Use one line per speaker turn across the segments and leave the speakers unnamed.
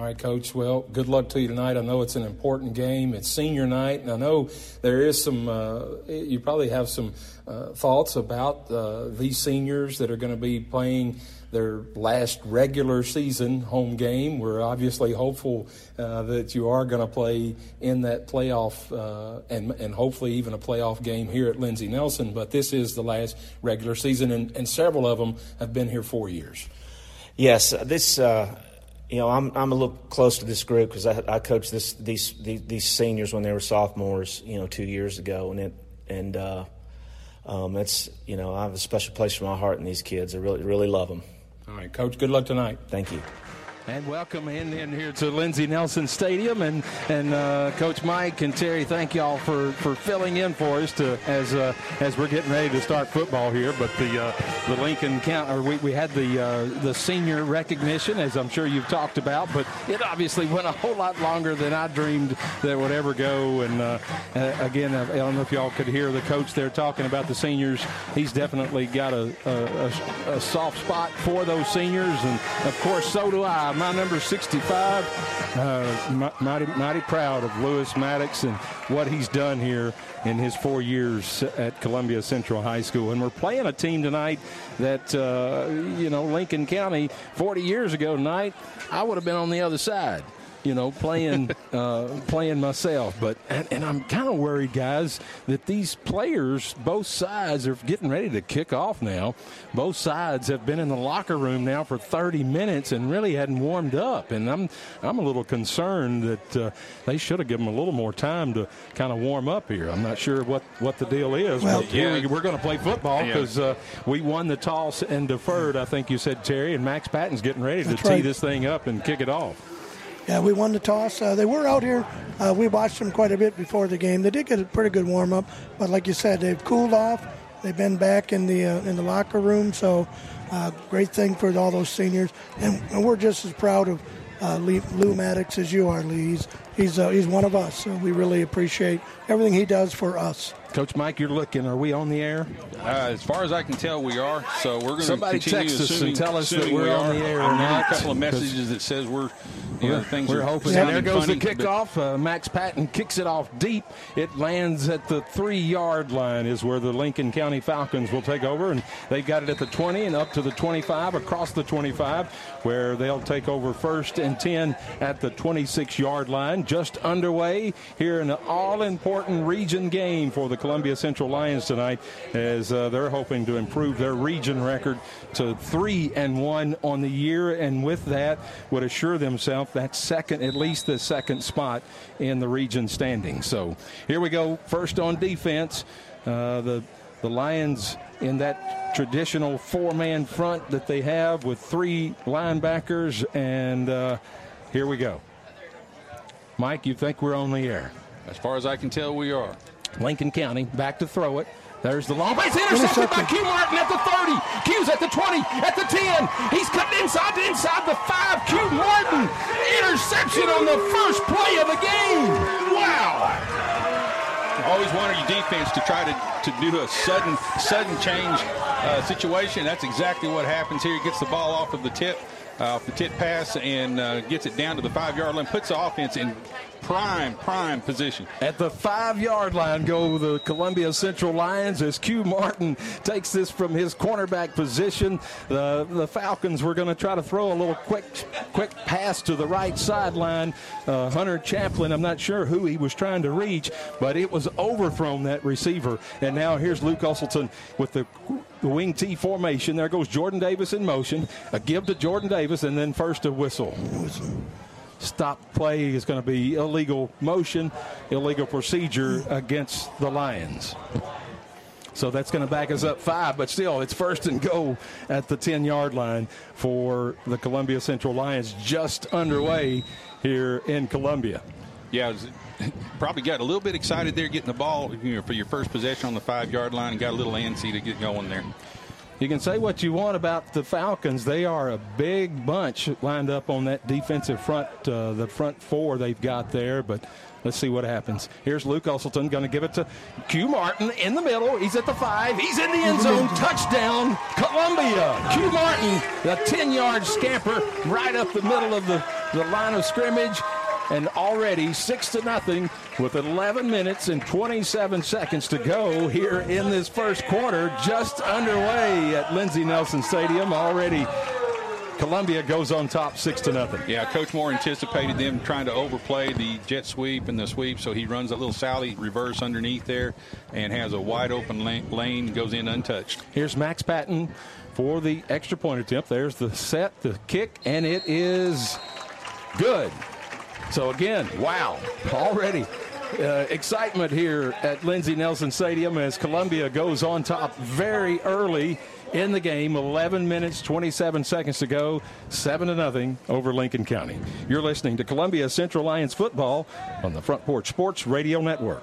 All right, Coach. Well, good luck to you tonight. I know it's an important game. It's senior night, and I know there is some. Uh, you probably have some uh, thoughts about uh, these seniors that are going to be playing their last regular season home game. We're obviously hopeful uh, that you are going to play in that playoff uh, and, and hopefully even a playoff game here at Lindsey Nelson. But this is the last regular season, and, and several of them have been here four years.
Yes, this uh, you know, I'm I'm a little close to this group because I, I coached this these, these, these seniors when they were sophomores, you know, two years ago, and it and uh, um, it's you know I have a special place for my heart in these kids. I really really love them.
All right, Coach. Good luck tonight.
Thank you.
And welcome in, in here to Lindsey Nelson Stadium, and and uh, Coach Mike and Terry, thank y'all for, for filling in for us to as uh, as we're getting ready to start football here. But the uh, the Lincoln count, or we, we had the uh, the senior recognition, as I'm sure you've talked about, but it obviously went a whole lot longer than I dreamed that would ever go. And uh, again, I don't know if y'all could hear the coach there talking about the seniors. He's definitely got a, a, a soft spot for those seniors, and of course, so do I my number 65. Uh, mighty, mighty proud of Lewis Maddox and what he's done here in his four years at Columbia Central High School. And we're playing a team tonight that, uh, you know, Lincoln County 40 years ago tonight, I would have been on the other side you know, playing uh, playing myself. But and, and I'm kind of worried, guys, that these players, both sides, are getting ready to kick off now. Both sides have been in the locker room now for 30 minutes and really hadn't warmed up. And I'm I'm a little concerned that uh, they should have given them a little more time to kind of warm up here. I'm not sure what, what the deal is. Well, but yeah. we're going to play football because uh, we won the toss and deferred. I think you said Terry and Max Patton's getting ready to tee this thing up and kick it off.
Yeah, we won the toss. Uh, they were out here. Uh, we watched them quite a bit before the game. They did get a pretty good warm up, but like you said, they've cooled off. They've been back in the uh, in the locker room, so uh, great thing for all those seniors. And, and we're just as proud of uh, Lou Maddox as you are, Lee. He's he's, uh, he's one of us, so we really appreciate everything he does for us.
Coach Mike, you're looking. Are we on the air?
Uh, as far as I can tell, we are. So we're going to
somebody text us and tell us that we're
we
on the air.
I'm
not.
a couple of messages that says we're
yeah, things we're hoping. And there goes funny, the kickoff. Uh, Max Patton kicks it off deep. It lands at the three-yard line, is where the Lincoln County Falcons will take over, and they've got it at the 20 and up to the 25, across the 25, where they'll take over first and 10 at the 26-yard line. Just underway here in an all-important region game for the Columbia Central Lions tonight, as uh, they're hoping to improve their region record to three and one on the year, and with that would assure themselves that second, at least the second spot in the region standing. So here we go. First on defense. Uh, the the Lions in that traditional four-man front that they have with three linebackers, and uh, here we go. Mike, you think we're on the air?
As far as I can tell, we are.
Lincoln County back to throw it. There's the long pass intercepted by Q Martin at the 30. Q's at the 20, at the 10. He's cutting inside to inside the 5. Q Martin interception on the first play of the game. Wow.
Always wanted your defense to try to, to do a sudden sudden change uh, situation. That's exactly what happens here. He gets the ball off of the tip, uh, off the tip pass, and uh, gets it down to the five yard line, puts the offense in prime, prime position.
At the five yard line go the Columbia Central Lions as Q Martin takes this from his cornerback position. The, the Falcons were going to try to throw a little quick quick pass to the right sideline. Uh, Hunter Chaplin, I'm not sure who he was trying to reach, but it was overthrown that receiver. And now here's Luke Usselton with the the wing T formation. There goes Jordan Davis in motion. A give to Jordan Davis, and then first a whistle stop play is going to be illegal motion, illegal procedure against the Lions. So that's going to back us up five, but still, it's first and go at the 10 yard line for the Columbia Central Lions, just underway here in Columbia.
Yeah, probably got a little bit excited there getting the ball you know, for your first possession on the five yard line and got a little antsy to get going there.
You can say what you want about the Falcons. They are a big bunch lined up on that defensive front, uh, the front four they've got there, but Let's see what happens. Here's Luke Usselton going to give it to Q Martin in the middle. He's at the five. He's in the end zone. Touchdown, Columbia. Q Martin, the 10 yard scamper right up the middle of the the line of scrimmage and already six to nothing with 11 minutes and 27 seconds to go here in this first quarter, just underway at Lindsey Nelson Stadium. Already, Columbia goes on top six to nothing.
Yeah, Coach Moore anticipated them trying to overplay the jet sweep and the sweep, so he runs a little Sally reverse underneath there and has a wide open lane, goes in untouched.
Here's Max Patton for the extra point attempt. There's the set, the kick, and it is good. So again, wow, already uh, excitement here at Lindsey Nelson Stadium as Columbia goes on top very early in the game. 11 minutes, 27 seconds to go. 7 to nothing over Lincoln County. You're listening to Columbia Central Lions football on the Front Porch Sports Radio Network.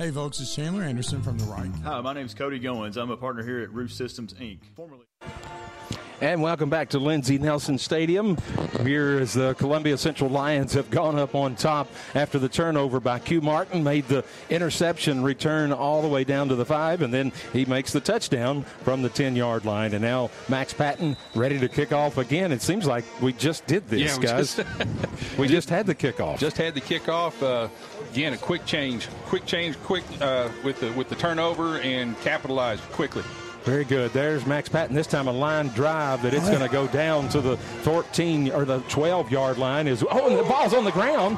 Hey folks, it's Chandler Anderson from The Right.
Hi, my name is Cody Goins. I'm a partner here at Roof Systems Inc. Formerly.
And welcome back to Lindsey Nelson Stadium. Here as the Columbia Central Lions have gone up on top after the turnover by Q Martin, made the interception return all the way down to the five, and then he makes the touchdown from the 10 yard line. And now Max Patton ready to kick off again. It seems like we just did this, yeah, guys. Just, we just had the kickoff.
Just had the kickoff. Uh, again, a quick change, quick change, quick uh, with the with the turnover and capitalize quickly.
Very good. There's Max Patton. This time a line drive that it's going to go down to the 14 or the 12 yard line. Is oh, and the ball's on the ground.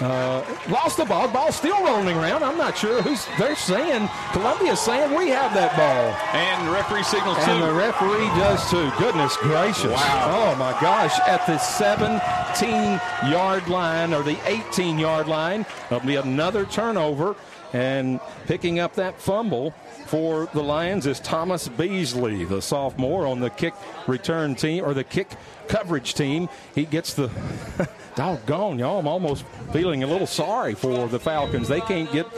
Uh, lost the ball. Ball still rolling around. I'm not sure who's they're saying. Columbia's saying we have that ball.
And the referee signals
and
too.
And the referee does too. Goodness gracious.
Wow.
Oh my gosh. At the 17 yard line or the 18 yard line, there'll be another turnover and picking up that fumble for the Lions is Thomas Beasley, the sophomore on the kick return team or the kick coverage team. He gets the doggone y'all. I'm almost feeling a little sorry for the Falcons. They can't get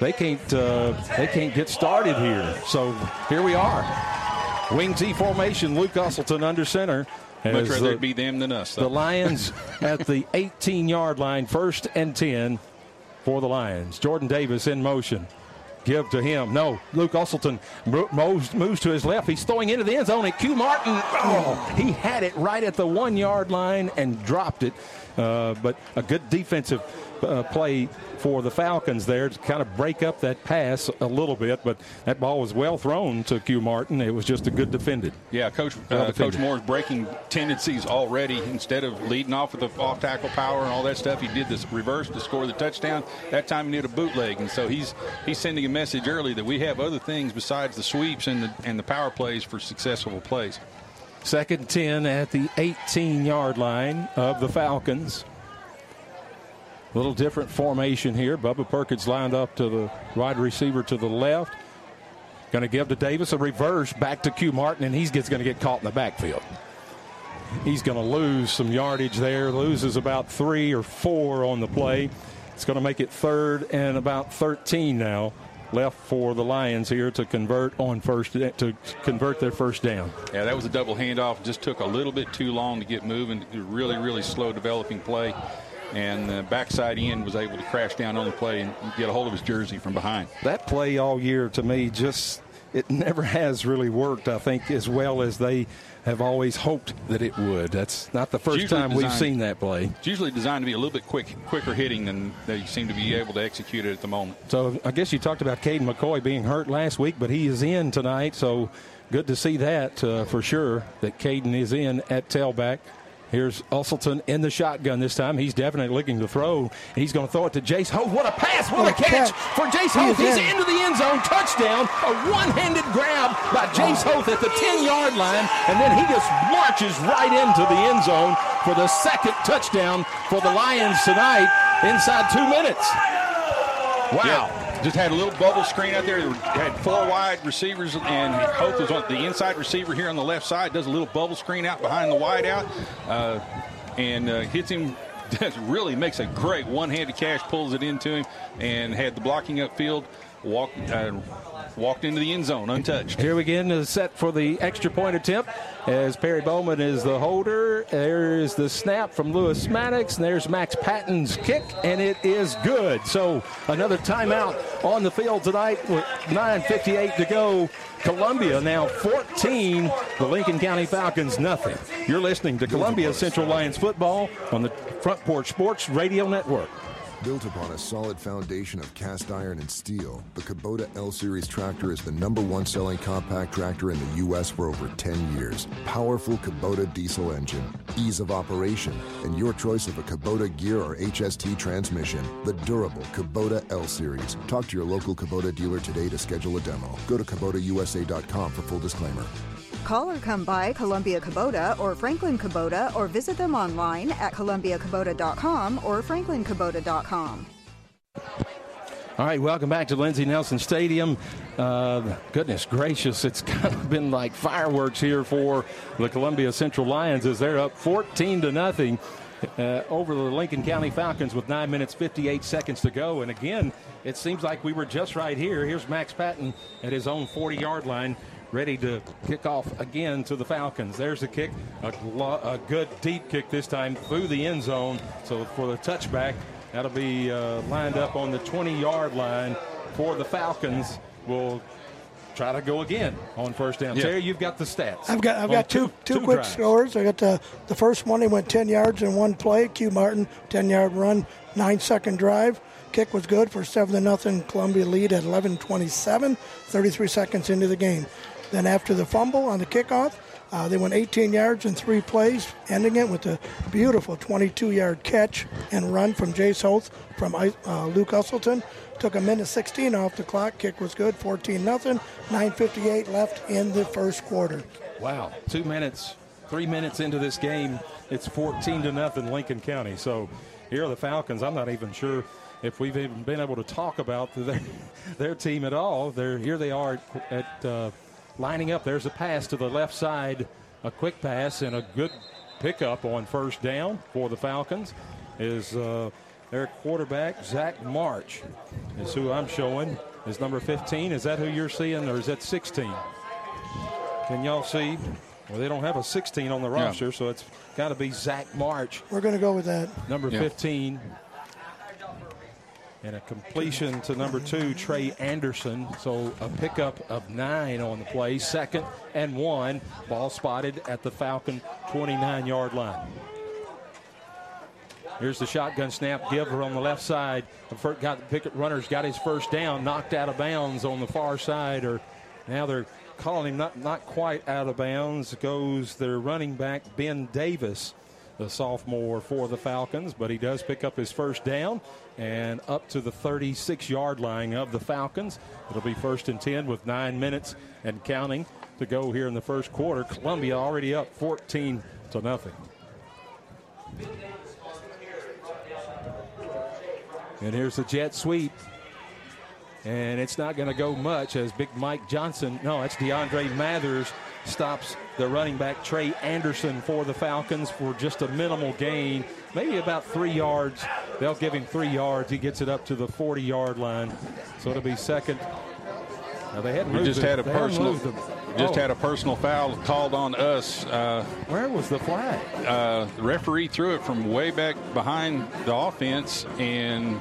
they can't uh, they can't get started here. So here we are. Wing T formation. Luke Usselton under center.
Much rather the, be them than us.
Though. The Lions at the 18 yard line, first and 10 for the Lions. Jordan Davis in motion give to him. No, Luke Usselton moves, moves to his left. He's throwing into the end zone, and Q Martin, oh, he had it right at the one yard line and dropped it. Uh, but a good defensive uh, play for the Falcons there to kind of break up that pass a little bit, but that ball was well thrown to Q Martin. It was just a good defended.
Yeah, Coach well uh, Coach Moore's breaking tendencies already. Instead of leading off with the off tackle power and all that stuff, he did this reverse to score the touchdown. That time he did a bootleg, and so he's he's sending a message early that we have other things besides the sweeps and the and the power plays for successful plays.
Second 10 at the 18 yard line of the Falcons. A little different formation here. Bubba Perkins lined up to the wide receiver to the left. Going to give to Davis a reverse back to Q Martin, and he's going to get caught in the backfield. He's going to lose some yardage there, loses about three or four on the play. It's going to make it third and about 13 now left for the Lions here to convert on first to convert their first down.
Yeah, that was a double handoff. Just took a little bit too long to get moving. Really, really slow developing play and the backside end was able to crash down on the play and get a hold of his jersey from behind.
That play all year to me just it never has really worked. I think as well as they have always hoped that it would. That's not the first time designed, we've seen that play.
It's usually designed to be a little bit quick, quicker hitting than they seem to be able to execute it at the moment.
So I guess you talked about Caden McCoy being hurt last week, but he is in tonight. So good to see that uh, for sure. That Caden is in at tailback. Here's Usselton in the shotgun this time. He's definitely looking to throw. He's going to throw it to Jace Hoth. What a pass! What, what a catch, catch, for Jace Hoth. He's in. into the end zone. Touchdown. A one-handed grab by Jace Hoth at the 10-yard line, and then he just marches right into the end zone for the second touchdown for the Lions tonight inside two minutes. Wow.
Yeah. Just had a little bubble screen out there. Had four wide receivers, and Hoth was on the inside receiver here on the left side. Does a little bubble screen out behind the wide out, uh, and uh, hits him. really makes a great one-handed catch, pulls it into him, and had the blocking upfield. Walk, uh, walked into the end zone untouched.
Here we get the set for the extra point attempt as Perry Bowman is the holder. There is the snap from Lewis Maddox, and there's Max Patton's kick, and it is good. So another timeout on the field tonight with 9.58 to go. Columbia now 14, the Lincoln County Falcons nothing. You're listening to Columbia Central Lions football on the Front Porch Sports Radio Network.
Built upon a solid foundation of cast iron and steel, the Kubota L Series tractor is the number one selling compact tractor in the U.S. for over 10 years. Powerful Kubota diesel engine, ease of operation, and your choice of a Kubota gear or HST transmission. The durable Kubota L Series. Talk to your local Kubota dealer today to schedule a demo. Go to KubotaUSA.com for full disclaimer.
Call or come by Columbia Kubota or Franklin Kubota or visit them online at columbiakubota.com or franklinkubota.com.
All right, welcome back to Lindsey Nelson Stadium. Uh, goodness gracious, it's kind of been like fireworks here for the Columbia Central Lions as they're up 14 to nothing uh, over the Lincoln County Falcons with 9 minutes 58 seconds to go. And again, it seems like we were just right here. Here's Max Patton at his own 40 yard line ready to kick off again to the Falcons. There's a kick, a, a, good deep kick this time through the end zone. So for the touchback, that'll be uh, lined up on the 20 yard line for the Falcons. We'll try to go again on first down. Yeah. Terry, you've got the stats.
I've got I've got two, two, two quick drives. scores. I got the the first one. He went 10 yards in one play. Q Martin 10 yard run, nine second drive. Kick was good for seven to nothing. Columbia lead at 11:27, 33 seconds into the game. Then after the fumble on the kickoff, uh, they went 18 yards in three plays, ending it with a beautiful 22-yard catch and run from Jace Hoth from uh, Luke Usselton. Took a minute 16 off the clock. Kick was good, 14 nothing. 9:58 left in the first quarter.
Wow, two minutes, three minutes into this game, it's 14 to nothing Lincoln County. So here are the Falcons. I'm not even sure if we've even been able to talk about their, their team at all. They're here. They are at. at uh, lining up. There's a pass to the left side, a quick pass and a good pickup on first down for the Falcons. Is uh, their quarterback Zach March is who I'm showing. Is number 15. Is that who you're seeing, or is that 16? Can y'all see? Well, they don't have a 16 on the roster, yeah. so it's got to be Zach March.
We're going to go with that.
Number yeah. 15 and a completion to number two, Trey Anderson. So a pickup of nine on the play, second and one. Ball spotted at the Falcon 29 yard line. Here's the shotgun snap. Giver on the left side. The got picket runner's got his first down, knocked out of bounds on the far side. Or now they're calling him not not quite out of bounds. Goes their running back Ben Davis the sophomore for the Falcons, but he does pick up his first down and up to the 36 yard line of the Falcons. It'll be first and 10 with nine minutes and counting to go here in the first quarter. Columbia already up 14 to nothing. And here's the jet sweep. And it's not going to go much as Big Mike Johnson, no, it's DeAndre Mathers stops the running back Trey Anderson for the Falcons for just a minimal gain, maybe about three yards. They'll give him three yards. He gets it up to the 40 yard line. So it'll be second. Now they hadn't
we
just
had
a
personal just oh. had a personal foul called on us. Uh,
Where was the flag?
Uh, the referee threw it from way back behind the offense, and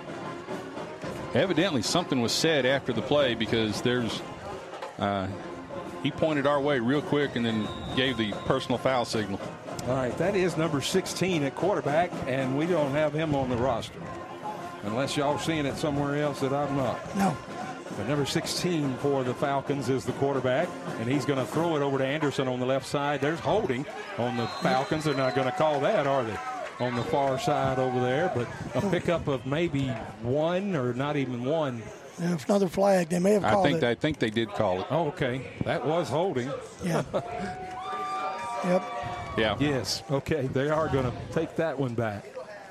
evidently something was said after the play because there's uh, he pointed our way real quick and then gave the personal foul signal.
All right, that is number 16 at quarterback, and we don't have him on the roster. Unless y'all seeing it somewhere else that I'm not.
No.
But number 16 for the Falcons is the quarterback, and he's going to throw it over to Anderson on the left side. There's holding on the Falcons. They're not going to call that, are they? On the far side over there, but a pickup of maybe one or not even one
if another flag, they may have called
I think
it.
They, I think they did call it.
Oh, okay. That was holding.
Yeah. yep.
Yeah.
Yes. Okay. They are going to take that one back.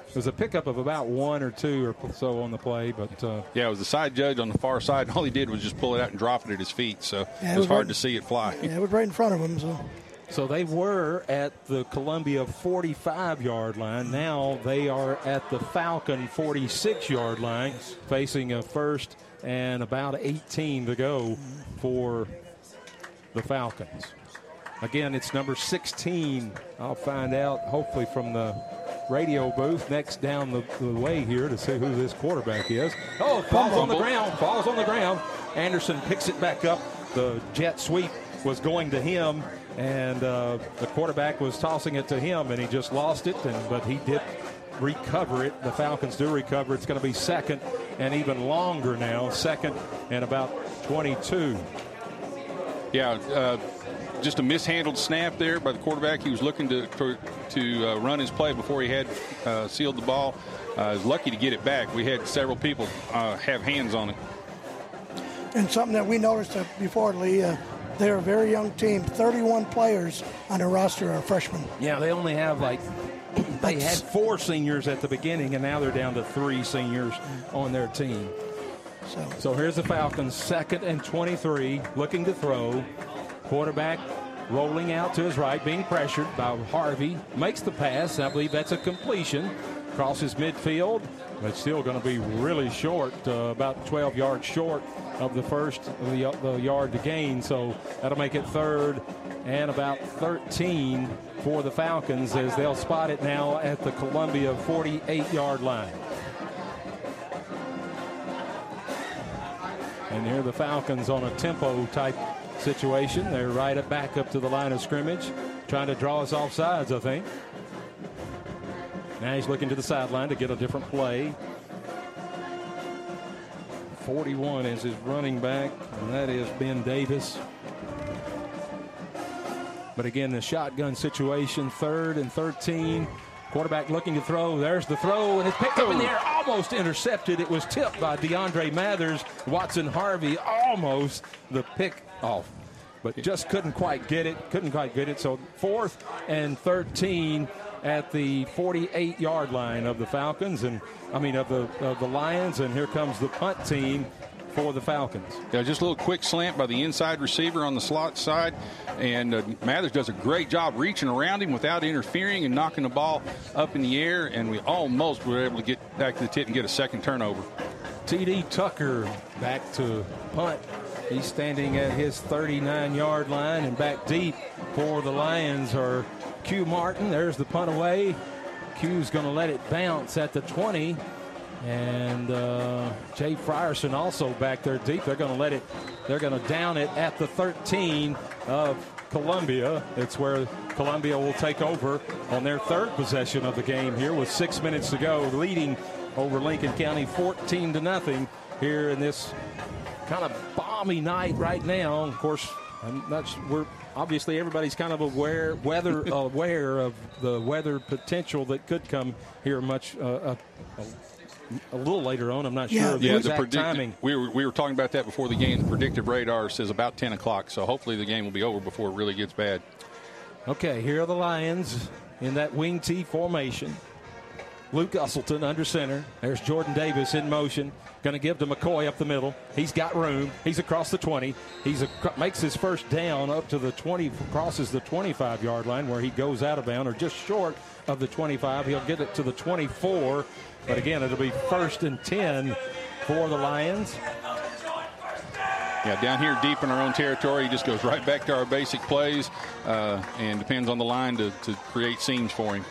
It was a pickup of about one or two or so on the play, but uh,
Yeah, it was the side judge on the far side, and all he did was just pull it out and drop it at his feet. So
Yeah, it
it was
was
hard
right-
to see it fly.
Yeah, it was right in front of him. So
So they were at the Columbia 45 yard line. Now they are at the Falcon 46 yard line, facing a first and about 18 to go for the Falcons. Again, it's number 16. I'll find out hopefully from the radio booth next down the, the way here to see who this quarterback is. Oh, falls on the ground, falls on the ground. Anderson picks it back up. The jet sweep was going to him, and uh, the quarterback was tossing it to him, and he just lost it. And but he did recover it. The Falcons do recover. It's going to be second and even longer now. Second and about 22.
Yeah, uh, just a mishandled snap there by the quarterback. He was looking to to, to uh, run his play before he had uh, sealed the ball. Uh, was lucky to get it back. We had several people uh, have hands on it.
and something that we noticed uh, before, Lee, uh, they're a very young team. 31 players on their roster are freshmen.
Yeah, they only have like they had four seniors at the beginning, and now they're down to three seniors on their team.
So
So here's the Falcons, second and 23, looking to throw. Quarterback rolling out to his right, being pressured by Harvey. Makes the pass. I believe that's a completion. Crosses midfield, but still going to be really short, uh, about 12 yards short of the first of the, the yard to gain. So that'll make it third and about 13 for the Falcons as they'll spot it now at the Columbia 48 yard line. And here the Falcons on a tempo type situation. They're right back up to the line of scrimmage, trying to draw us off sides, I think. Now he's looking to the sideline to get a different play. 41 is his running back, and that is Ben Davis. But again, the shotgun situation, third and 13. Quarterback looking to throw. There's the throw, and it's picked up in the air, almost intercepted. It was tipped by DeAndre Mathers. Watson Harvey almost the pick off, but just couldn't quite get it. Couldn't quite get it. So fourth and 13 at the 48 yard line of the Falcons, and I mean of the of the Lions. And here comes the punt team for the Falcons.
Yeah, just a little quick slant by the inside receiver on the slot side. And uh, Mathers does a great job reaching around him without interfering and knocking the ball up in the air. And we almost were able to get back to the tip and get a second turnover.
TD Tucker back to punt. He's standing at his 39 yard line and back deep for the Lions are Q Martin. There's the punt away. Q's going to let it bounce at the 20. And uh, Jay Frierson also back there deep. They're going to let it, they're going to down it at the 13 of Columbia. It's where Columbia will take over on their third possession of the game here with six minutes to go, leading over Lincoln County 14 to nothing here in this kind of balmy night right now. Of course, I'm not, we're obviously everybody's kind of aware, weather aware of the weather potential that could come here much uh, a, a, a little later on. I'm not
Yeah.
sure of the
Yeah, the
exact
predicted,
timing.
we were we were talking about that before the game. The predictive radar says about 10 o'clock, so hopefully the game will be over before it really gets bad.
Okay, here are the Lions in that wing T formation. Luke Usselton under center. There's Jordan Davis in motion. Going to give to McCoy up the middle. He's got room. He's across the 20. He's a, makes his first down up to the 20, crosses the 25 yard line where he goes out of bounds or just short of the 25. He'll get it to the 24. But again, it'll be first and 10 for the Lions.
Yeah, down here deep in our own territory, he just goes right back to our basic plays uh, and depends on the line to, to create seams for him.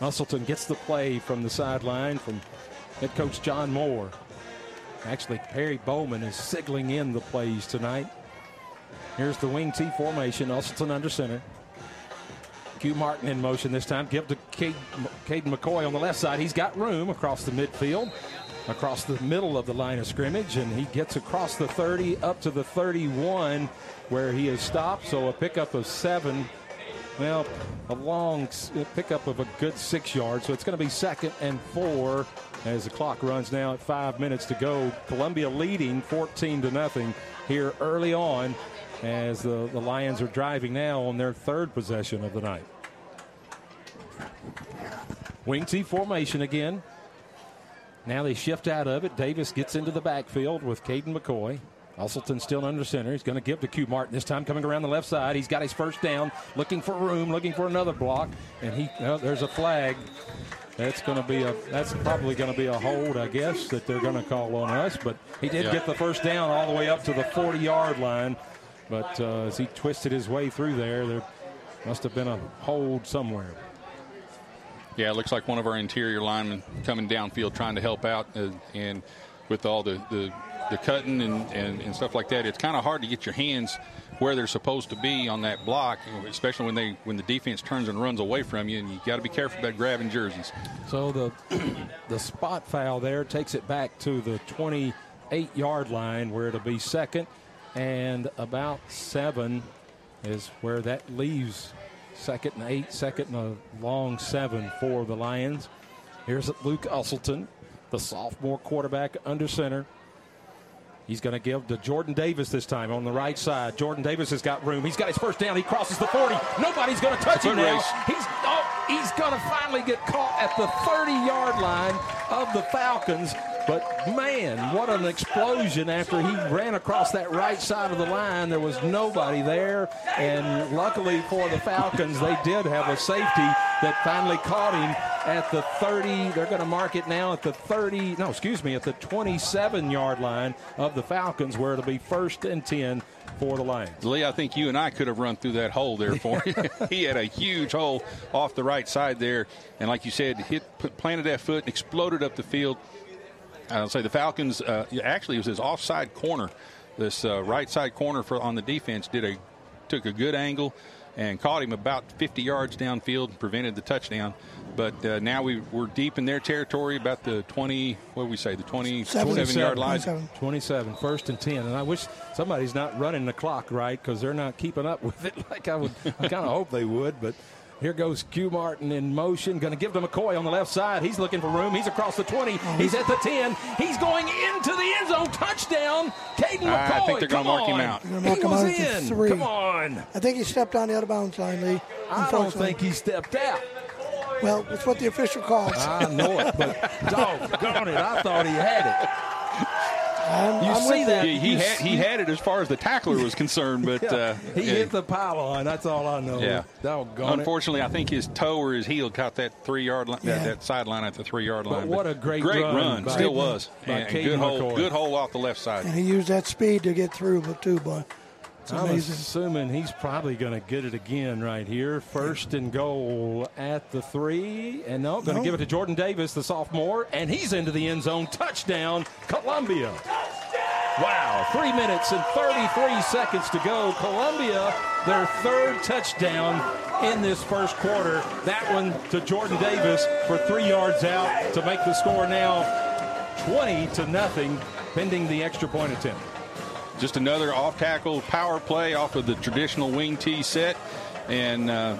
Musselton gets the play from the sideline from head coach John Moore. Actually, Perry Bowman is signaling in the plays tonight. Here's the wing T formation. Usselton under center. Q Martin in motion this time. Give to Cade- Caden McCoy on the left side. He's got room across the midfield, across the middle of the line of scrimmage, and he gets across the 30 up to the 31 where he is stopped. So a pickup of seven well, a long uh, pickup of a good six yards. So it's going to be second and four as the clock runs now at five minutes to go. Columbia leading 14 to nothing here early on as the, the Lions are driving now on their third possession of the night. Wing T formation again. Now they shift out of it. Davis gets into the backfield with Caden McCoy. Usselton still under center. He's going to give to Q Martin this time, coming around the left side. He's got his first down, looking for room, looking for another block, and he oh, there's a flag. That's going to be a that's probably going to be a hold, I guess, that they're going to call on us. But he did
Yeah.
get the first down all the way up to the 40 yard line. But uh, as he twisted his way through there, there must have been a hold somewhere.
Yeah, it looks like one of our interior linemen coming downfield trying to help out, uh, and with all the, the, the cutting and, and, and stuff like that, it's kind of hard to get your hands where they're supposed to be on that block, especially when they when the defense turns and runs away from you, and you got to be careful about grabbing jerseys.
So the the spot foul there takes it back to the 28 yard line where it'll be second and about seven is where that leaves second and eight, second and a long seven for the Lions. Here's Luke Usselton, the sophomore quarterback under center. He's going to give to Jordan Davis this time on the right side. Jordan Davis has got room. He's got his first down. He crosses the 40. Nobody's going to touch him now.
race.
He's oh, he's going to finally get caught at the 30 yard line of the Falcons. But man, what an explosion after he ran across that right side of the line. There was nobody there. And luckily for the Falcons, they did have a safety that finally caught him at the 30. They're going to mark it now at the 30, no, excuse me, at the 27 yard line of the Falcons, where it'll be first and 10 for the Lions.
Lee, I think you and I could have run through that hole there for him. he had a huge hole off the right side there, and like you said, hit planted that foot and exploded up the field. I'll say the Falcons. Uh, actually, it was his offside corner. This uh, right side corner for on the defense did a took a good angle and caught him about 50 yards downfield and prevented the touchdown. But uh, now we, we're deep in their territory, about the 20. What do we say? The 27 yard line.
27.
27, first and 10. And I wish somebody's not running the clock right because they're not keeping up with it like I would I kind of hope they would. But here goes Q Martin in motion, going to give to McCoy on the left side. He's looking for room. He's across the 20. He's at the 10. He's going into the end zone. Touchdown, Caden McCoy.
I think they're gonna mark him out.
Mark
He
him
was
out
in.
three.
Come on.
I think he stepped on the out of bounds line, Lee.
I don't think he stepped out.
Well, it's what the official calls.
I know it, but doggone it, I thought he had it.
I'm,
You
I'm
see that?
He, he
You
had he had it as far as the tackler was concerned, but
Yeah,
uh,
he
yeah.
hit the pylon. That's all I know.
Yeah.
Doggone it.
Unfortunately, I think his toe or his heel caught that three yard line,
Yeah.
that, that sideline at the three yard line.
But
line.
what a great
great
run
run,
by-
still was.
by
And- and good hole,
McCoy.
good hole off the left side.
And he used that speed to get through, but too, boy. It's
I'm
amazing.
assuming he's probably going to get it again right here. First and goal at the three. And no, going to
No.
give it to Jordan Davis, the sophomore. And he's into the end zone. Touchdown, Columbia. Wow, three minutes and 33 seconds to go. Columbia, their third touchdown in this first quarter. That one to Jordan Davis for three yards out to make the score now 20 to nothing, pending the extra point attempt.
Just another off tackle power play off of the traditional wing T set, and uh,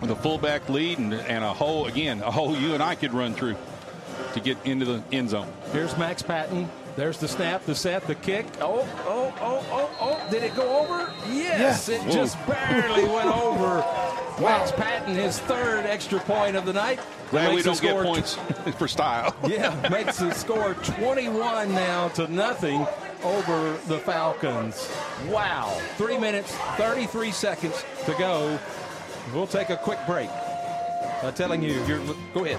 with a fullback lead and, and a hole again, a hole you and I could run through to get into the end zone.
Here's Max Patton. There's the snap, the set, the kick. Oh, oh, oh, oh, oh. Did it go over? Yes,
Yeah.
it just barely went over. Max Patton, his third extra point of the night.
Glad we don't get points for style.
Yeah, makes the score 21 now to nothing over the Falcons. Wow. Three minutes, 33 seconds to go. We'll take a quick break. I'm telling you, you're, go ahead.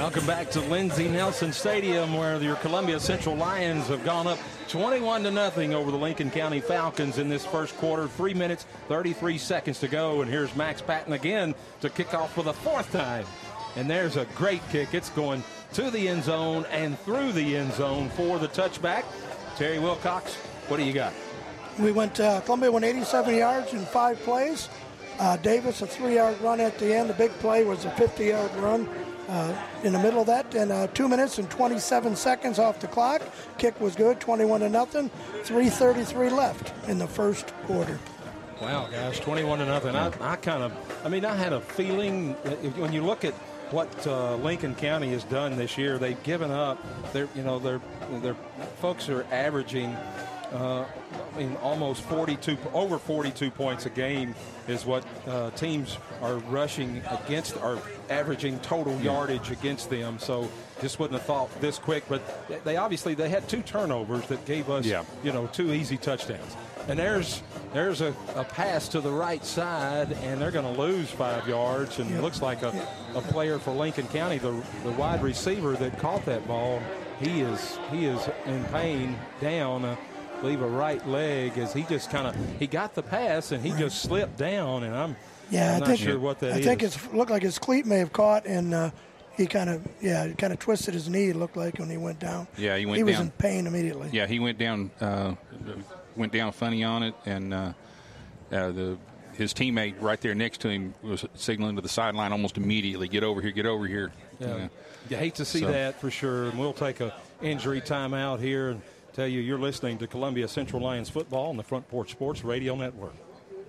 Welcome back to Lindsey Nelson Stadium, where your Columbia Central Lions have gone up 21 to nothing over the Lincoln County Falcons in this first quarter. Three minutes, 33 seconds to go, and here's Max Patton again to kick off for the fourth time. And there's a great kick. It's going to the end zone and through the end zone for the touchback. Terry Wilcox, what do you got?
We went, uh, Columbia went 87 yards in five plays. Uh, Davis, a three yard run at the end. The big play was a 50 yard run uh, in the middle of that. And uh, two minutes and 27 seconds off the clock. Kick was good, 21 to nothing. 3.33 left in the first quarter.
Wow, guys, 21 to nothing. I, I kind of, I mean, I had a feeling when you look at what uh, Lincoln County has done this year, they've given up. They're, you know, their their folks are averaging uh, I mean, almost 42, over 42 points a game is what uh, teams are rushing against, are averaging total yardage against them. So just wouldn't have thought this quick. But they obviously they had two turnovers that gave us, yeah. you know, two easy touchdowns. And there's there's a, a pass to the right side, and they're going to lose five yards. And it looks like a, a player for Lincoln County, the the wide receiver that caught that ball, he is he is in pain down. Uh, leave a right leg as he just kind of he got the pass and he right. just slipped down and I'm
yeah
I'm
I think
sure what that
I
is.
think it looked like his cleat may have caught and uh, he kind of yeah kind of twisted his knee. It looked like when he went down.
Yeah, he went.
He
down.
was in pain immediately.
Yeah, he went down uh, went down funny on it and uh, uh the his teammate right there next to him was signaling to the sideline almost immediately. Get over here! Get over here!
Yeah, you hate to see so. that for sure. And we'll take a injury timeout here and tell you you're listening to Columbia Central Lions football on the Front Porch Sports Radio Network.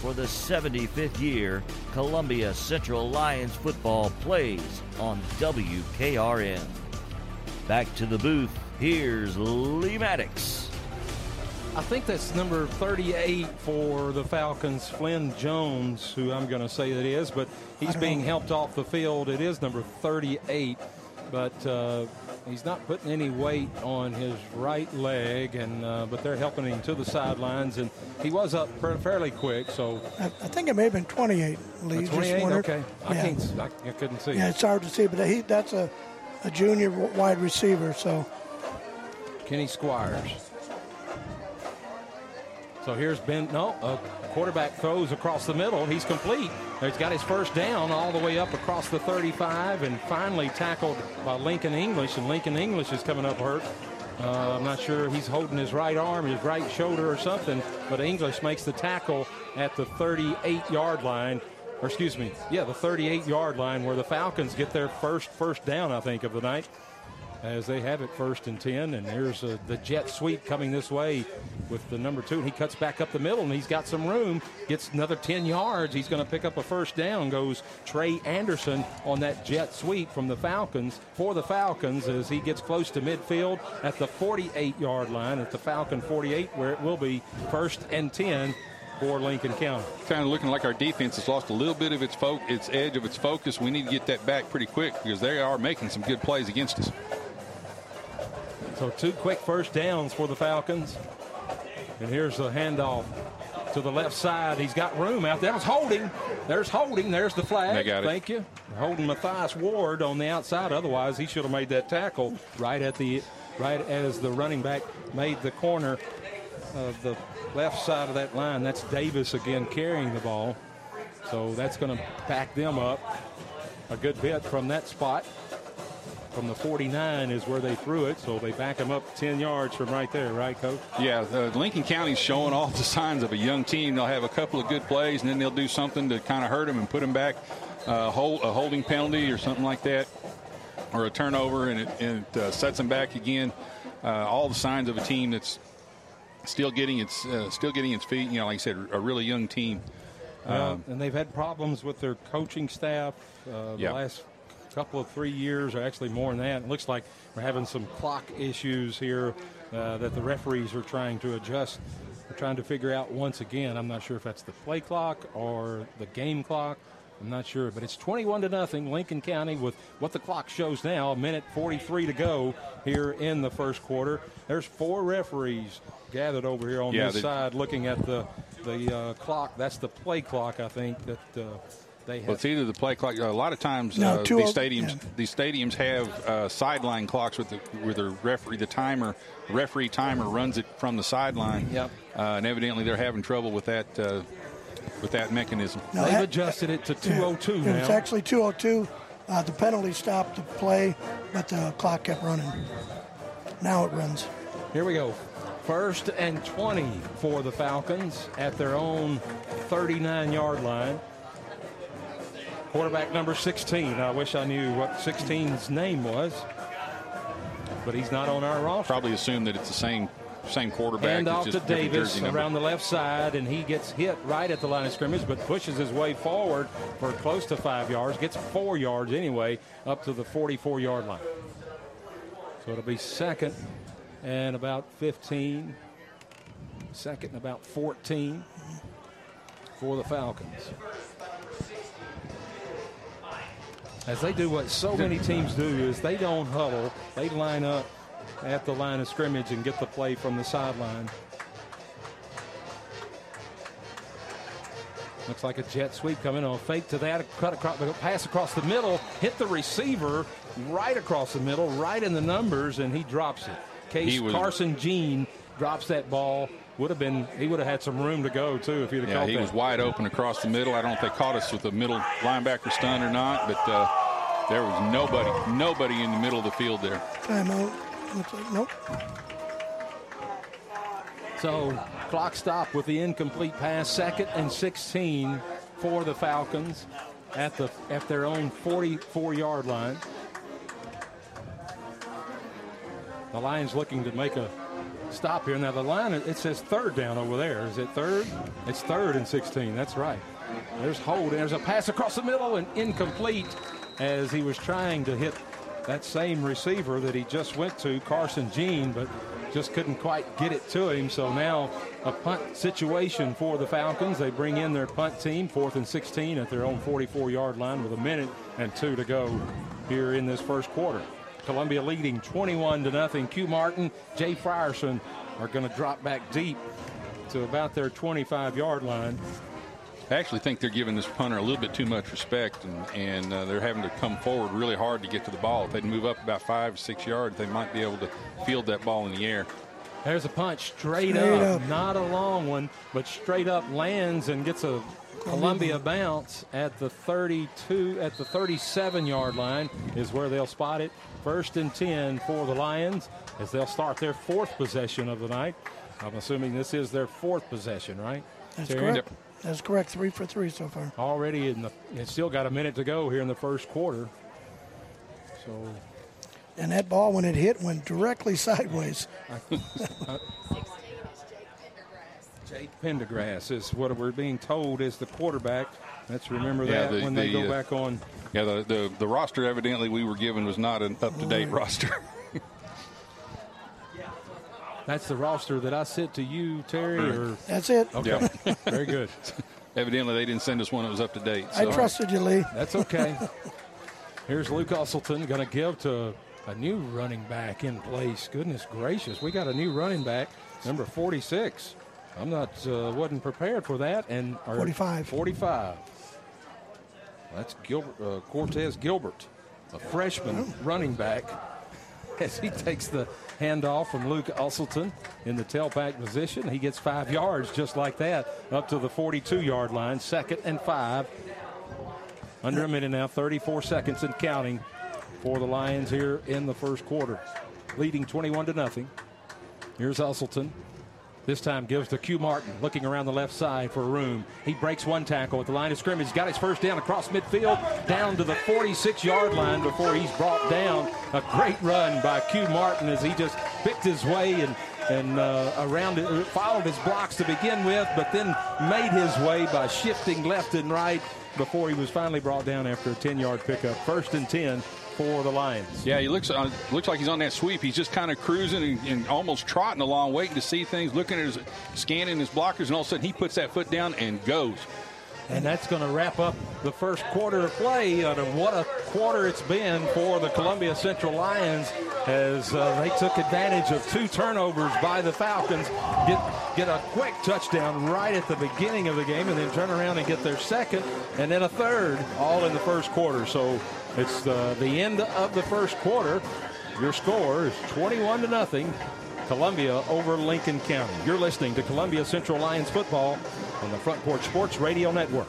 for the 75th year, Columbia Central Lions football plays on WKRM. Back to the booth, here's Lee Maddox.
I think that's number 38 for the Falcons, Flynn Jones, who I'm going to say it is, but he's being helped off the field. It is number 38, but uh, He's not putting any weight on his right leg, and uh, but they're helping him to the sidelines, and he was up fairly quick. So
I, I think it may have been 28. Lee,
28. Okay, I yeah. can't. I, I, couldn't see.
Yeah, it's hard to see, but he that's a, a junior wide receiver. So
Kenny Squires. So here's Ben. No, a quarterback throws across the middle. He's complete. He's got his first down all the way up across the 35 and finally tackled by Lincoln English. And Lincoln English is coming up hurt. Uh, I'm not sure he's holding his right arm, his right shoulder or something, but English makes the tackle at the 38 yard line. Or excuse me, yeah, the 38 yard line where the Falcons get their first first down, I think, of the night as they have it first and 10. And there's uh, the jet sweep coming this way with the number two. And he cuts back up the middle and he's got some room, gets another 10 yards. He's going to pick up a first down. Goes Trey Anderson on that jet sweep from the Falcons for the Falcons as he gets close to midfield at the 48 yard line at the Falcon 48, where it will be first and 10 for Lincoln County.
Kind of looking like our defense has lost a little bit of its fo- its edge of its focus. We need to get that back pretty quick because they are making some good plays against us.
So two quick first downs for the Falcons. And here's the handoff to the left side. He's got room out there. That was holding. There's holding. There's the flag.
They got
it. Thank you. Holding Matthias Ward on the outside. Otherwise, he should have made that tackle right at the right as the running back made the corner of the left side of that line. That's Davis again carrying the ball. So that's going to back them up a good bit from that spot from the 49 is where they threw it, so they back them up 10 yards from right there, right, Coach?
Yeah, uh, Lincoln County's showing all the signs of a young team. They'll have a couple of good plays, and then they'll do something to kind of hurt them and put them back, uh, hold, a holding penalty or something like that, or a turnover, and it, and it uh, sets them back again. Uh, all the signs of a team that's still getting its uh, still getting its feet. You know, like I said, a really young team.
Um, and they've had problems with their coaching staff uh, the yeah. last couple of three years, or actually more than that. It looks like we're having some clock issues here uh, that the referees are trying to adjust. We're trying to figure out once again. I'm not sure if that's the play clock or the game clock, I'm not sure, but it's 21 to nothing. Lincoln County with what the clock shows now, a minute 43 to go here in the first quarter. There's four referees gathered over here on
Yeah,
this side, looking at the the uh, clock. That's the play clock, I think that uh, they have.
Well, it's either the play clock. A lot of times,
No,
uh, these stadiums
yeah.
these stadiums have uh, sideline clocks with the with the referee. The timer referee timer runs it from the sideline.
Yep.
Uh, and evidently, they're having trouble with that uh, with that mechanism.
No,
They've
that-
adjusted it to 202
It
now.
actually 202. Uh, the penalty stopped the play, but the clock kept running. Now it runs.
Here we go. First and 20 for the Falcons at their own 39 yard line. Quarterback number 16. I wish I knew what 16's name was, but he's not on our roster.
Probably assume that it's the same same quarterback.
Hand off to Davis around the left side, and he gets hit right at the line of scrimmage, but pushes his way forward for close to five yards, gets four yards anyway, up to the 44 yard line. So it'll be second and about 15, second and about 14 for the Falcons. As they do what so many teams do is they don't huddle, they line up at the line of scrimmage and get the play from the sideline. Looks like a jet sweep coming on. Fake to that, cut across, pass across the middle, hit the receiver right across the middle, right in the numbers, and he drops it. Case Carson Jean drops that ball. Would have been, he would have had some room to go too if he'd have
Yeah,
caught
he
that.
was wide open across the middle. I don't know if they caught us with the middle linebacker stun or not, but uh, there was nobody, nobody in the middle of the field there.
Timeout. Looks like nope.
So clock stop with the incomplete pass, second and 16 for the Falcons at the at their own 44 yard line. The Lions looking to make a stop here. Now the line it says third down over there. Is it third? It's third and 16. That's right. There's hold. There's a pass across the middle and incomplete as he was trying to hit that same receiver that he just went to, Carson Jean, but just couldn't quite get it to him. So now a punt situation for the Falcons. They bring in their punt team, fourth and 16 at their own 44 yard line with a minute and two to go here in this first quarter. Columbia leading 21 to nothing. Q Martin, Jay Frierson are going to drop back deep to about their 25 yard line.
I actually think they're giving this punter a little bit too much respect, and, and uh, they're having to come forward really hard to get to the ball. If they'd move up about five, six yards, they might be able to field that ball in the air.
There's a punch straight,
Straight
up.
up.
not a long one, but straight up lands and gets a Columbia bounce at the 32, at the 37 yard line is where they'll spot it. First and 10 for the Lions as they'll start their fourth possession of the night. I'm assuming this is their fourth possession, right?
That's
Terry?
correct. That's correct. Three for three so far.
Already in the, it's still got a minute to go here in the first quarter. So
And that ball, when it hit, went directly sideways.
Jake Pendergrass is what we're being told is the quarterback. Let's remember
Yeah,
that
the-
when they go
uh,
back on.
Yeah, the, the, the roster evidently we were given was not an up to date roster.
That's the roster that I sent to you, Terry. Or
That's it.
okay,
Yeah.
very good.
evidently they didn't send us one that was up to date.
I trusted you, Lee.
That's okay. Here's Luke Usselton going to give to a new running back in place. Goodness gracious, we got a new running back, number 46. I'm not uh, wasn't prepared for that. And
45.
45. That's Gilbert, uh, Cortez Gilbert, a freshman running back, as he takes the handoff from Luke Usselton in the tailback position. He gets five yards just like that up to the 42 yard line, second and five. Under a minute now, 34 seconds and counting for the Lions here in the first quarter, leading 21 to nothing. Here's Usselton. This time gives to Q Martin, looking around the left side for room. He breaks one tackle at the line of scrimmage. He's Got his first down across midfield, down to the 46 yard line before he's brought down. A great run by Q Martin as he just picked his way and and uh, around it, followed his blocks to begin with, but then made his way by shifting left and right before he was finally brought down after a 10 yard pickup. First and 10 for the Lions.
Yeah, he looks uh, looks like he's on that sweep. He's just kind of cruising and, and almost trotting along, waiting to see things, looking at his scanning his blockers, and all of a sudden he puts that foot down and goes.
And that's going to wrap up the first quarter of play. And what a quarter it's been for the Columbia Central Lions as uh, they took advantage of two turnovers by the Falcons, get, get a quick touchdown right at the beginning of the game, and then turn around and get their second, and then a third, all in the first quarter. So it's uh, the end of the first quarter. Your score is 21 to nothing. Columbia over Lincoln County. You're listening to Columbia Central Lions football on the Front Porch Sports Radio Network.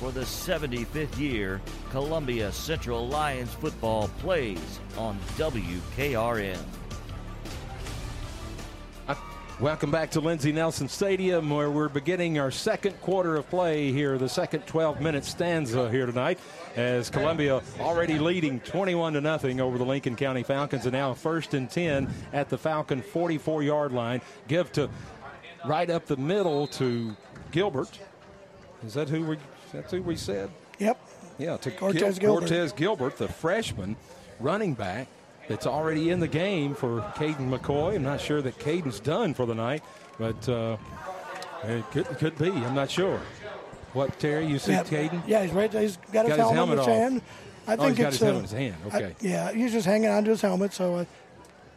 For the 75th year, Columbia Central Lions football plays on WKRM.
Uh, welcome back to Lindsey Nelson Stadium, where we're beginning our second quarter of play here. The second 12-minute stanza here tonight, as Columbia already leading 21 to nothing over the Lincoln County Falcons, and now first and 10 at the Falcon 44-yard line. Give to right up the middle to Gilbert. Is that who we? That's who we said.
Yep.
Yeah, to
Cortez
Gil-
Gilbert.
Cortez Gilbert, the freshman running back that's already in the game for Caden McCoy. I'm not sure that Caden's done for the night, but uh, it could, could be. I'm not sure. What, Terry, you see
yeah,
Caden?
Yeah, he's right. He's got his
Got his
helmet,
helmet
in his
off.
hand. I
Oh,
think
he's got
it's
his
uh,
helmet in his hand.
I-
Okay.
yeah, he's just hanging onto his helmet, so uh,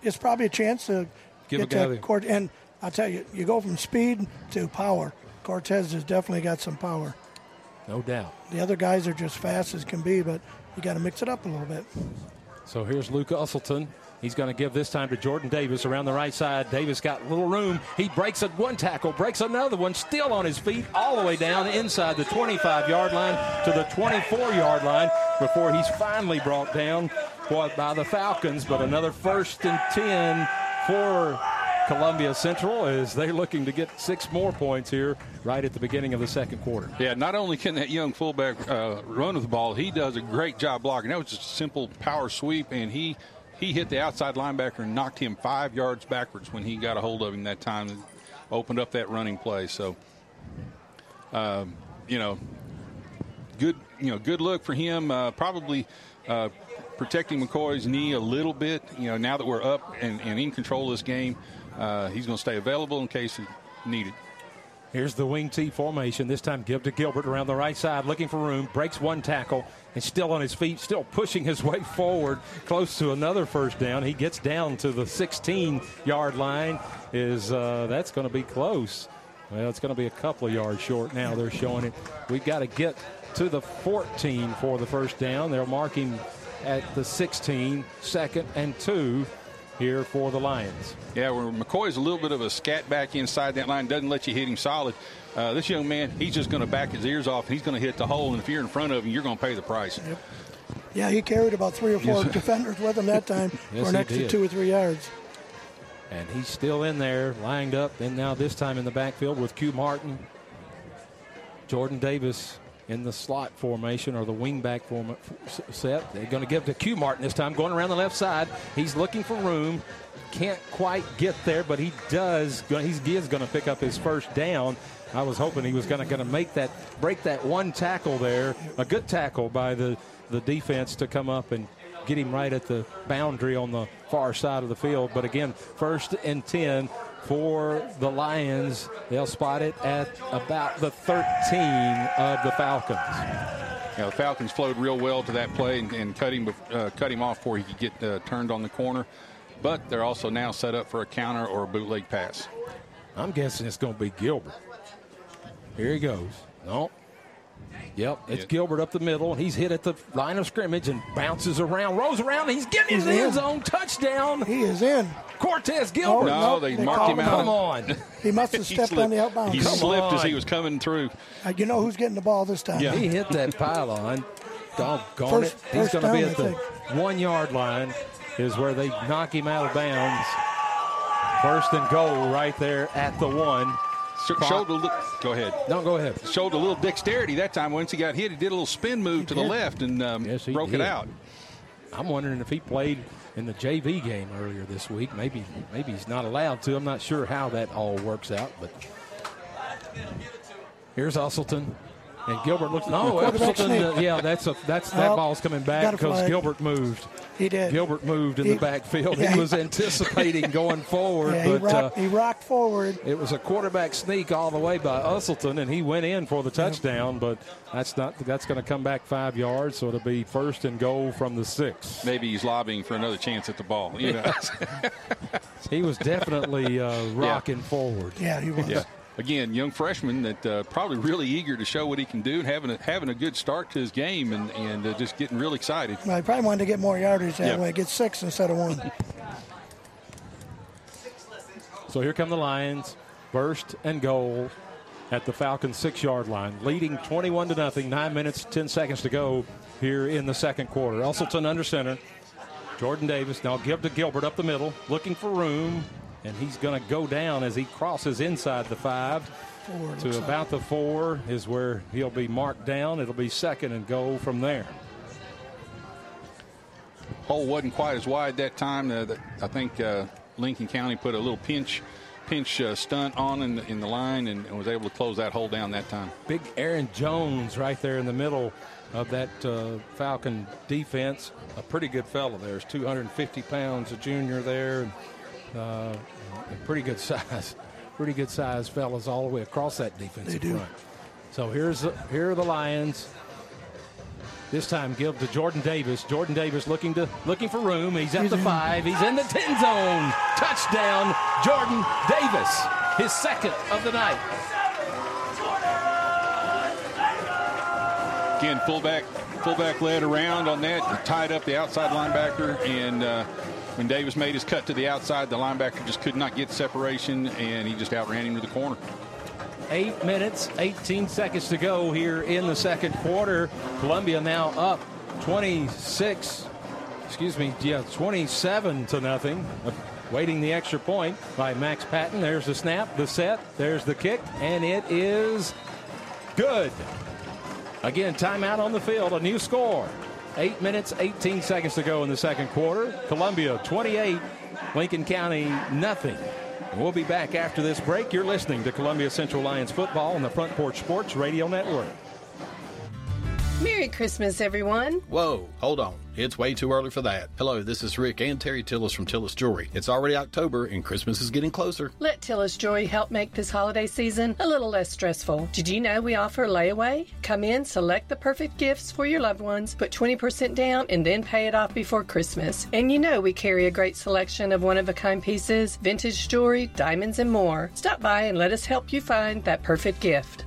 it's probably a chance to
Give a
get to Cort. And I'll tell you, you go from speed to power. Cortez has definitely got some power.
No doubt.
The other guys are just fast as can be, but you got to mix it up a little bit.
So here's Luke Usselton. He's going to give this time to Jordan Davis around the right side. Davis got a little room. He breaks a one tackle, breaks another one, still on his feet, all the way down inside the 25 yard line to the 24 yard line before he's finally brought down by the Falcons. But another first and 10 for Columbia Central as they're looking to get six more points here right at the beginning of the second quarter.
Yeah, not only can that young fullback uh, run with the ball, he does a great job blocking. That was just a simple power sweep, and he he hit the outside linebacker and knocked him five yards backwards when he got a hold of him that time and opened up that running play. So, um, you know, good you know good look for him. Uh, probably uh, protecting McCoy's knee a little bit. You know, now that we're up and, and in control of this game, uh, he's going to stay available in case he needed.
Here's the wing T formation. This time, give to Gilbert around the right side, looking for room. Breaks one tackle and still on his feet, still pushing his way forward, close to another first down. He gets down to the 16-yard line. Is uh, that's going to be close? Well, it's going to be a couple of yards short now. They're showing it. We've got to get to the 14 for the first down. They're marking at the 16, second and two here for the Lions.
Yeah, where McCoy's a little bit of a scat back inside that line, doesn't let you hit him solid. Uh, this young man, he's just going to back his ears off. and He's going to hit the hole, and if you're in front of him, you're going to pay the price. Yep.
Yeah, he carried about three or four
Yes.
defenders with him that time
Yes,
for an extra
did.
two or three yards.
And he's still in there, lined up, and now this time in the backfield with Q Martin. Jordan Davis in the slot formation or the wingback form set. They're going to give to Q Martin this time, going around the left side. He's looking for room. Can't quite get there, but he does. he is going to pick up his first down. I was hoping he was going to make that break that one tackle there. A good tackle by the the defense to come up and get him right at the boundary on the far side of the field. But again, first and 10 for the Lions. They'll spot it at about the 13 of the Falcons.
Yeah, the Falcons flowed real well to that play and, and cut him uh, cut him off before he could get uh, turned on the corner. But they're also now set up for a counter or a bootleg pass.
I'm guessing it's going to be Gilbert. Here he goes. No. Yep, it's
Yeah.
Gilbert up the middle. He's hit at the line of scrimmage and bounces around, rolls around. He's getting
He's
in the end
in.
zone. Touchdown.
He is in.
Cortez Gilbert.
Oh,
No, they
they
marked him
him
out.
Come on.
He must have stepped on the
slipped.
outbound.
He
Come
slipped as he was coming through.
Uh, you know who's getting the ball this time?
Yeah.
He hit that pylon. Doggone
First-
it. He's going to be at the one yard line, is where they knock him out of bounds. First and goal right there at the one.
Sh- showed a li- go ahead.
No, go ahead.
Showed a little dexterity that time. Once he got hit, he did a little spin move to the left and um,
Yes,
broke
did.
it out.
I'm wondering if he played in the JV game earlier this week. Maybe maybe he's not allowed to. I'm not sure how that all works out, but here's Usselton. And Gilbert looks. No,
quarterback
Usselton. uh, yeah, that's a that's that
Oh,
ball's coming back because. Gilbert moved.
He did.
Gilbert moved in
He-
the backfield.
yeah,
he
he-
was anticipating going forward,
Yeah, he
but
rocked,
uh,
he rocked forward.
it was a quarterback sneak all the way by Usselton, and he went in for the touchdown. But that's not that's going to come back five yards, so it'll be first and goal from the six.
Maybe he's lobbying for another chance at the ball. You know?
He was definitely uh, rocking forward.
Yeah, he was.
Yeah. Again, young freshman that uh, probably really eager to show what he can do and having a, having a good start to his game and, and uh, just getting real excited.
Well, he probably wanted to get more yardage that
Yeah.
way, get six instead of one.
So here come the Lions, first and goal at the Falcons six-yard line, leading 21 to nothing. Nine minutes, 10 seconds to go here in the second quarter. Usselton under center. Jordan Davis now give to Gilbert up the middle, looking for room, and he's going to go down as he crosses inside the five
Four,
to
looks like.
about the four is where he'll be marked down. It'll be second and goal from there.
Hole wasn't quite as wide that time. Uh, that- I think uh, Lincoln County put a little pinch pinch uh, stunt on in the, in the line and, and was able to close that hole down that time.
Big Aaron Jones right there in the middle of that uh, Falcon defense. A pretty good fellow there. He's 250 pounds, a junior there. And, uh, a pretty good size. Pretty good size fellas all the way across that defensive
They do.
front. So here's here are the Lions. This time give to Jordan Davis. Jordan Davis looking to looking for room. He's at
He's
the five. He's in the 10 zone. Touchdown, Jordan Davis. His second of the night.
Again, fullback fullback led around on that, tied up the outside linebacker, and uh, when Davis made his cut to the outside, the linebacker just could not get separation, and he just outran him to the corner.
Eight minutes, 18 seconds to go here in the second quarter. Columbia now up 26, excuse me, yeah, 27 to nothing. Waiting the extra point by Max Patton. There's the snap, the set, there's the kick, and it is good. Again, timeout on the field, a new score. Eight minutes, 18 seconds to go in the second quarter. Columbia 28, Lincoln County nothing. We'll be back after this break. You're listening to Columbia Central Lions football on the Front Porch Sports Radio Network.
Merry Christmas, everyone.
Whoa, hold on. It's way too early for that. Hello, this is Rick and Terry Tillis from Tillis Jewelry. It's already October and Christmas is getting closer.
Let Tillis Jewelry help make this holiday season a little less stressful. Did you know we offer layaway? Come in, select the perfect gifts for your loved ones, put 20% down, and then pay it off before Christmas. And you know we carry a great selection of one of a kind pieces, vintage jewelry, diamonds, and more. Stop by and let us help you find that perfect gift.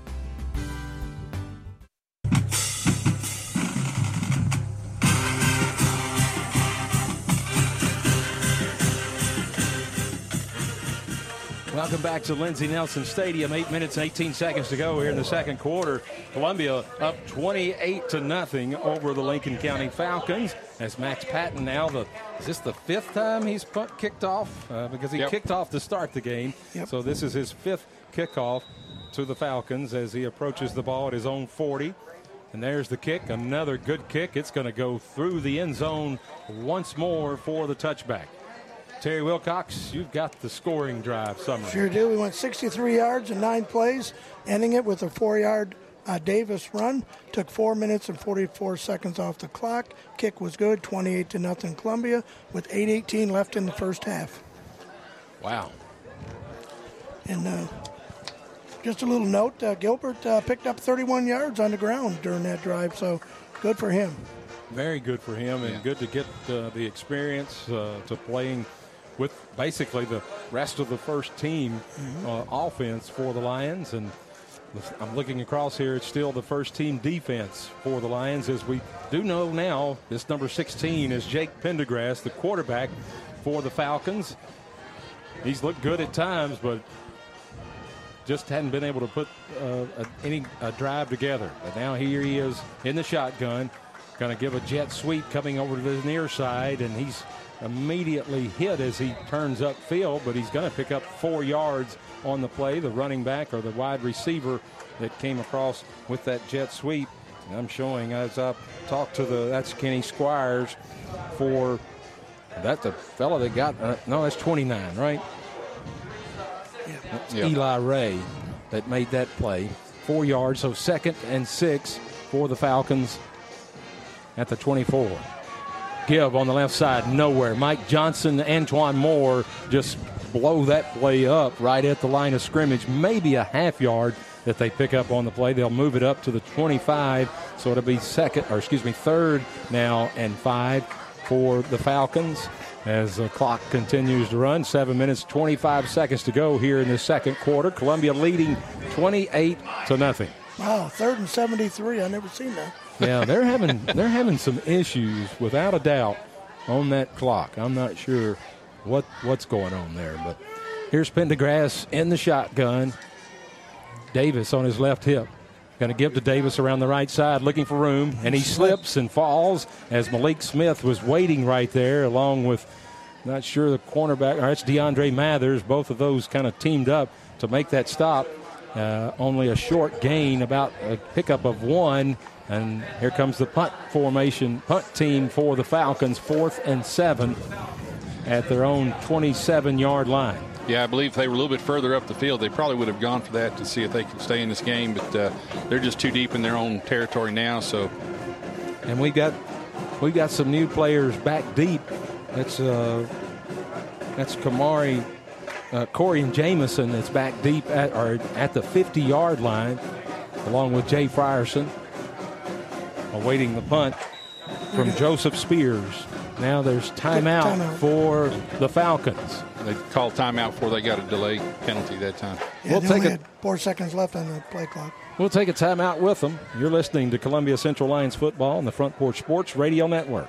Welcome back to Lindsey Nelson Stadium. Eight minutes and 18 seconds to go here in the second quarter. Columbia up 28 to nothing over the Lincoln County Falcons. As Max Patton now the is this the fifth time he's punt kicked off uh, because he
Yep.
kicked off to start the game.
Yep.
So this is his fifth kickoff to the Falcons as he approaches the ball at his own 40. And there's the kick, another good kick. It's going to go through the end zone once more for the touchback. Terry Wilcox, you've got the scoring drive summary.
Sure do. We went 63 yards in nine plays, ending it with a four-yard uh, Davis run. Took four minutes and 44 seconds off the clock. Kick was good, 28 to nothing Columbia, with 8:18 left in the first half.
Wow.
And uh, just a little note: uh, Gilbert uh, picked up 31 yards on the ground during that drive, so good for him.
Very good for him, and
Yeah.
good to get uh, the experience uh, to playing with basically the rest of the first team uh, offense for the Lions. And I'm looking across here; it's still the first team defense for the Lions. As we do know now, this number 16 is Jake Pendergrass, the quarterback for the Falcons. He's looked good at times, but just hadn't been able to put uh, a, any a drive together. But now here he is in the shotgun, going to give a jet sweep coming over to the near side, and he's immediately hit as he turns upfield, but he's going to pick up four yards on the play. The running back or the wide receiver that came across with that jet sweep. I'm showing as I talk to the that's Kenny Squires for that's the fellow that got uh, no that's 29 right. That's
Yeah.
Eli Ray that made that play. Four yards, so second and six for the Falcons at the 24. Give on the left side, nowhere. Mike Johnson, Antoine Moore just blow that play up right at the line of scrimmage. Maybe a half yard that they pick up on the play. They'll move it up to the 25, so it'll be second, or excuse me, third now and five for the Falcons as the clock continues to run. Seven minutes, 25 seconds to go here in the second quarter. Columbia leading 28 to nothing.
Wow, third and 73. I never seen that.
Yeah, they're having they're having some issues without a doubt on that clock. I'm not sure what what's going on there, but here's Pendergrass in the shotgun. Davis on his left hip. Going to give to Davis around the right side, looking for room, and he slips and falls as Malik Smith was waiting right there, along with not sure the cornerback. Or it's DeAndre Mathers. Both of those kind of teamed up to make that stop. Uh, only a short gain, about a pickup of one. And here comes the punt formation, punt team for the Falcons, fourth and seven at their own 27 yard line.
Yeah, I believe if they were a little bit further up the field, they probably would have gone for that to see if they could stay in this game. But uh, they're just too deep in their own territory now. So,
and we got we got some new players back deep. That's uh, that's Kamari, uh, Corey and Jamison. That's back deep at or at the 50 yard line, along with Jay Frierson, awaiting the punt from Joseph Spears. Now there's timeout,
Timeout.
for the Falcons.
they called timeout before they got a delay penalty that time.
Yeah,
We'll
they
take
only
it.
had four seconds left on the play clock.
We'll take a timeout with them. You're listening to Columbia Central Lions football on the Front Porch Sports Radio Network.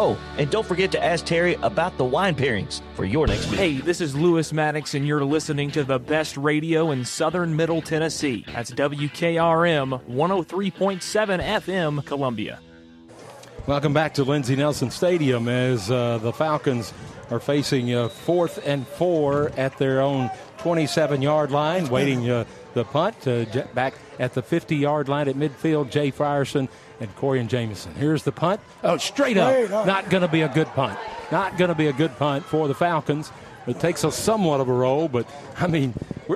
Oh, and don't forget to ask Terry about the wine pairings for your next meal.
Hey, this is Lewis Maddox, and you're listening to the best radio in southern Middle Tennessee. That's WKRM 103.7 FM, Columbia.
Welcome back to Lindsey Nelson Stadium as uh, the Falcons are facing uh, fourth and four at their own 27 yard line, waiting uh, the punt uh, back at the 50 yard line at midfield. Jay Frierson and Corey and Jameson. Here's the punt. Oh, straight up. Not going to be a good punt. Not going to be a good punt for the Falcons. It takes a somewhat of a roll, but I mean,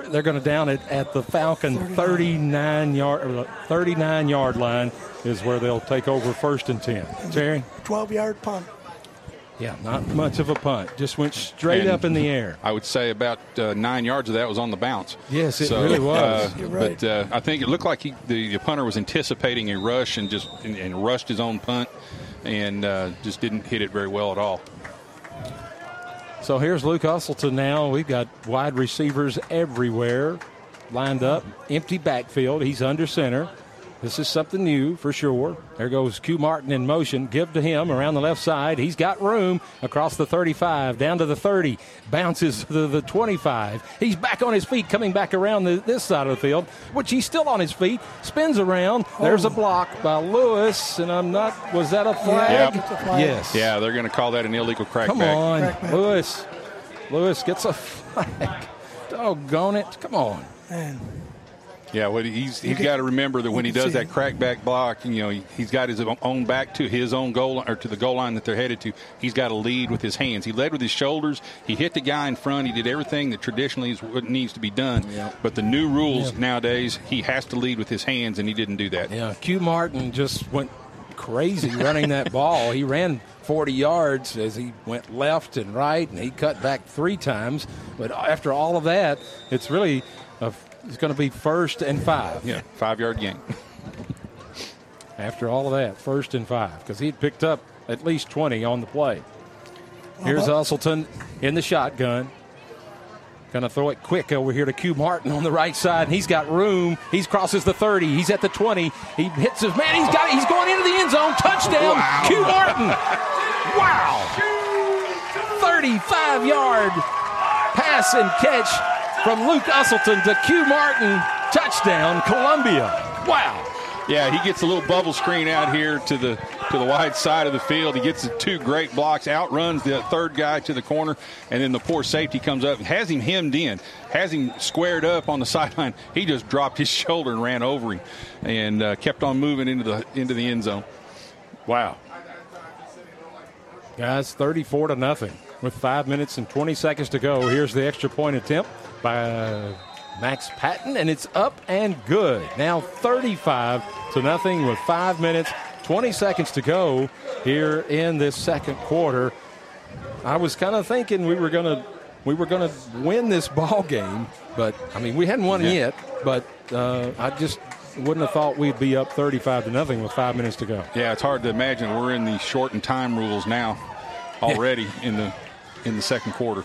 they're going to down it at the Falcon 39 yard, uh, 39 yard line is where they'll take over first and 10. Terry?
12 yard punt.
Yeah, not much of a punt. Just went straight
And
up in the air.
I would say about uh, nine yards of that was on the bounce.
Yes, it
So,
really was.
uh,
right.
But uh, I think it looked like he, the, the punter was anticipating a rush and just and, and rushed his own punt and uh, just didn't hit it very well at all.
So here's Luke Usselton now. We've got wide receivers everywhere lined up. Empty backfield. He's under center. This is something new for sure. There goes Q Martin in motion. Give to him around the left side. He's got room across the 35, down to the 30, bounces to the 25. He's back on his feet, coming back around the, this side of the field, which he's still on his feet. Spins around. There's a oh. block by Lewis, and I'm not. Was that a flag?
Yep.
A flag.
Yes.
Yeah, they're going to call that an illegal crackback.
Come on,
Crackback.
Lewis. Lewis gets a flag. Doggone it. Come on.
Man,
Yeah, well, he's he's got to remember that when he does that crackback block, you know, he, he's got his own back to his own goal or to the goal line that they're headed to. He's got to lead with his hands. He led with his shoulders. He hit the guy in front. He did everything that traditionally is what needs to be done. But the new rules nowadays, he has to lead with his hands, and he didn't do that.
Yeah, Q Martin just went crazy running that ball. He ran 40 yards as he went left and right, and he cut back three times. But after all of that, it's really a, it's going to be first and five.
Yeah, five yard gain.
After all of that, first and five, because he'd picked up at least 20 on the play. Here's Usselton in the shotgun. Going to throw it quick over here to Q Martin on the right side. And He's got room. He crosses the 30. He's at the 20. He hits his man. He's got it. He's going into the end zone. Touchdown,
Wow.
Q Martin. Wow. 35 yard pass and catch from Luke Usselton to Q Martin. Touchdown, Columbia. Wow.
Yeah, he gets a little bubble screen out here to the to the wide side of the field. He gets the two great blocks, outruns the third guy to the corner, and then the poor safety comes up and has him hemmed in, has him squared up on the sideline. He just dropped his shoulder and ran over him, and uh, kept on moving into the into the end zone. Wow.
Guys, 34 to nothing with five minutes and 20 seconds to go. Here's the extra point attempt by uh, Max Patton, and it's up and good. Now 35 to nothing with five minutes, 20 seconds to go here in this second quarter. I was kind of thinking we were going to we were going to win this ball game, but I mean we hadn't won
Yeah.
yet. But uh, I just wouldn't have thought we'd be up 35 to nothing with five minutes to go.
Yeah, it's hard to imagine we're in the shortened time rules now already in the in the second quarter.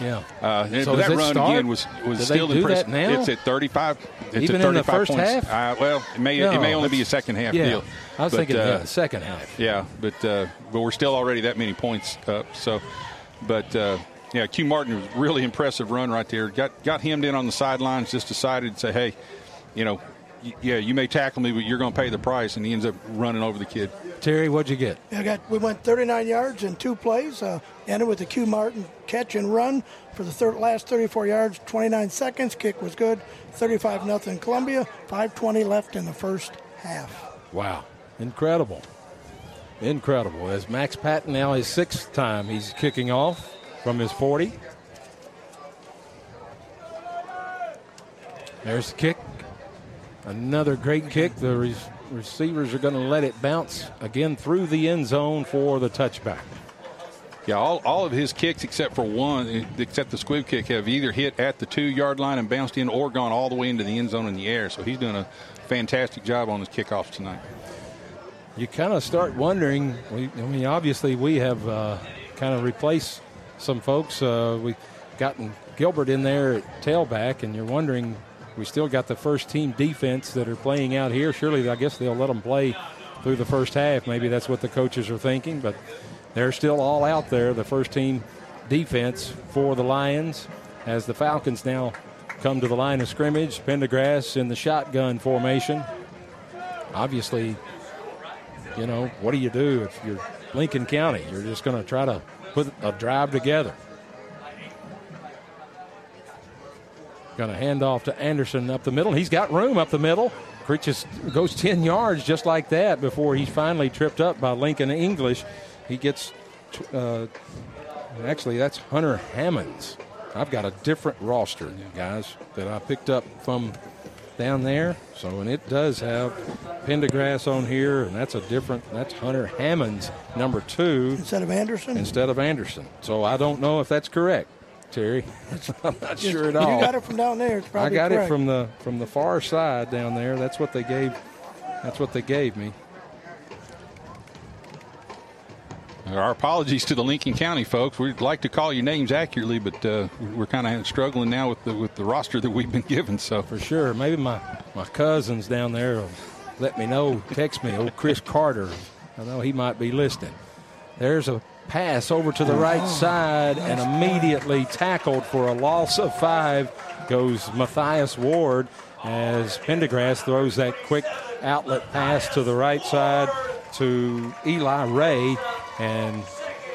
Yeah.
Uh,
So
that run
start?
again was was
Do
still impressive. It's at 35. It's
Even
at
in the
35
first
points.
half?
Uh, well, it may
No,
it may only be a second half
yeah.
deal.
I was
But,
thinking,
uh,
the second half.
Yeah, but uh, but we're still already that many points up. So, but uh, yeah, Q Martin was really impressive run right there. Got got hemmed in on the sidelines. Just decided to say, hey, you know, yeah, you may tackle me, but you're going to pay the price. And he ends up running over the kid.
Terry, what'd you get?
I got. We went 39 yards in two plays. Uh, ended with the Q Martin catch and run for the third, last 34 yards, 29 seconds. Kick was good. 35 nothing Columbia. 5:20 left in the first half.
Wow. Incredible. Incredible. As Max Patton now his sixth time he's kicking off from his 40. There's the kick. Another great kick. The re- receivers are going to let it bounce again through the end zone for the touchback.
Yeah, all, all of his kicks except for one, except the squib kick, have either hit at the two yard line and bounced in or gone all the way into the end zone in the air. So he's doing a fantastic job on his kickoffs tonight.
you kind of start wondering. We, I mean, obviously, we have uh, kind of replaced some folks. Uh, we gotten Gilbert in there at tailback, and you're wondering. We still got the first team defense that are playing out here. Surely, I guess they'll let them play through the first half. Maybe that's what the coaches are thinking, but they're still all out there. The first team defense for the Lions as the Falcons now come to the line of scrimmage. Pendergrass in the shotgun formation. Obviously, you know, what do you do if you're Lincoln County? You're just going to try to put a drive together. Going to hand off to Anderson up the middle. He's got room up the middle. Reaches, goes 10 yards just like that before he's finally tripped up by Lincoln English. He gets, uh, actually, that's Hunter Hammonds. I've got a different roster, guys, that I picked up from down there. So, and it does have Pendergrass on here, and that's a different, that's Hunter Hammonds, number two.
Instead of Anderson?
Instead of Anderson. So I don't know if that's correct, Terry. I'm not sure at all.
You got it from down there. It's
I
probably
got it from the from the far side down there. That's what they gave. That's what they gave me.
Our apologies to the Lincoln County folks. We'd like to call your names accurately, but uh, we're kind of struggling now with the with the roster that we've been given. So
for sure, maybe my my cousins down there will let me know. Text me, old Chris Carter. I know he might be listening. There's a pass over to the right side and immediately tackled for a loss of five goes Matthias Ward as Pendergrass throws that quick outlet pass to the right side to Eli Ray and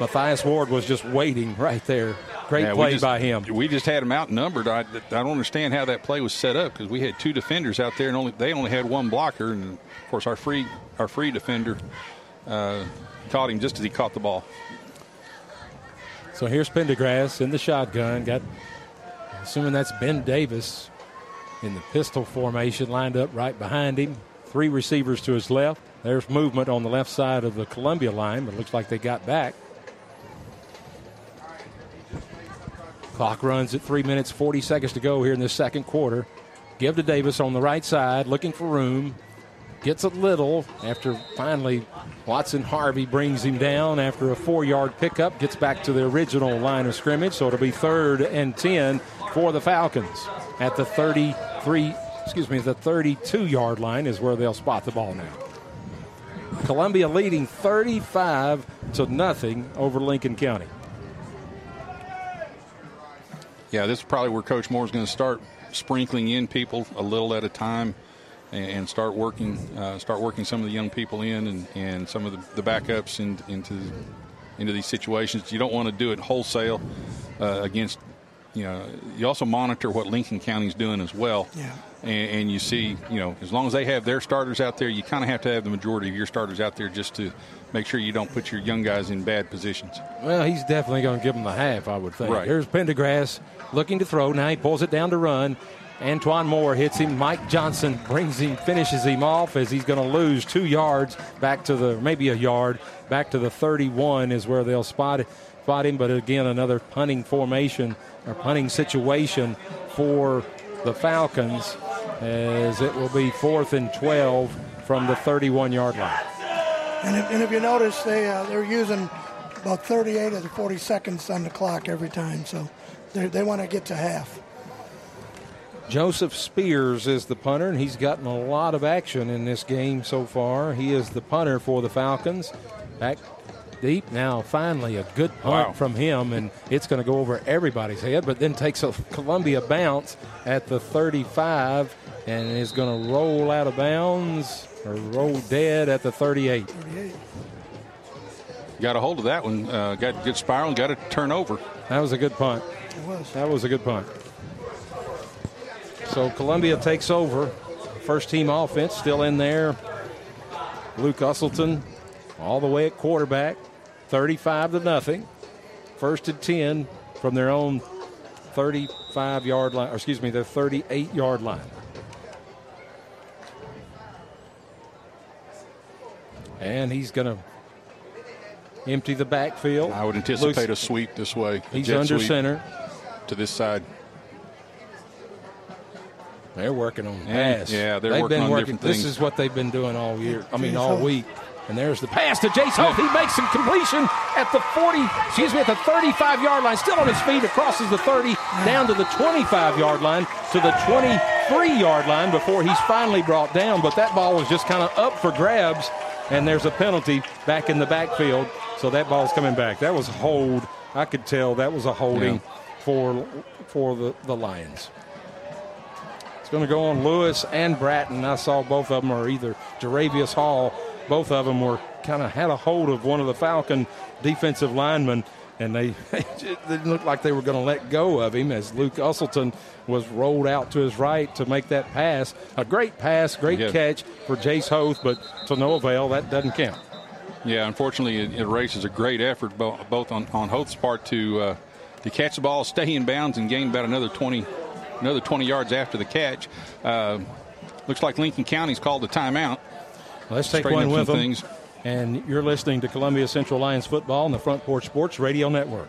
Matthias Ward was just waiting right there. Great
Yeah,
play
just-
by him.
We just had him outnumbered. I, I don't understand how that play was set up because we had two defenders out there and only they only had one blocker, and of course our free our free defender uh, caught him just as he caught the ball.
So here's Pendergrass in the shotgun. Got, assuming that's Ben Davis in the pistol formation, lined up right behind him. Three receivers to his left. There's movement on the left side of the Columbia line, but it looks like they got back. Clock runs at three minutes, 40 seconds to go here in the second quarter. Give to Davis on the right side, looking for room. Gets a little after finally Watson Harvey brings him down after a four yard pickup, gets back to the original line of scrimmage. So it'll be third and 10 for the Falcons at the 33, excuse me, the 32 yard line is where they'll spot the ball now. Columbia leading 35 to nothing over Lincoln County.
Yeah, this is probably where Coach Moore is going to start sprinkling in people a little at a time and start working uh, start working some of the young people in and, and some of the, the backups in, into into these situations. You don't want to do it wholesale uh, against. You know, you also monitor what Lincoln County's doing as well.
Yeah.
And, and you see, you know, as long as they have their starters out there, you kind of have to have the majority of your starters out there just to make sure you don't put your young guys in bad positions.
Well, he's definitely going to give them the half, I would think.
Right.
Here's Pendergrass looking to throw. Now he pulls it down to run. Antoine Moore hits him. Mike Johnson brings him, finishes him off as he's going to lose two yards back to the, maybe a yard, back to the 31 is where they'll spot, spot him. But again, another punting formation or punting situation for the Falcons as it will be fourth and 12 from the 31 yard line.
And if, and if you notice, they uh, they're using about 38 of the 40 seconds on the clock every time, so they want to get to half.
Joseph Spears is the punter, and he's gotten a lot of action in this game so far. He is the punter for the Falcons. Back deep now, finally a good punt
Wow.
from him, and it's going to go over everybody's head, but then takes a Columbia bounce at the 35 and is going to roll out of bounds or roll dead at the 38.
Got a hold of that one. Uh, got a good spiral and got a turnover.
That was a good punt.
It was.
That was a good punt. So Columbia takes over. First team offense still in there. Luke Usselton all the way at quarterback. 35 to nothing. First and 10 from their own 35 yard line, or excuse me, their 38 yard line. And he's going to empty the backfield.
I would anticipate a sweep this way.
He's under
sweep
center.
to this side.
They're working on the pass.
yeah, they're
They've
working
been
on
working.
different
This
things.
is what they've been doing all year. I mean,
Jace
all
Hoth.
week. And there's the pass to Jace Hoth. He makes some completion at the 40, excuse me, at the 35 yard line. Still on his feet, It crosses the 30, down to the 25 yard line, to the 23 yard line before he's finally brought down. But that ball was just kind of up for grabs, and there's a penalty back in the backfield. So that ball's coming back. That was a hold. I could tell that was a holding for for the, the Lions. Going to go on Lewis and Bratton. I saw both of them are either Jaravius Hall. Both of them were kind of had a hold of one of the Falcon defensive linemen, and they, they didn't look like they were going to let go of him as Luke Usselton was rolled out to his right to make that pass. A great pass, great
Yeah.
catch for Jace Hoth, but to no avail. That doesn't count.
Yeah, unfortunately, it, it raises a great effort bo- both on, on Hoth's part to uh, to catch the ball, stay in bounds, and gain about another 20, another 20 yards after the catch. Uh, looks like Lincoln County's called a timeout.
Let's take
Straighten
one with them.
things.
And you're listening to Columbia Central Lions football on the Front Porch Sports Radio Network.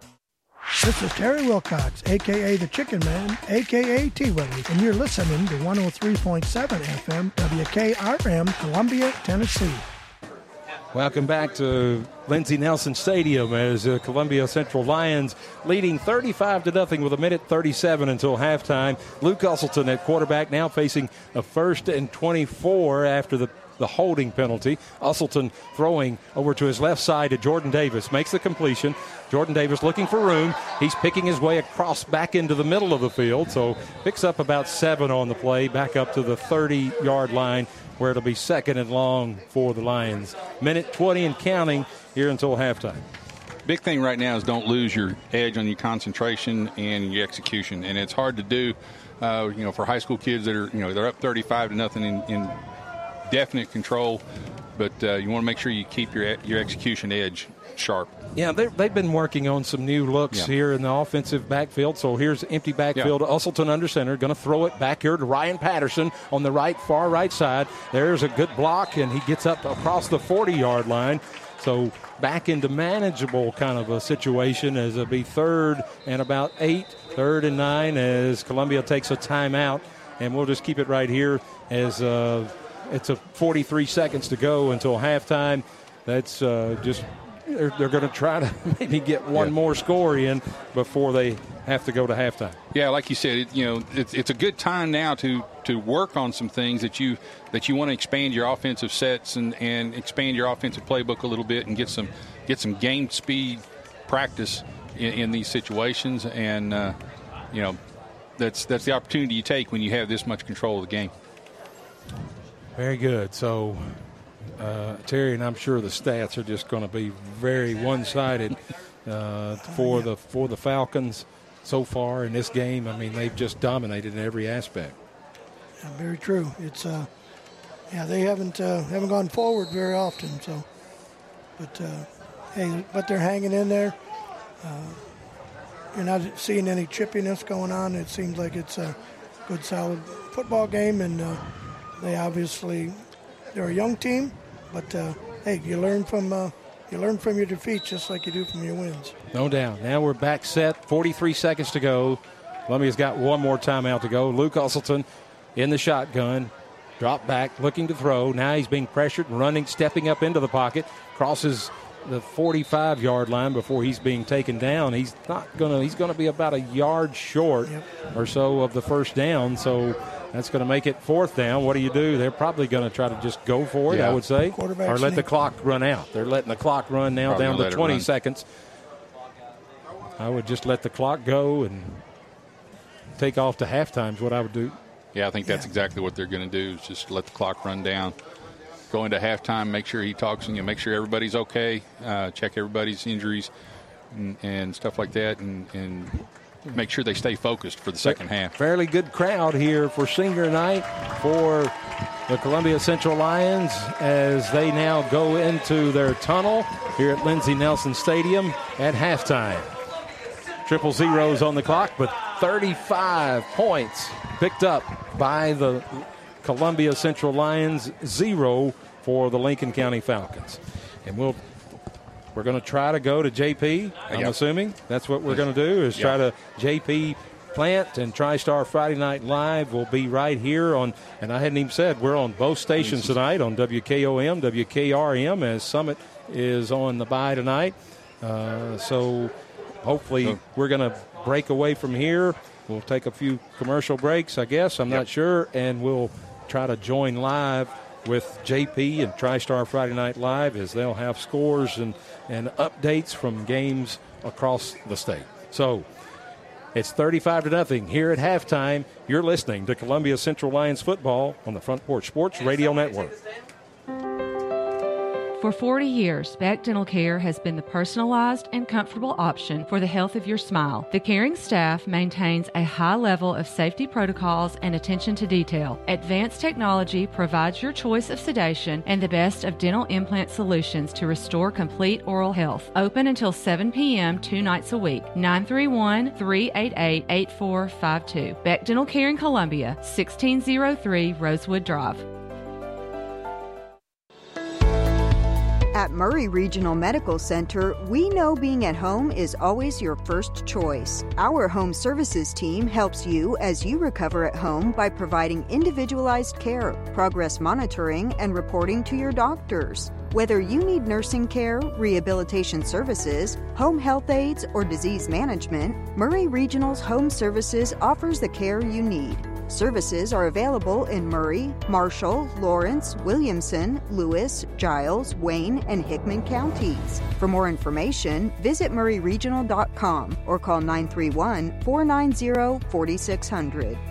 This is Terry Wilcox, aka the Chicken Man, aka T Willie, and you're listening to 103.7 FM WKRM, Columbia, Tennessee.
Welcome back to Lindsey Nelson Stadium as uh, Columbia Central Lions leading 35 to nothing with a minute 37 until halftime. Luke Usselton at quarterback now facing a first and 24 after the the holding penalty. Usselton throwing over to his left side to Jordan Davis. Makes the completion. Jordan Davis looking for room. He's picking his way across back into the middle of the field. So picks up about seven on the play, back up to the 30 yard line where it'll be second and long for the Lions. Minute 20 and counting here until halftime.
Big thing right now is don't lose your edge on your concentration and your execution, and it's hard to do. Uh, you know, for high school kids that are you know they're up 35 to nothing in, in definite control, but uh, you want to make sure you keep your your execution edge sharp.
Yeah, they've been working on some new looks
Yeah.
here in the offensive backfield. So here's empty backfield. Usselton under center, going to throw it back here to Ryan Patterson on the right, far right side. There's a good block, and he gets up across the 40 yard line. So back into manageable kind of a situation as it'll be third and about eight, third and nine as Columbia takes a timeout. And we'll just keep it right here as uh, it's a 43 seconds to go until halftime. That's uh, just they're, they're going to try to maybe get one more score in before they have to go to halftime.
Yeah, like you said, it, you know, it's, it's a good time now to to work on some things that you that you want to expand your offensive sets and, and expand your offensive playbook a little bit and get some get some game speed practice in, in these situations. And uh, you know, that's that's the opportunity you take when you have this much control of the game.
Very good. So, uh, Terry, and I'm sure the stats are just going to be very one-sided uh, for the for the Falcons so far in this game. I mean, they've just dominated in every aspect.
Yeah, very true. It's uh, yeah, they haven't uh, haven't gone forward very often. So, but uh, hey, but they're hanging in there. Uh, you're not seeing any chippiness going on. It seems like it's a good, solid football game, and they obviously they're a young team. But uh, hey, you learn from uh, you learn from your defeats just like you do from your wins.
No doubt. Now we're back set. 43 seconds to go. Columbia's got one more timeout to go. Luke Usselton in the shotgun. Drop back, looking to throw. Now he's being pressured running, stepping up into the pocket. Crosses the 45 yard line before he's being taken down. He's not going to, he's going to be about a yard short or so of the first down. So that's going to make it fourth down. What do you do? They're probably going to try to just go for it,
Yeah.
I would say. Or let the clock run out. They're letting the clock run now
Probably
down to 20 seconds. I would just let the clock go and take off to halftime is what I would do.
Yeah, I think that's exactly what they're going to do is just let the clock run down. Go into halftime, make sure he talks and you make sure everybody's okay, uh, check everybody's injuries and, and stuff like that, and, and make sure they stay focused for the second half.
Fairly good crowd here for senior night for the Columbia Central Lions as they now go into their tunnel here at Lindsey Nelson Stadium at halftime. Triple zeros on the clock, but 35 points picked up by the Columbia Central Lions, zero for the Lincoln County Falcons. And we'll we're going to try to go to JP. I'm
Yep.
assuming that's what we're going to do is try to JP Platt and TriStar Friday Night Live will be right here on. And I hadn't even said we're on both stations tonight on WKOM, WKRM as Summit is on the bye tonight. Uh, so hopefully we're going to break away from here. We'll take a few commercial breaks, I guess. I'm not sure, and we'll try to join live with JP and TriStar Friday Night Live as they'll have scores and, and updates from games across the state. So it's 35 to nothing here at halftime. You're listening to Columbia Central Lions football on the Front Porch Sports Radio Network.
For 40 years, Beck Dental Care has been the personalized and comfortable option for the health of your smile. The caring staff maintains a high level of safety protocols and attention to detail. Advanced technology provides your choice of sedation and the best of dental implant solutions to restore complete oral health. Open until 7 p.m. two nights a week. 931 388 8452. Beck Dental Care in Columbia, 1603 Rosewood Drive.
At Maury Regional Medical Center, we know being at home is always your first choice. Our home services team helps you as you recover at home by providing individualized care, progress monitoring, and reporting to your doctors. Whether you need nursing care, rehabilitation services, home health aides, or disease management, Maury Regional's Home Services offers the care you need. Services are available in Maury, Marshall, Lawrence, Williamson, Lewis, Giles, Wayne, and Hickman counties. For more information, visit mauryregional.com or call 931 490 4600.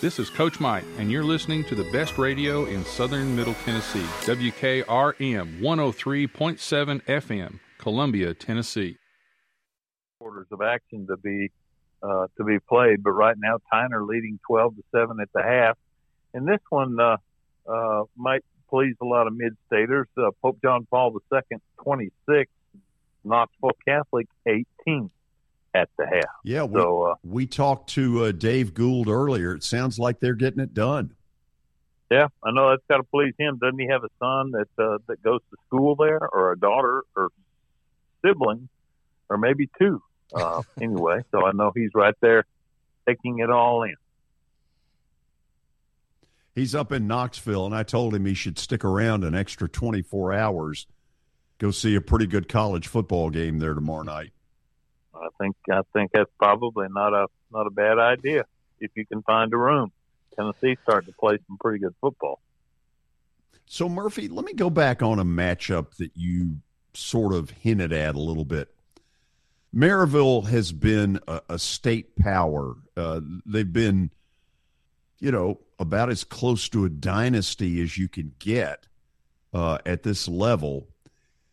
This is Coach Mike, and you're listening to the best radio in southern Middle Tennessee, WKRM 103.7 FM, Columbia, Tennessee.
Orders of action to be uh, to be played, but right now Tyner leading 12 to seven at the half, and this one uh, uh, might please a lot of mid-staters. Uh, Pope John Paul II, 26, Knoxville Catholic, 18 at the half.
Yeah, we,
so, uh,
we talked to uh, Dave Gould earlier. It sounds like they're getting it done.
Yeah, I know that's got to please him. Doesn't he have a son that uh, that goes to school there, or a daughter, or sibling, or maybe two? Uh, anyway, so I know he's right there taking it all in.
He's up in Knoxville, and I told him he should stick around an extra 24 hours, go see a pretty good college football game there tomorrow night.
I think I think that's probably not a not a bad idea if you can find a room. Tennessee's starting to play some pretty good football.
So Murphy, let me go back on a matchup that you sort of hinted at a little bit. Maryville has been a, a state power. Uh, they've been, you know, about as close to a dynasty as you can get uh, at this level.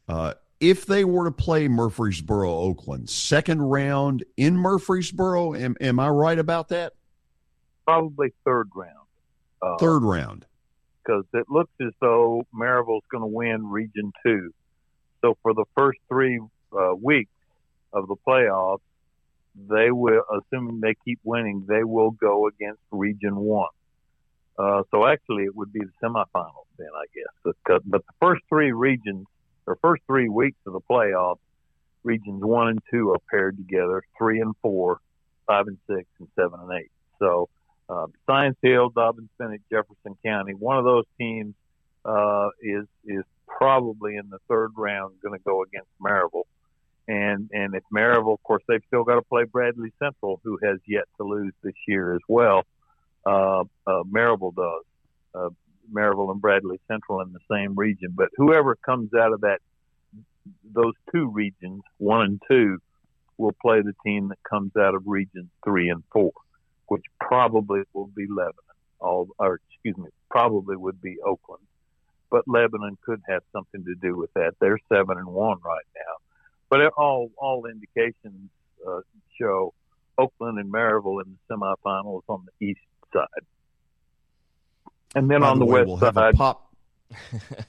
Uh, if they were to play Murfreesboro, Oakland, second round in Murfreesboro, am, am I right about that?
Probably third round. Uh,
third round.
Because it looks as though Maryville's going to win Region 2. So for the first three uh, weeks of the playoffs, they will, assuming they keep winning, they will go against Region 1. Uh, so actually, it would be the semifinals then, I guess. But, but the first three regions the first three weeks of the playoffs, regions one and two are paired together, three and four, five and six, and seven and eight. So, uh, Science Hill, Dobyns Bennett, Jefferson County, one of those teams uh, is is probably in the third round going to go against Maryville. And and if Maryville, of course, they've still got to play Bradley Central, who has yet to lose this year as well. Uh, uh, does. Uh, Maryville and Bradley Central in the same region. But whoever comes out of that, those two regions, one and two, will play the team that comes out of regions three and four, which probably will be Lebanon. All, or excuse me, probably would be Oakland, but Lebanon could have something to do with that. They're seven and one right now, but all all indications uh, show Oakland and Maryville in the semifinals on the east side. And then
By
on the,
the way,
west
we'll have a pop.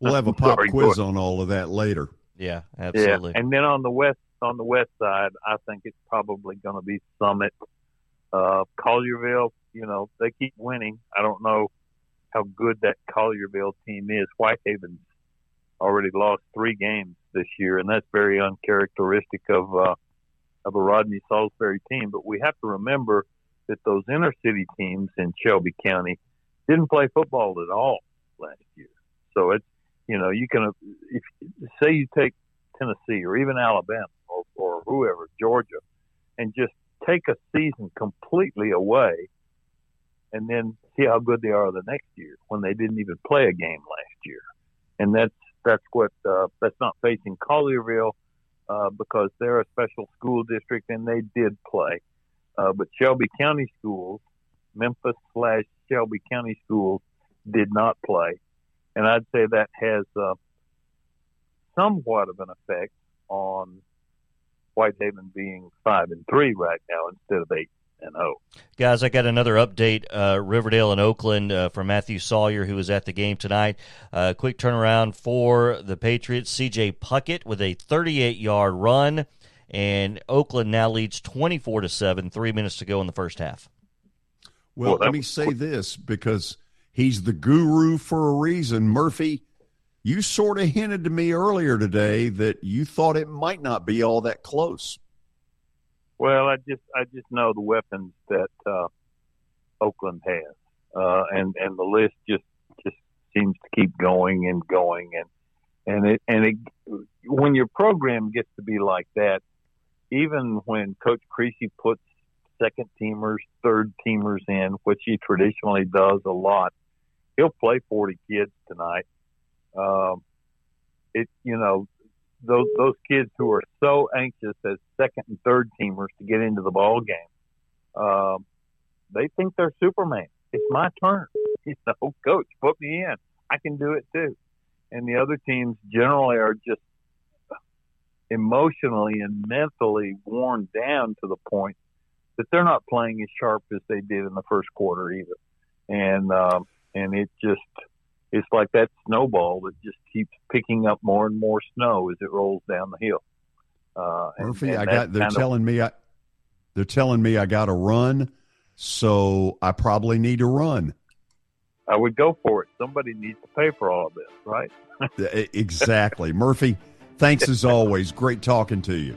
We'll have a pop
Sorry,
quiz on all of that later.
Yeah,
Yeah, and then on the west on the west side, I think it's probably going to be Summit, uh, Collierville. You know, they keep winning. I don't know how good that Collierville team is. Whitehaven's already lost three games this year, and that's very uncharacteristic of uh, of a Rodney Saulsberry team. But we have to remember that those inner city teams in Shelby County didn't play football at all last year. So it's you know you can if say you take Tennessee or even Alabama or, or whoever Georgia and just take a season completely away and then see how good they are the next year when they didn't even play a game last year and that's that's what uh, that's not facing Collierville uh, because they're a special school district and they did play uh, but Shelby County schools Memphis slash Shelby County schools did not play and I'd say that has uh, somewhat of an effect on Whitehaven being five and three right now instead of eight and oh. zero.
Guys, I got another update. Uh, Riverdale and Oakland uh, from Matthew Sawyer, who was at the game tonight. Uh, quick turnaround for the Patriots. C.J. Puckett with a 38-yard run, and Oakland now leads 24 to seven. Three minutes to go in the first half.
Well,
Well,
let me
was
say this because he's the guru for a reason. Murphy, you sort of hinted to me earlier today that you thought it might not be all that close.
Well, I just I just know the weapons that uh, Oakland has, uh, and and the list just just seems to keep going and going, and and it and it when your program gets to be like that, even when Coach Creasy puts second teamers, third teamers in, which he traditionally does a lot, he'll play 40 kids tonight. Um, it you know those those kids who are so anxious as second and third teamers to get into the ball game, um, they think they're Superman. It's my turn. You know, coach, put me in. I can do it too. And the other teams generally are just emotionally and mentally worn down to the point that they're not playing as sharp as they did in the first quarter either. And um, and it just it's like that snowball that just keeps picking up more and more snow as it rolls down the hill. Uh, and,
Murphy,
and
I got. They're telling of, me I. They're telling me I got to run, so I probably need to run.
I would go for it. Somebody needs to pay for all of this, right?
exactly, Murphy. Thanks as always. Great talking to you.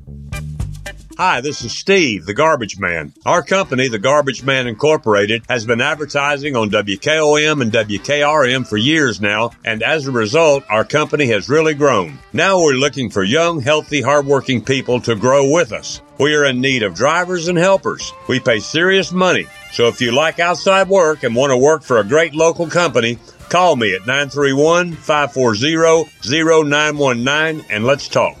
Hi, this is Steve, the Garbage Man. Our company, the Garbage Man Incorporated, has been advertising on WKOM and WKRM for years now, and as a result, our company has really grown. Now we're looking for young, healthy, hardworking people to grow with us. We are in need of drivers and helpers. We pay serious money. So if you like outside work and want to work for a great local company, call me at 931 540 0919 and let's talk.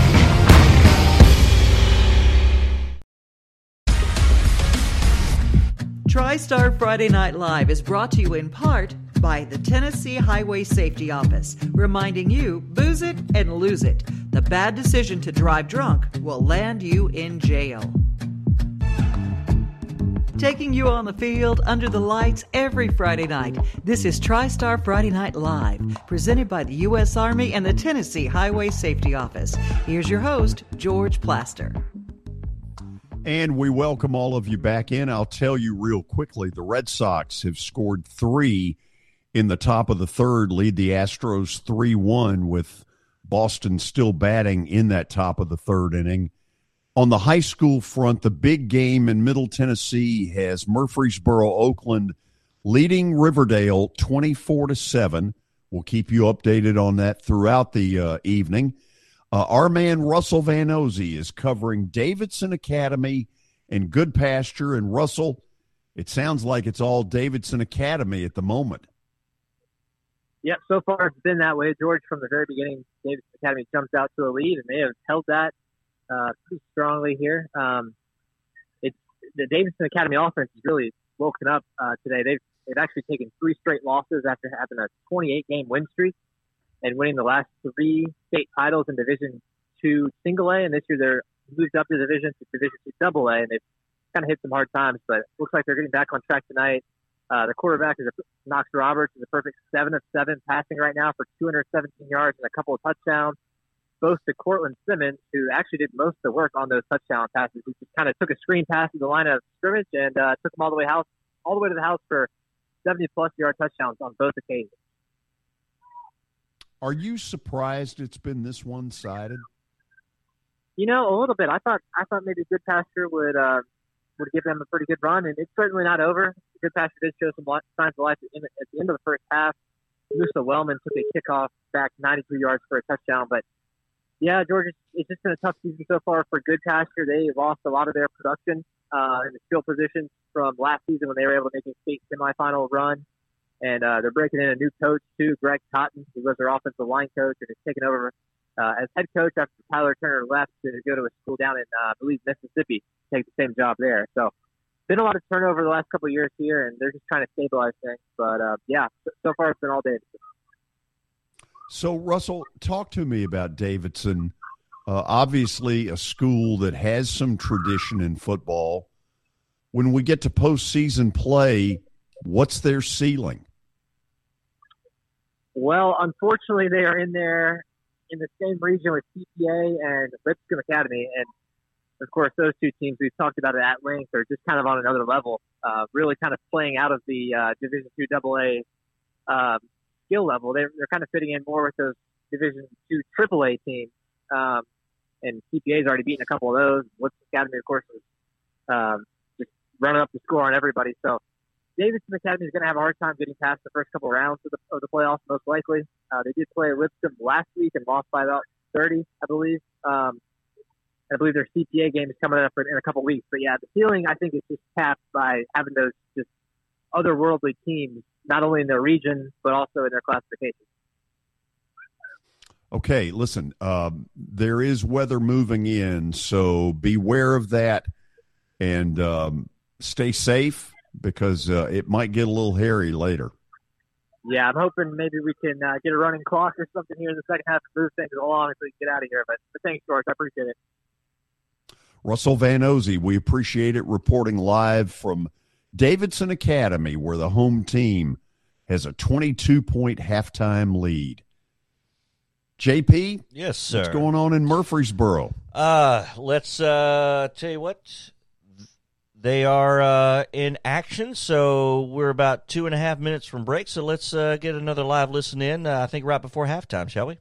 TriStar Friday Night Live is brought to you in part by the Tennessee Highway Safety Office, reminding you booze it and lose it. The bad decision to drive drunk will land you in jail. Taking you on the field under the lights every Friday night. This is TriStar Friday Night Live, presented by the U.S. Army and the Tennessee Highway Safety Office. Here's your host, George Plaster.
And we welcome all of you back in. I'll tell you real quickly the Red Sox have scored three in the top of the third, lead the Astros 3 1 with Boston still batting in that top of the third inning. On the high school front, the big game in Middle Tennessee has Murfreesboro Oakland leading Riverdale 24 to 7. We'll keep you updated on that throughout the uh, evening. Uh, our man Russell Van Ozey is covering Davidson Academy and Goodpasture. And Russell, it sounds like it's all Davidson Academy at the moment.
Yep, so far it's been that way. George, from the very beginning, Davidson Academy jumped out to a lead, and they have held that uh, pretty strongly here. Um, it's the Davidson Academy offense is really woken up uh, today. They've they've actually taken three straight losses after having a 28 game win streak and winning the last three state titles in Division Two Single A, and this year they're moved up the division to Division Two Double A, and they've kind of hit some hard times, but looks like they're getting back on track tonight. Uh, the quarterback is a, Knox Roberts is a perfect seven of seven passing right now for 217 yards and a couple of touchdowns. Both to Cortland Simmons, who actually did most of the work on those touchdown passes. He just kind of took a screen pass to the line of scrimmage and uh, took them all the way house, all the way to the house for 70 plus yard touchdowns on both occasions.
Are you surprised it's been this one sided?
You know, a little bit. I thought I thought maybe Goodpasture would uh, would give them a pretty good run, and it's certainly not over. Goodpasture did show some signs of life at the, end of the first half. Musa Wellman took a kickoff back 93 yards for a touchdown, but yeah, Georgia, it's just been a tough season so far for Goodpasture. They lost a lot of their production uh, in the skill positions from last season when they were able to make a state semifinal run. And uh, they're breaking in a new coach too, Greg Cotton, who was their offensive line coach and is taking over uh, as head coach after Tyler Turner left to go to a school down in, uh, I believe, Mississippi, take the same job there. So, been a lot of turnover the last couple of years here, and they're just trying to stabilize things. But uh, yeah, so far it's been all Davidson.
So, Russell, talk to me about Davidson. Uh, obviously, a school that has some tradition in football. When we get to postseason play, what's their ceiling?
Well, unfortunately, they are in there in the same region with CPA and Lipscomb Academy, and of course, those two teams we've talked about it at length are just kind of on another level, uh, really kind of playing out of the uh, Division Two AA um, skill level. They're, they're kind of fitting in more with those Division Two Triple A teams, um, and CPA's already beaten a couple of those. Lipscomb Academy, of course, was um, just running up the score on everybody. So Davidson Academy is going to have a hard time getting past the first couple rounds of the, of the playoffs, most likely. Uh, they did play Lipscomb last week and lost by about 30, I believe. Um, I believe their CPA game is coming up in a couple weeks. But yeah, the ceiling I think is just capped by having those just otherworldly teams, not only in their region but also in their classification.
Okay, listen, um, there is weather moving in, so beware of that and um, stay safe because uh, it might get a little hairy later.
Yeah, I'm hoping maybe we can uh, get a running clock or something here in the second half to move things along so we can get out of here. But, but thanks, George. I appreciate it.
Russell Van Ozey, we appreciate it reporting live from Davidson Academy, where the home team has a 22 point halftime lead. JP?
Yes, sir.
What's going on in Murfreesboro?
Uh, let's uh, tell you what. They are uh, in action, so we're about two and a half minutes from break. So let's uh, get another live listen in. Uh, I think right before halftime, shall we?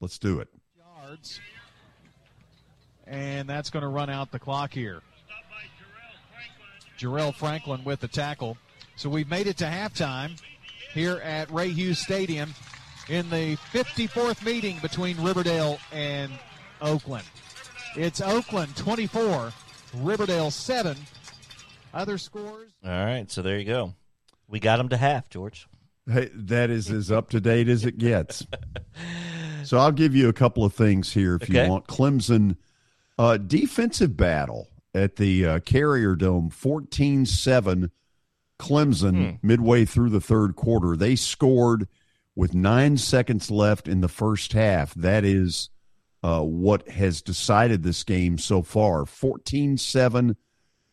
Let's do it.
Yards, and that's going to run out the clock here. Jarrell Franklin with the tackle. So we've made it to halftime here at Ray Hughes Stadium in the 54th meeting between Riverdale and Oakland. It's Oakland 24, Riverdale 7. Other scores?
All right, so there you go. We got them to half, George.
Hey, that is as up to date as it gets. so I'll give you a couple of things here if
Okay.
you want. Clemson uh, defensive battle at the uh, Carrier Dome, 14 7 Clemson midway through the third quarter. They scored with nine seconds left in the first half. That is uh, what has decided this game so far. 14 7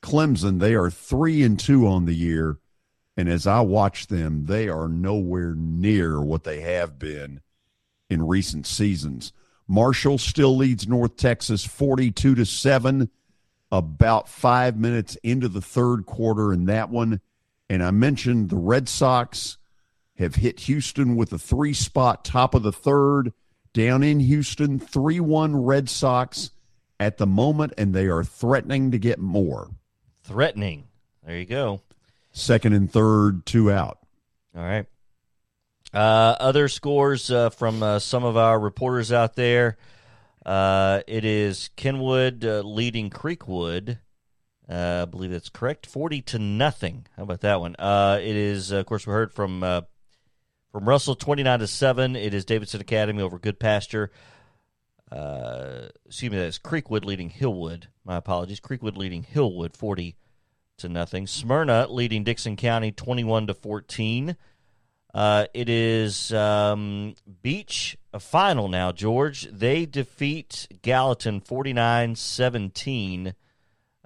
Clemson. They are 3 and 2 on the year. And as I watch them, they are nowhere near what they have been in recent seasons. Marshall still leads North Texas 42 to 7 about 5 minutes into the third quarter in that one. And I mentioned the Red Sox have hit Houston with a three spot top of the third down in Houston 3-1 Red Sox at the moment and they are threatening to get more.
Threatening. There you go.
Second and third, two out.
All right. Uh, other scores uh, from uh, some of our reporters out there. Uh, it is Kenwood uh, leading Creekwood. Uh, I believe that's correct. Forty to nothing. How about that one? it is, of course, we heard from from Russell, twenty nine to seven. It is Davidson Academy over good Goodpasture. excuse me, that's Creekwood leading Hillwood. My apologies. Creekwood leading Hillwood, forty to nothing. Smyrna leading Dickson County, twenty-one to fourteen. Uh, it is um, Beech a final now, George. They defeat Gallatin 49 17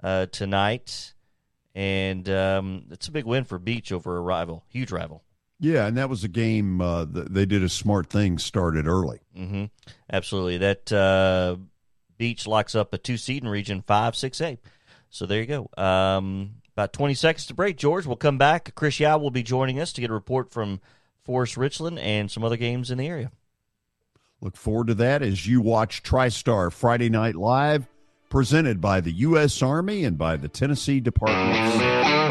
uh, tonight. And um, it's a big win for Beech over a rival, huge rival.
Yeah, and that was a game uh, they did a smart thing, started early.
Mm-hmm. Absolutely. That uh, Beech locks up a two seed in Region 5 6A. So there you go. Um, about 20 seconds to break, George. We'll come back. Chris Yao will be joining us to get a report from Forest Richland and some other games in the area.
Look forward to that as you watch TriStar Friday Night Live, presented by the U.S. Army and by the Tennessee Department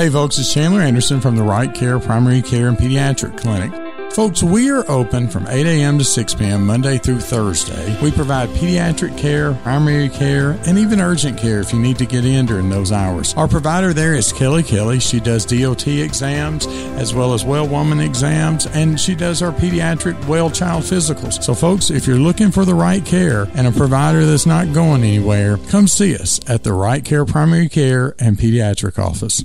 Hey folks, it's Chandler Anderson from the Right Care Primary Care and Pediatric Clinic. Folks, we are open from 8 a.m. to 6 p.m. Monday through Thursday. We provide pediatric care, primary care, and even urgent care if you need to get in during those hours. Our provider there is Kelly Kelly. She does DOT exams as well as well woman exams, and she does our pediatric well child physicals. So, folks, if you're looking for the right care and a provider that's not going anywhere, come see us at the Right Care Primary Care and Pediatric Office.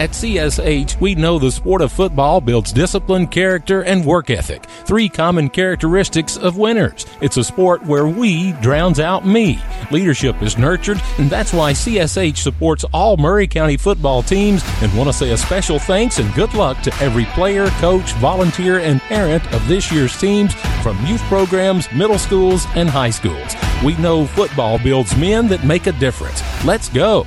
At CSH, we know the sport of football builds discipline, character, and work ethic, three common characteristics of winners. It's a sport where we drowns out me. Leadership is nurtured, and that's why CSH supports all Maury County football teams and want to say a special thanks and good luck to every player, coach, volunteer, and parent of this year's teams from youth programs, middle schools, and high schools. We know football builds men that make a difference. Let's go.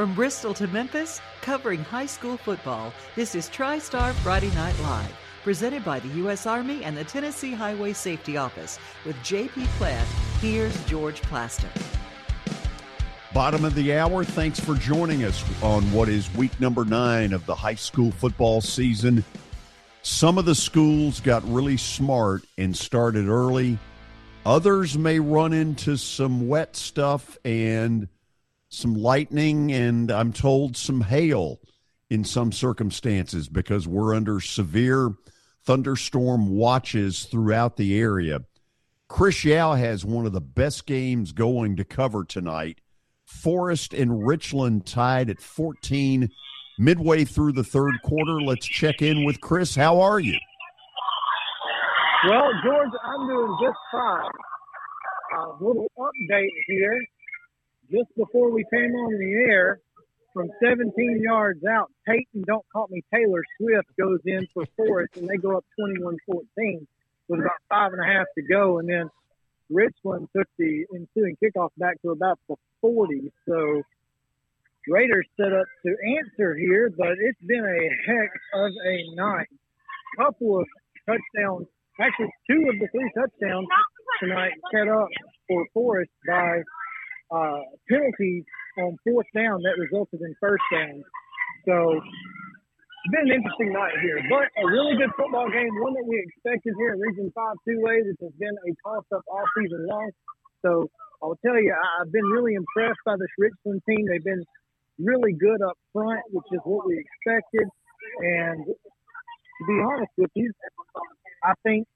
From Bristol to Memphis, covering high school football, this is TriStar Friday Night Live, presented by the U.S. Army and the Tennessee Highway Safety Office. With J.P. Platt, here's George Plaster.
Bottom of the hour, thanks for joining us on what is week number nine of the high school football season. Some of the schools got really smart and started early. Others may run into some wet stuff and – some lightning, and I'm told some hail in some circumstances because we're under severe thunderstorm watches throughout the area. Chris Yao has one of the best games going to cover tonight. Forest and Richland tied at 14 midway through the third quarter. Let's check in with Chris. How are you?
Well, George, I'm doing just fine. A little update here. Just before we came on the air, from 17 yards out, Peyton, don't call me Taylor Swift, goes in for Forest, and they go up 21 14 with about five and a half to go. And then Richland took the ensuing kickoff back to about the 40. So Raiders set up to answer here, but it's been a heck of a night. Couple of touchdowns, actually two of the three touchdowns tonight set up for Forest by uh, penalties on fourth down that resulted in first down. So it's been an interesting night here, but a really good football game, one that we expected here in Region 5 2A, which has been a toss up all season long. So I'll tell you, I've been really impressed by this Richland team. They've been really good up front, which is what we expected. And to be honest with you, I think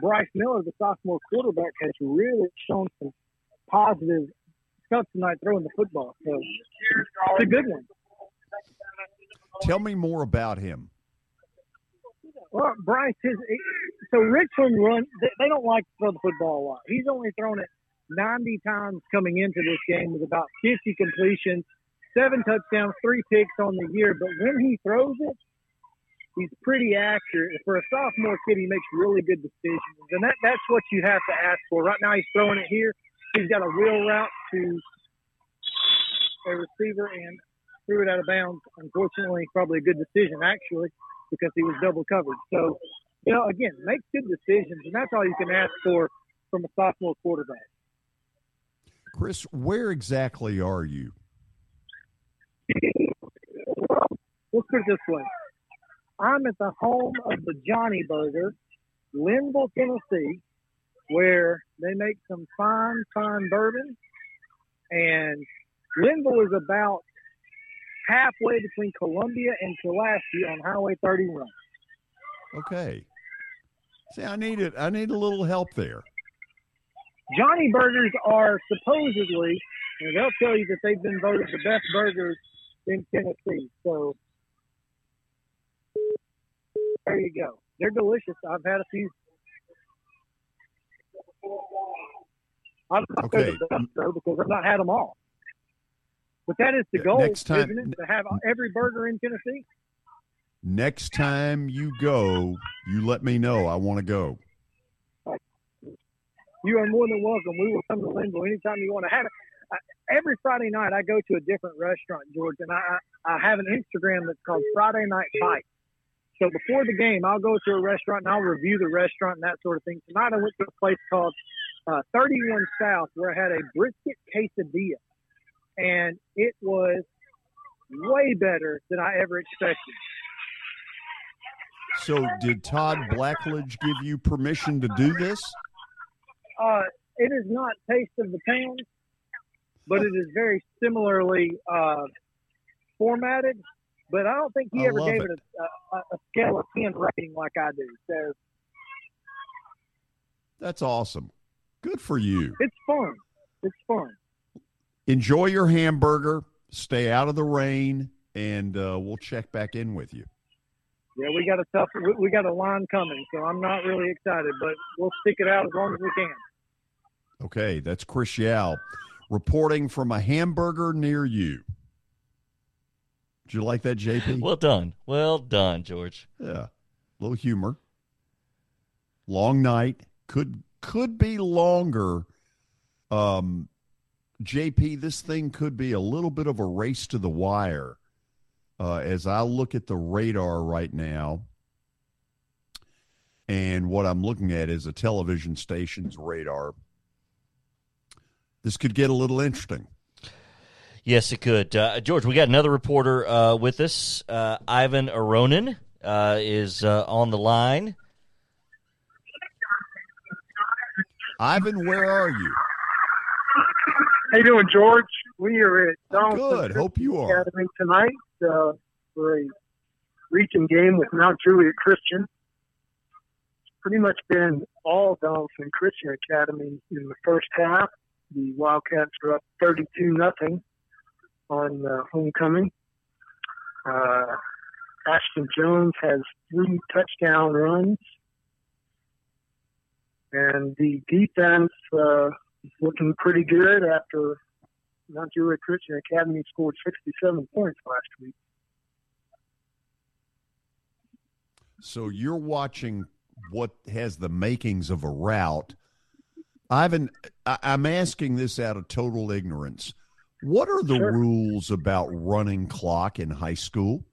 Bryce Miller, the sophomore quarterback, has really shown some positive stuff tonight throwing the football. So it's a good one.
Tell me more about him.
Well, Bryce is so Richland run. They, they don't like to throw the football a lot. He's only thrown it 90 times coming into this game with about 50 completions, seven touchdowns, three picks on the year. But when he throws it, he's pretty accurate. For a sophomore kid, he makes really good decisions, and that that's what you have to ask for. Right now, he's throwing it here. He's got a wheel route to a receiver and threw it out of bounds. Unfortunately, probably a good decision actually because he was double covered. So, you know, again, make good decisions, and that's all you can ask for from a sophomore quarterback.
Chris, where exactly are you?
Let's put it this way. I'm at the home of the Johnny Burger, Lynnville, Tennessee, where they make some fine, fine bourbon. And Lynnville is about halfway between Columbia and Pulaski on Highway 31.
Okay. See, I need it. I need a little help there.
Johnny Burgers are supposedly, and they'll tell you that they've been voted the best burgers in Tennessee. So there you go. They're delicious. I've had a few. I'm not
okay.
the best, though, because I've not had them all. But that is the goal,
Next time-
isn't it? To have every burger in Tennessee.
Next time you go, you let me know. I want to go.
You are more than welcome. We will come to Lynnville anytime you want to have it. I, every Friday night, I go to a different restaurant, George, and I, I I have an Instagram that's called Friday Night Bite. So before the game, I'll go to a restaurant and I'll review the restaurant and that sort of thing. Tonight, I went to a place called uh, 31 South where I had a brisket quesadilla, and it was way better than I ever expected.
So, did Todd Blackledge give you permission to do this?
Uh, it is not Taste of the Town, but it is very similarly uh, formatted. But I don't think he
I
ever gave
it.
it, a, a, a scale of 10 rating like I do. So
That's awesome. Good for you.
it's fun. It's fun.
Enjoy your hamburger. Stay out of the rain, and uh, we'll check back in with you.
Yeah, we got a tough, we, we got a line coming, so I'm not really excited, but we'll stick it out as long as we can.
Okay, that's Chris Yao reporting from a hamburger near you. Did you like that, JP?
Well done. Well done, George.
Yeah. little humor. Long night. Could could be longer. Um JP, this thing could be a little bit of a race to the wire. Uh, as I look at the radar right now, and what I'm looking at is a television station's radar. This could get a little interesting.
Yes, it could. Uh, George, we got another reporter uh, with us. Uh, Ivan Aronin uh, is uh, on the line.
Ivan, where are you?
How you doing, George? We are at Donelson
Good. Hope you are.
Academy tonight uh, for a region game with Mount Juliet Christian. It's pretty much been all Donelson Christian Academy in the first half. The Wildcats are up 32 nothing on uh, homecoming. Uh, Ashton Jones has three touchdown runs, and the defense uh, is looking pretty good after Mount Juliet Christian Academy scored 67 points last week.
So you're watching what has the makings of a route. Ivan, I- I'm asking this out of total ignorance. What are the
Sure.
rules about running clock in high school?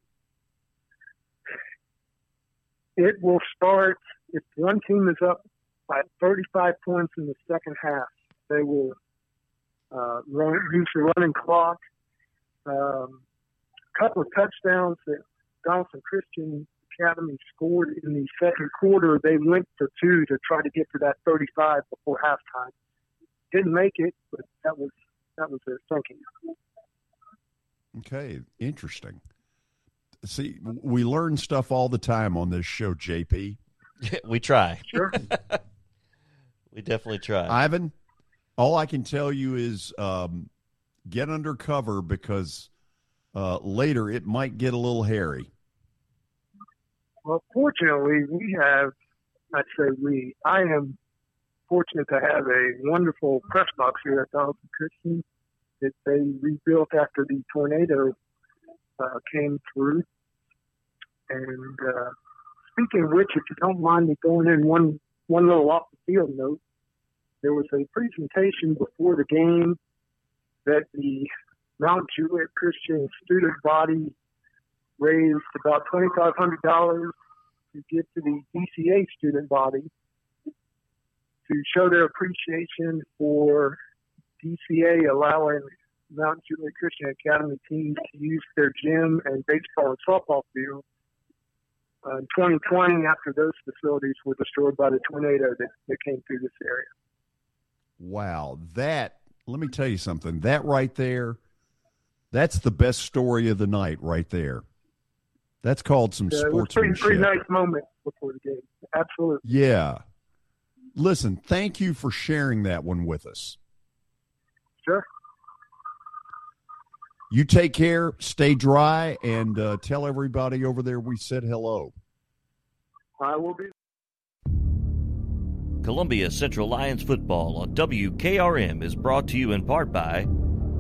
It will start if one team is up by 35 points in the second half. They were uh, run, use the running clock. Um, a couple of touchdowns that Donelson Christian Academy scored in the second quarter. They went for two to try to get to that 35 before halftime. Didn't make it, but that was that was their thinking.
Okay, interesting. See, we learn stuff all the time on this show, JP.
we try.
Sure.
we definitely try.
Ivan, all I can tell you is um, get under cover because uh, later it might get a little hairy.
Well, fortunately, we have, I'd say we, I am fortunate to have a wonderful press box here at Donelson Christian that they rebuilt after the tornado uh, came through. And uh, speaking of which, if you don't mind me going in one, one little off the field note, there was a presentation before the game that the Mount Juliet Christian student body raised about $2,500 to give to the DCA student body to show their appreciation for DCA allowing Mount Juliet Christian Academy teams to use their gym and baseball and softball field. Uh, in 2020, after those facilities were destroyed by the tornado that, that came through this area.
Wow, that let me tell you something. That right there, that's the best story of the night, right there. That's called some
it was pretty,
sportsmanship.
pretty nice moment before the game. Absolutely.
Yeah. Listen, thank you for sharing that one with us.
Sure.
You take care, stay dry, and uh, tell everybody over there we said hello.
I will be.
Columbia Central Lions football on WKRM is brought to you in part by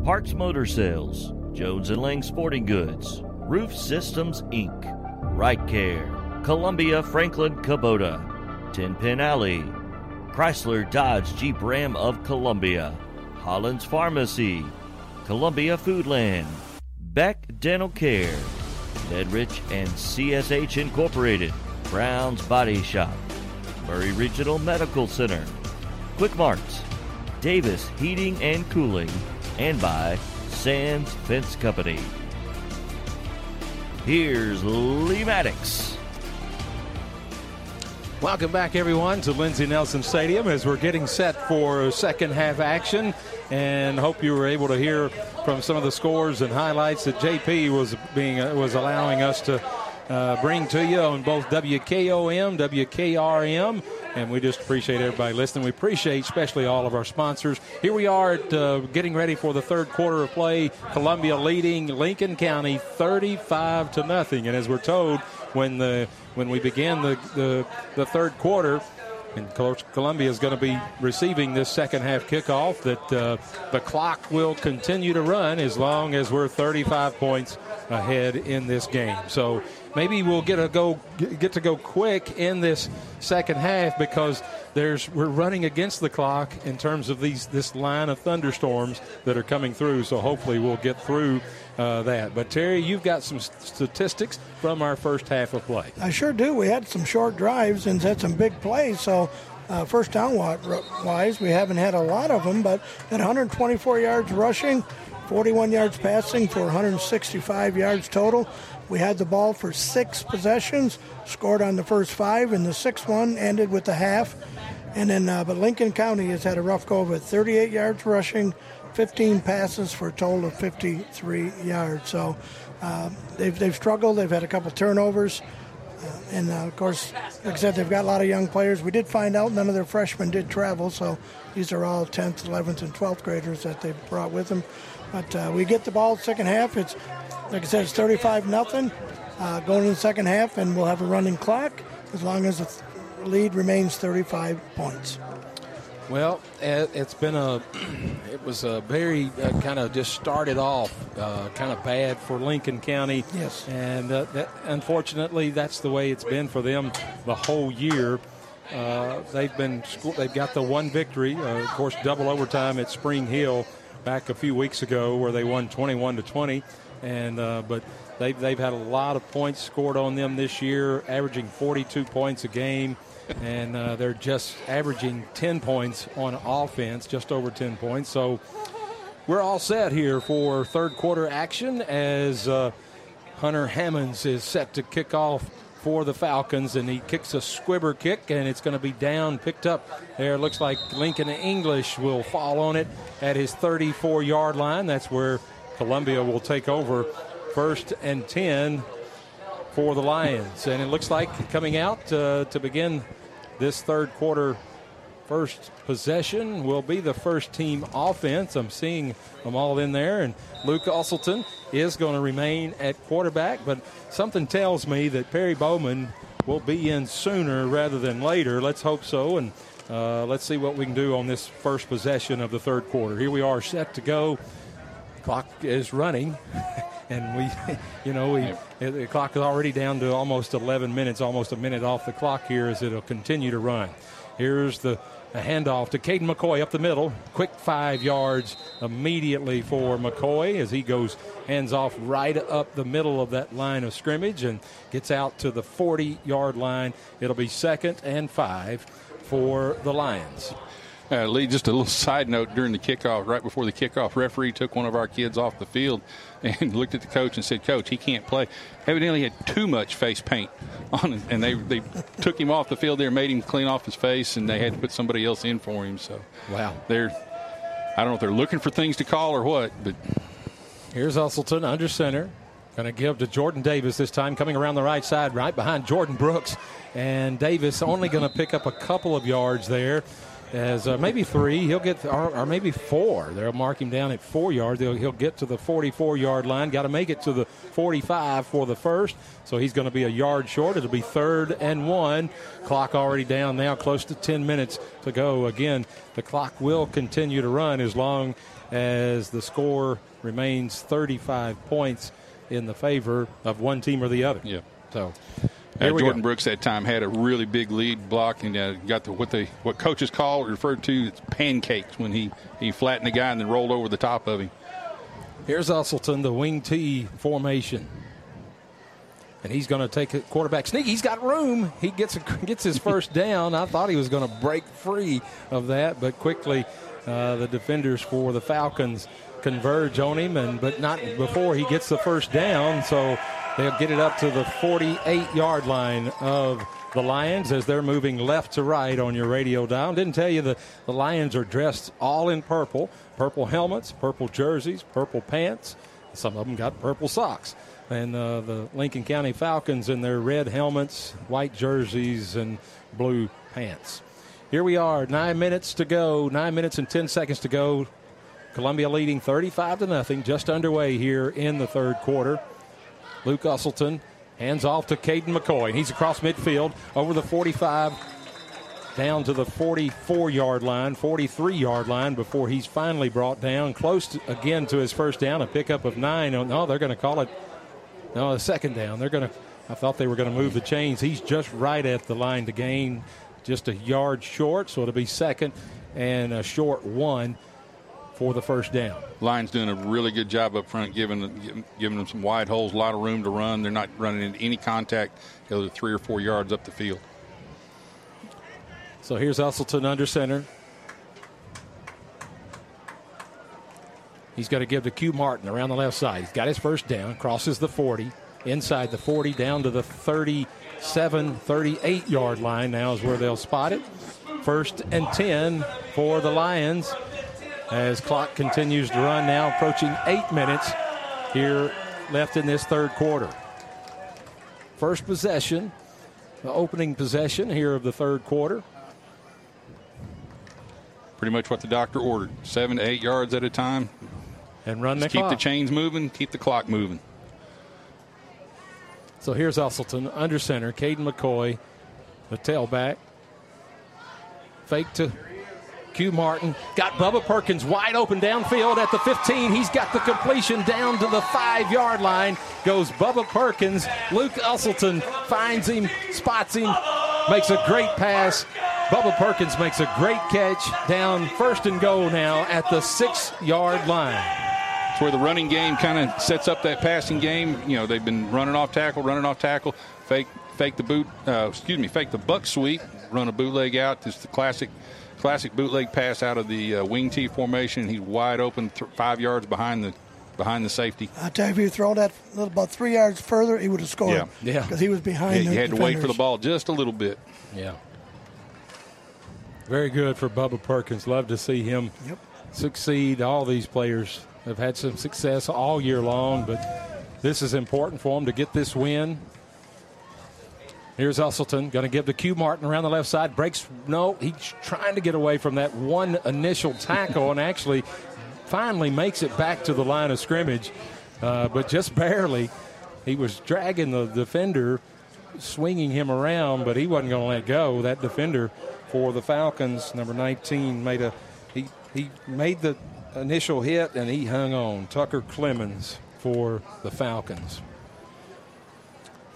Parks Motor Sales, Jones and Lang Sporting Goods, Roof Systems Inc., Right Care, Columbia Franklin Kubota, 10 Pin Alley, Chrysler Dodge Jeep Ram of Columbia, Holland's Pharmacy, Columbia Foodland, Beck Dental Care, Nedrich and CSH Incorporated, Brown's Body Shop, Maury Regional Medical Center, Quick Marts, Davis Heating and Cooling, and by Sands Fence Company. Here's Lee Maddox.
Welcome back, everyone, to Lindsey Nelson Stadium as we're getting set for second half action. And hope you were able to hear from some of the scores and highlights that JP was being was allowing us to uh, bring to you on both WKOM, WKRM, and we just appreciate everybody listening. We appreciate especially all of our sponsors. Here we are at uh, getting ready for the third quarter of play. Columbia leading Lincoln County 35 to nothing, and as we're told, when the when we began the the, the third quarter. And Columbia is going to be receiving this second half kickoff. That uh, the clock will continue to run as long as we're 35 points ahead in this game. So maybe we'll get a go get to go quick in this second half because there's we're running against the clock in terms of these this line of thunderstorms that are coming through. So hopefully we'll get through uh, that. But Terry, you've got some statistics from our first half of play.
I sure do. We had some short drives and had some big plays. So, uh, first down wise, we haven't had a lot of them, but at 124 yards rushing, 41 yards passing for 165 yards total. We had the ball for six possessions, scored on the first five, and the sixth one ended with the half. And then, uh, but Lincoln County has had a rough go of it 38 yards rushing, 15 passes for a total of 53 yards. So uh, they've, they've struggled. They've had a couple turnovers. and uh, of course, like I said, they've got a lot of young players. We did find out none of their freshmen did travel, so these are all 10th, 11th, and 12th graders that they brought with them. But uh, we get the ball second half. It's like I said, it's 35 nothing uh, going in the second half, and we'll have a running clock as long as the lead remains 35 points.
Well, it's been a, it was a very uh, kind of just started off uh, kind of bad for Lincoln County.
Yes.
And uh, that, unfortunately, that's the way it's been for them the whole year. Uh, they've been they've got the one victory, uh, of course, double overtime at Spring Hill back a few weeks ago where they won 21 to 20, and uh, but they've they've had a lot of points scored on them this year, averaging 42 points a game and uh, they're just averaging 10 points on offense, just over 10 points. So we're all set here for third quarter action as uh, Hunter Hammonds is set to kick off for the Falcons, and he kicks a squibber kick, and it's going to be down, picked up there. Looks like Lincoln English will fall on it at his 34 yard line. That's where Columbia will take over first and 10 for the Lions. And it looks like coming out uh, to begin this third quarter first possession will be the first team offense. I'm seeing them all in there, and Luke Usselton is going to remain at quarterback, but something tells me that Perry Bowman will be in sooner rather than later. Let's hope so, and uh, let's see what we can do on this first possession of the third quarter. Here we are set to go. Clock is running. and we, you know, we the clock is already down to almost 11 minutes, almost a minute off the clock here as it'll continue to run. Here's the a handoff to Caden McCoy up the middle. Quick five yards immediately for McCoy as he goes hands off right up the middle of that line of scrimmage and gets out to the 40 yard line. It'll be second and five for the Lions.
Uh, Lee, just a little side note during the kickoff, right before the kickoff, referee took one of our kids off the field and looked at the coach and said, "Coach, he can't play." Evidently, he had too much face paint on him, and they they took him off the field there, made him clean off his face, and they had to put somebody else in for him. So,
wow,
they're I don't know if they're looking for things to call or what, but
here's Usselton under center. Going to give to Jordan Davis this time, coming around the right side, right behind Jordan Brooks. And Davis only going to pick up a couple of yards there as uh, maybe three. He'll get, or, or, maybe four. They'll mark him down at four yards. He'll, he'll get to the 44 yard line. Got to make it to the 45 for the first. So he's going to be a yard short. It'll be third and one. Clock already down now, close to 10 minutes to go. Again, the clock will continue to run as long as the score remains 35 points in the favor of one team or the other.
Yeah.
So
uh, Jordan go. Brooks that time had a really big lead block and uh, got the what they what coaches call referred to as pancakes when he he flattened the guy and then rolled over the top of him.
Here's Usselton, the wing T formation. And he's going to take a quarterback sneak. He's got room. He gets a, gets his first down. I thought he was going to break free of that, but quickly uh, the defenders for the Falcons converge on him, and but not before he gets the first down. So They'll get it up to the 48 yard line of the Lions as they're moving left to right on your radio dial. Didn't tell you the, the Lions are dressed all in purple purple helmets, purple jerseys, purple pants. Some of them got purple socks. And uh, the Lincoln County Falcons in their red helmets, white jerseys, and blue pants. Here we are, nine minutes to go, nine minutes and 10 seconds to go. Columbia leading 35 to nothing, just underway here in the third quarter. Luke Usselton hands off to Caden McCoy. He's across midfield over the 45 down to the 44 yard line, 43 yard line before he's finally brought down close to, again to his first down, a pickup of nine. Oh, no, they're going to call it no, a second down. They're going to. I thought they were going to move the chains. He's just right at the line to gain, just a yard short, so it'll be second and a short one for the first down.
Lions doing a really good job up front, giving giving them some wide holes, a lot of room to run. They're not running into any contact, to three or four yards up the field.
So here's Usselton under center. He's got to give to Q Martin around the left side. He's got his first down, crosses the 40, inside the 40, down to the 37, 38 yard line. Now is where they'll spot it. First and 10 for the Lions as clock continues to run now, approaching eight minutes here left in this third quarter. First possession the opening possession here of the third quarter.
Pretty much what the doctor ordered: seven to eight yards at a time,
and run the
Just keep
clock.
the chains moving, keep the clock moving.
So here's Usselton under center. Caden McCoy, the tailback. Fake to Q Martin. Got Bubba Perkins wide open downfield at the 15. He's got the completion down to the five yard line. Goes Bubba Perkins. Luke Usselton finds him, spots him, makes a great pass. Bubba Perkins makes a great catch down first and goal now at the six yard line.
It's where the running game kind of sets up that passing game. You know, they've been running off tackle, running off tackle, fake, fake the boot. Uh, excuse me, fake the buck sweep, run a bootleg out. Just the classic, classic bootleg pass out of the uh, wing T formation. He's wide open, th- five yards behind the behind the safety.
I tell you, if you throw that little, about three yards further, he would have scored.
Yeah. Yeah.
Because he was behind.
Yeah,
the
you had to wait for the ball just a little bit.
Yeah. Very good for Bubba Perkins. Love to see him succeed. All these players have had some success all year long, but this is important for them to get this win. Here's Usselton, going to give the Q Martin around the left side. Breaks, no, he's trying to get away from that one initial tackle and actually finally makes it back to the line of scrimmage, uh, but just barely. He was dragging the defender, swinging him around, but he wasn't going to let go. That defender for the Falcons, number 19, made a he he made the initial hit and he hung on. Tucker Clemens for the Falcons.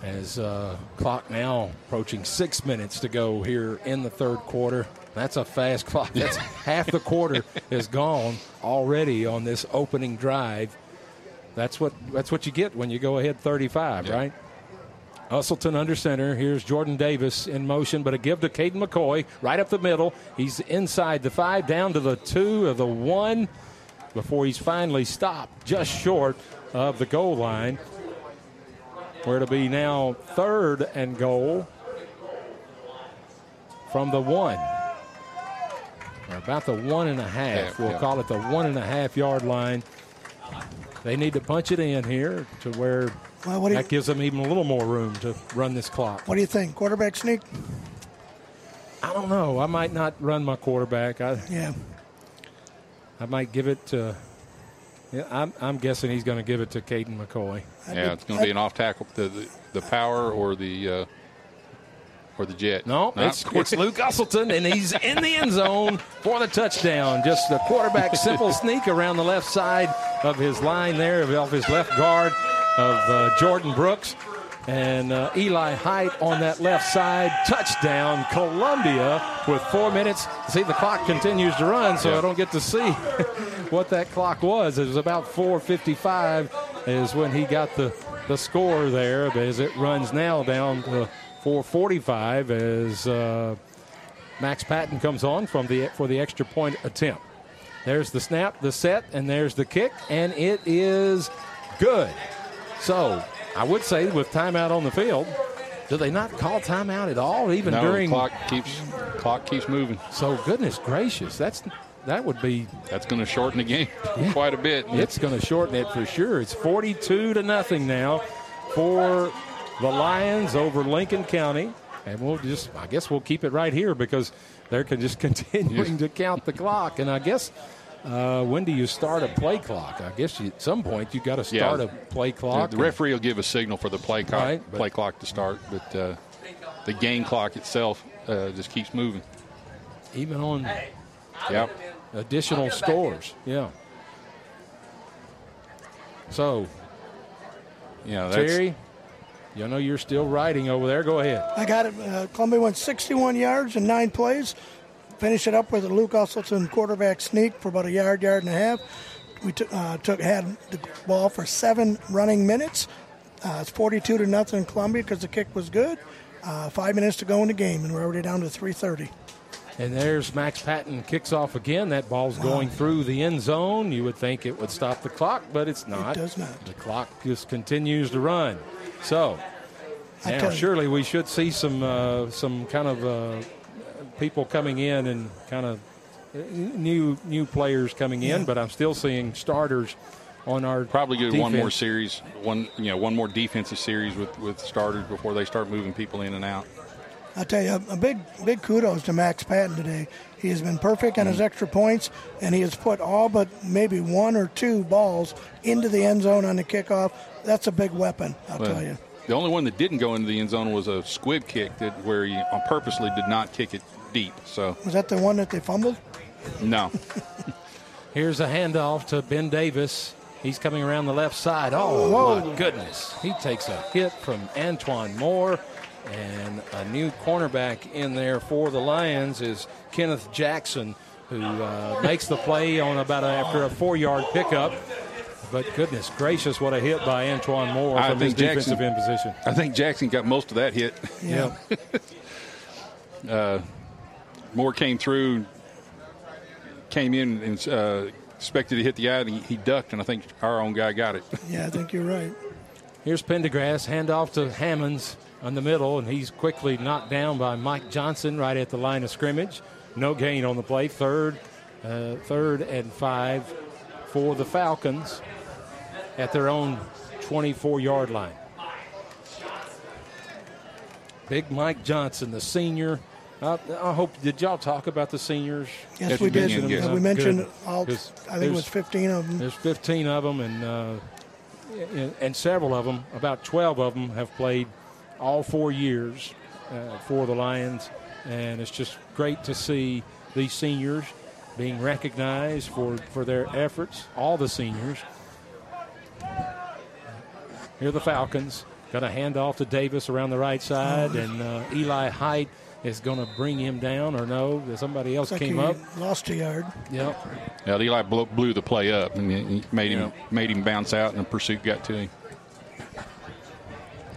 As uh, clock now approaching six minutes to go here in the third quarter. That's a fast clock. That's half the quarter is gone already on this opening drive. That's what that's what you get when you go ahead 35, right? Usselton under center. Here's Jordan Davis in motion, but a give to Caden McCoy right up the middle. He's inside the five, down to the two of the one before he's finally stopped just short of the goal line. Where it'll be now third and goal from the one. Or about the one and a half.
Yeah,
we'll
yeah.
call it the one and a half yard line. They need to punch it in here to where
Well, what do you-
that gives them even a little more room to run this clock.
What do you think? Quarterback sneak?
I don't know. I might not run my quarterback. I
Yeah.
I might give it to. Yeah, I'm, I'm guessing he's going to give it to Caden McCoy.
Yeah, it's going to be an off tackle, the, the the power or the uh, or the jet.
No, it's, it's Luke Usselton, and he's in the end zone for the touchdown. Just a quarterback simple sneak around the left side of his line there, of his left guard of uh, Jordan Brooks. And uh, Eli Height on that left side. Touchdown, Columbia, with four minutes. See, the clock continues to run, so I don't get to see what that clock was. It was about 4.55 is when he got the, the score there, as it runs now down to 4.45 as uh, Max Patton comes on from the for the extra point attempt. There's the snap, the set, and there's the kick, and it is good. So I would say with timeout on the field, do they not call timeout at all, even
No,
during
clock keeps clock keeps moving.
So goodness gracious, that's that would be
that's going to shorten the game quite a bit.
It's going to shorten it for sure. It's 42 to nothing now for the Lions over Lincoln County. And we'll just, I guess we'll keep it right here because they're just continuing to count the clock. And I guess, uh, when do you start a play clock? I guess you, at some point you got to start
Yeah.
a play clock.
The, the referee will give a signal for the play clock,
Right,
play clock to start, but uh, the game clock itself uh, just keeps moving.
Even on
Yep.
additional scores. Yeah. So,
Yeah, that's,
Terry, you know you're still riding over there. Go ahead.
I got it. Uh, Columbia went 61 yards in nine plays. Finish it up with a Luke Usselton quarterback sneak for about a yard, yard and a half. We took uh, took had the ball for seven running minutes. Uh, it's 42 to nothing in Columbia because the kick was good. Uh, five minutes to go in the game, and we're already down to 3:30.
And there's Max Patton kicks off again. That ball's going through the end zone. You would think it would stop the clock, but it's not.
It does not.
The clock just continues to run. So now surely we should see some uh, some kind of uh, people coming in and kind of uh, new new players coming in.
Yeah.
But I'm still seeing starters on our
Probably get one more series, one you know, one more defensive series with with starters before they start moving people in and out.
I tell you, a big big kudos to Max Patton today. He has been perfect on his
Mm-hmm.
extra points, and he has put all but maybe one or two balls into the end zone on the kickoff. That's a big weapon, I'll
Well,
tell you.
The only one that didn't go into the end zone was a squib kick that where he purposely did not kick it deep. So
Was that the one that they fumbled?
no.
Here's a handoff to Ben Davis. He's coming around the left side. Oh,
Whoa.
my goodness. He takes a hit from Antoine Moore. And a new cornerback in there for the Lions is Kenneth Jackson, who uh, makes the play on about a, after a four yard pickup. But goodness gracious, what a hit by Antoine Moore
I
from his
think Jackson-
defensive end position.
I think Jackson got most of that hit.
Yeah.
uh, Moore came through, came in and uh, expected to hit the eye, and he, he ducked, and I think our own guy got it.
Yeah, I think you're right.
Here's Pendergrass, handoff to Hammonds on the middle, and he's quickly knocked down by Mike Johnson right at the line of scrimmage. No gain on the play. Third, uh, third and five for the Falcons at their own 24-yard line. Big Mike Johnson, the senior. I, I hope did y'all talk about the seniors?
Yes, we
the
did.
beginning?
Yeah,
Uh,
we mentioned
good.
all.
'Cause
I think it was 15 of them.
there's 15 of them, and uh, and, and several of them, about 12 of them, have played all four years uh, for the Lions, and it's just great to see these seniors being recognized for, for their efforts. All the seniors. Here are the Falcons. Got a handoff to Davis around the right side, and uh, Eli Height is going to bring him down, or no? Somebody else
Like
came
he
up.
Lost a yard.
Yep.
Yeah, Eli blew, blew the play up and he made him made him bounce out, and the pursuit got to him.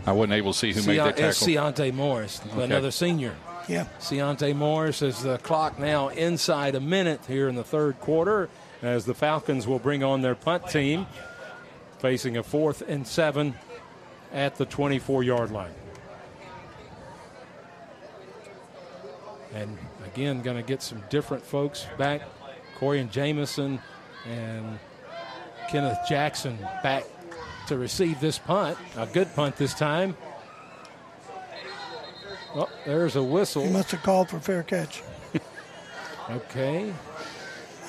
I wasn't able to see who made that
It's
tackle.
Ciante Morris,
Okay.
another senior.
Yeah.
Ciante Morris is the clock now inside a minute here in the third quarter as the Falcons will bring on their punt team facing a fourth and seven at the 24 yard line. And again, going to get some different folks back. Corey and Jamison and Kenneth Jackson back to receive this punt. A good punt this time. Oh, there's a whistle.
He must have called for fair catch.
Okay.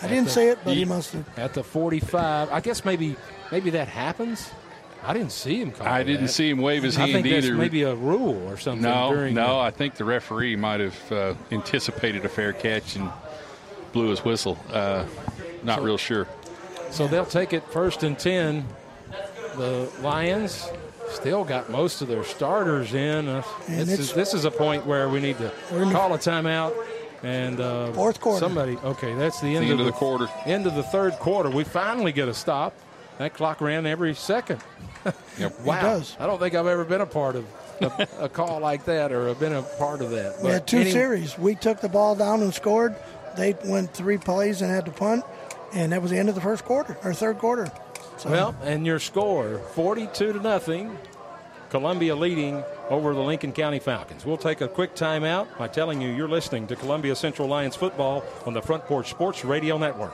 I didn't say it, but he must have.
At the 45. I guess maybe maybe that happens. I didn't see him call
I didn't
that.
see him wave his
I
hand
think that's
either.
maybe a rule or something.
No,
during
no,
the-
I think the referee might have uh, anticipated a fair catch and blew his whistle. Uh, not real sure.
So they'll take it first and 10. The Lions still got most of their starters in. Uh,
And
this, is, this is a point where we need to
We're in the-
call a timeout. And uh,
Fourth quarter.
Somebody, okay, that's the end,
the end of the quarter.
End of the third quarter. We finally get a stop. That clock ran every second.
Yep.
wow.
does.
I don't think I've ever been a part of a, a call like that or have been a part of that.
We had two
any-
series. We took the ball down and scored. They went three plays and had to punt, and that was the end of the first quarter or third quarter. So
Well, and your score 42 to nothing. Columbia leading over the Lincoln County Falcons. We'll take a quick timeout by telling you you're listening to Columbia Central Lions football on the Front Porch Sports Radio Network.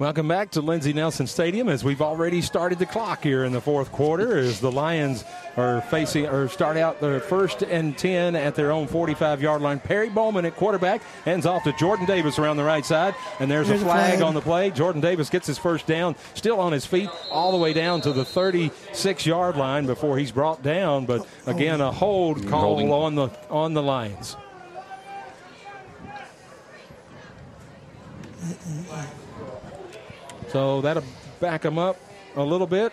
Welcome back to Lindsey Nelson Stadium as we've already started the clock here in the fourth quarter as the Lions are facing or start out their first and 10 at their own 45 yard line. Perry Bowman at quarterback hands off to Jordan Davis around the right side, and there's,
There's
a
a
flag,
flag.
on the play. Jordan Davis gets his first down, still on his feet, all the way down to the 36 yard line before he's brought down. But again, a hold call
Holding.
on the on the Lions. Uh-uh. So that'll back them up a little bit.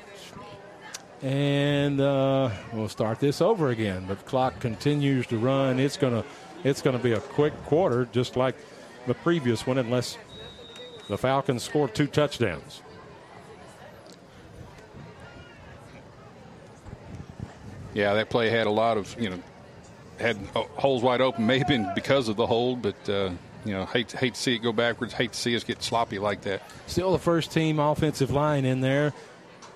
And uh, we'll start this over again. But the clock continues to run. It's gonna it's gonna be a quick quarter, just like the previous one, unless the Falcons score two touchdowns.
Yeah, that play had a lot of you know had holes wide open. maybe because of the hold, but uh, you know, hate hate to see it go backwards. Hate to see us get sloppy like that.
Still the first team offensive line in there.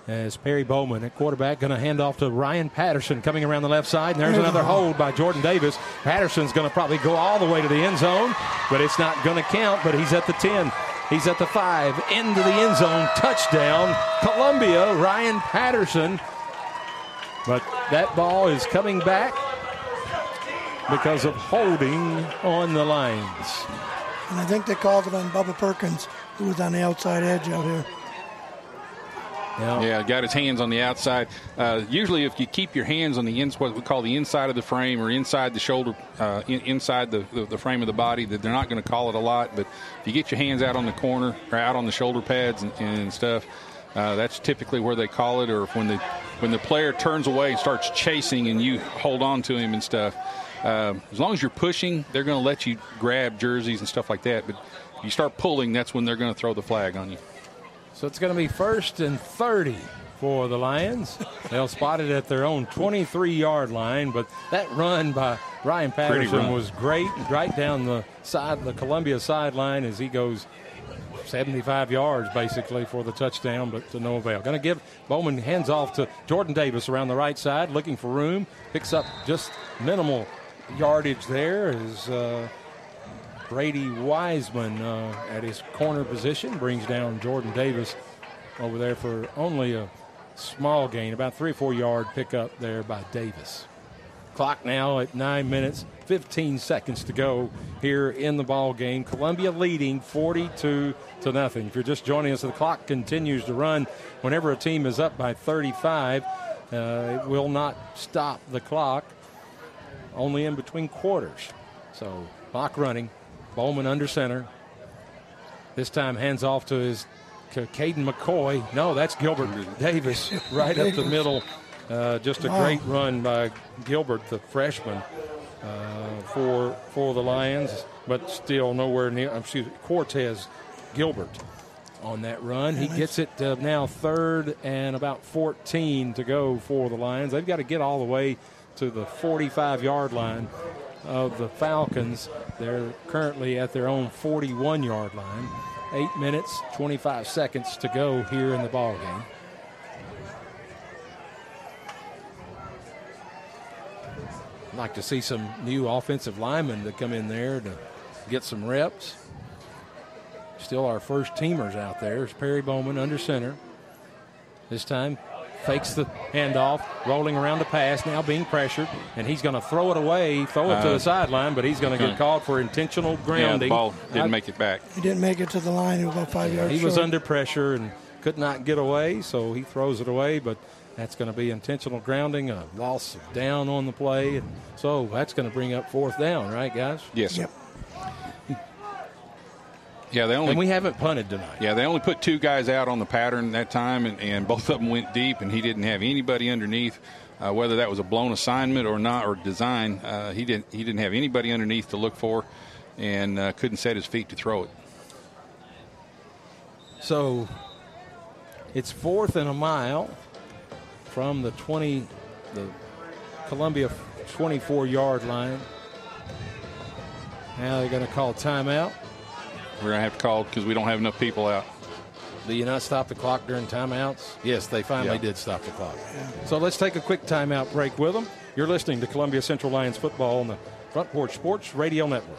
As Perry Bowman at quarterback going to hand off to Ryan Patterson coming around the left side. And there's another hold by Jordan Davis. Patterson's going to probably go all the way to the end zone, but it's not going to count. But he's at the 10. He's at the 5. Into the end zone. Touchdown. Columbia. Ryan Patterson. But that ball is coming back because of holding on the lines.
And I think they called it on Bubba Perkins, who was on the outside edge out here.
Yeah. yeah, got his hands on the outside. Uh, usually, if you keep your hands on the ins, what we call the inside of the frame or inside the shoulder, uh, in, inside the, the, the, frame of the body, that they're not going to call it a lot. But if you get your hands out on the corner or out on the shoulder pads and, and stuff, uh, that's typically where they call it. Or when the when the player turns away and starts chasing and you hold on to him and stuff. Uh, as long as you're pushing, they're going to let you grab jerseys and stuff like that. But if you start pulling, that's when they're going to throw the flag on you.
So it's going to be first and 30 for the Lions. They'll spot it at their own 23 yard line, but that run by Ryan Patterson was great, right down the side, the Columbia sideline as he goes 75 yards basically for the touchdown, but to no avail. Going to give Bowman hands off to Jordan Davis around the right side, looking for room, picks up just minimal yardage there as uh, Brady Wiseman uh, at his corner position brings down Jordan Davis over there for only a small gain, about three or four yard pickup there by Davis. Clock now at nine minutes, 15 seconds to go here in the ball game. Columbia leading 42 to nothing. If you're just joining us, the clock continues to run. Whenever a team is up by 35, uh, it will not stop the clock. Only in between quarters. So clock running. Bowman under center. This time hands off to his Caden McCoy. No, that's Gilbert Davis right up the middle. Uh, just a great run by Gilbert, the freshman, uh, for for the Lions, but still nowhere near. Excuse me, Cortez Gilbert on that run. He gets it uh, now third and about 14 to go for the Lions. They've got to get all the way to the 45 yard line of the Falcons. They're currently at their own 41 yard line. Eight minutes, 25 seconds to go here in the ball game. Like to see some new offensive linemen to come in there to get some reps. Still our first teamers out there is Perry Bowman under center. This time fakes the handoff, rolling around the pass, now being pressured, and he's going to throw it away, throw it uh, to the uh, sideline, but he's going to get called for intentional grounding.
Yeah, the ball didn't I, make it back.
He didn't make it to the line. He was about five yards short.
He
short.
was under pressure and could not get away, so he throws it away, but that's going to be intentional grounding, a loss down on the play. And so that's going to bring up fourth down, right, guys?
Yes.
Yep.
Yeah, they only
and we haven't punted tonight.
Yeah, they only put two guys out on the pattern that time, and, and both of them went deep, and he didn't have anybody underneath. Uh, whether that was a blown assignment or not, or design, uh, he didn't he didn't have anybody underneath to look for, and uh, couldn't set his feet to throw it.
So it's fourth and a mile from the 20, the Columbia 24 yard line. Now they're going to call timeout.
We're going to have to call because we don't have enough people out.
Do you not stop the clock during timeouts? Yes, they finally yeah. did stop the clock. So let's take a quick timeout break with them. You're listening to Columbia Central Lions football on the Front Porch Sports Radio Network.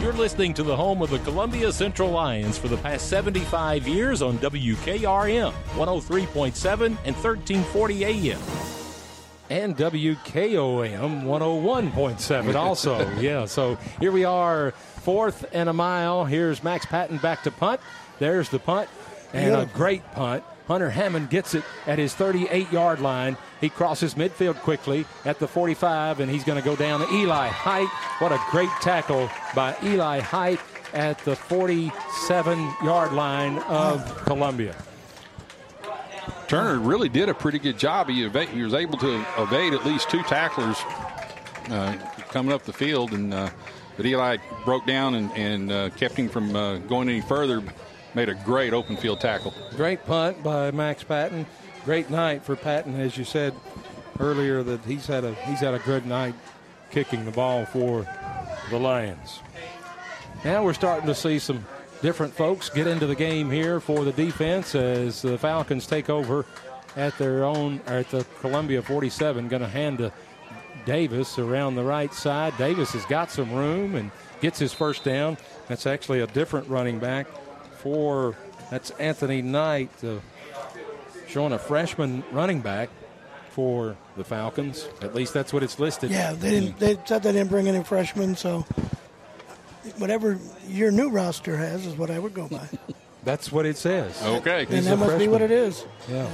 You're listening to the home of the Columbia Central Lions for the past 75 years on WKRM 103.7 and 1340 AM. And WKOM 101.7 also. yeah, so here we are, fourth and a mile. Here's Max Patton back to punt. There's the punt, and a great punt Hunter Hammond gets it at his 38 yard line. He crosses midfield quickly at the 45, and he's going to go down to Eli Height. What a great tackle by Eli Height at the 47 yard line of Columbia.
Turner really did a pretty good job. He, he was able to evade at least two tacklers uh, coming up the field, and uh, but Eli broke down and, and uh, kept him from uh, going any further. Made a great open field tackle.
Great punt by Max Patton. Great night for Patton, as you said earlier that he's had a he's had a good night kicking the ball for the Lions. Now we're starting to see some different folks get into the game here for the defense as the Falcons take over at their own at the Columbia 47. Going to hand to Davis around the right side. Davis has got some room and gets his first down. That's actually a different running back for that's Anthony Knight, uh, showing a freshman running back for the Falcons. At least that's what it's listed.
Yeah, they didn't. They said they didn't bring any freshmen, so whatever your new roster has is what I would go by.
That's what it says.
Okay.
and
He's
that
a
must be what
freshman.
it is.
Yeah.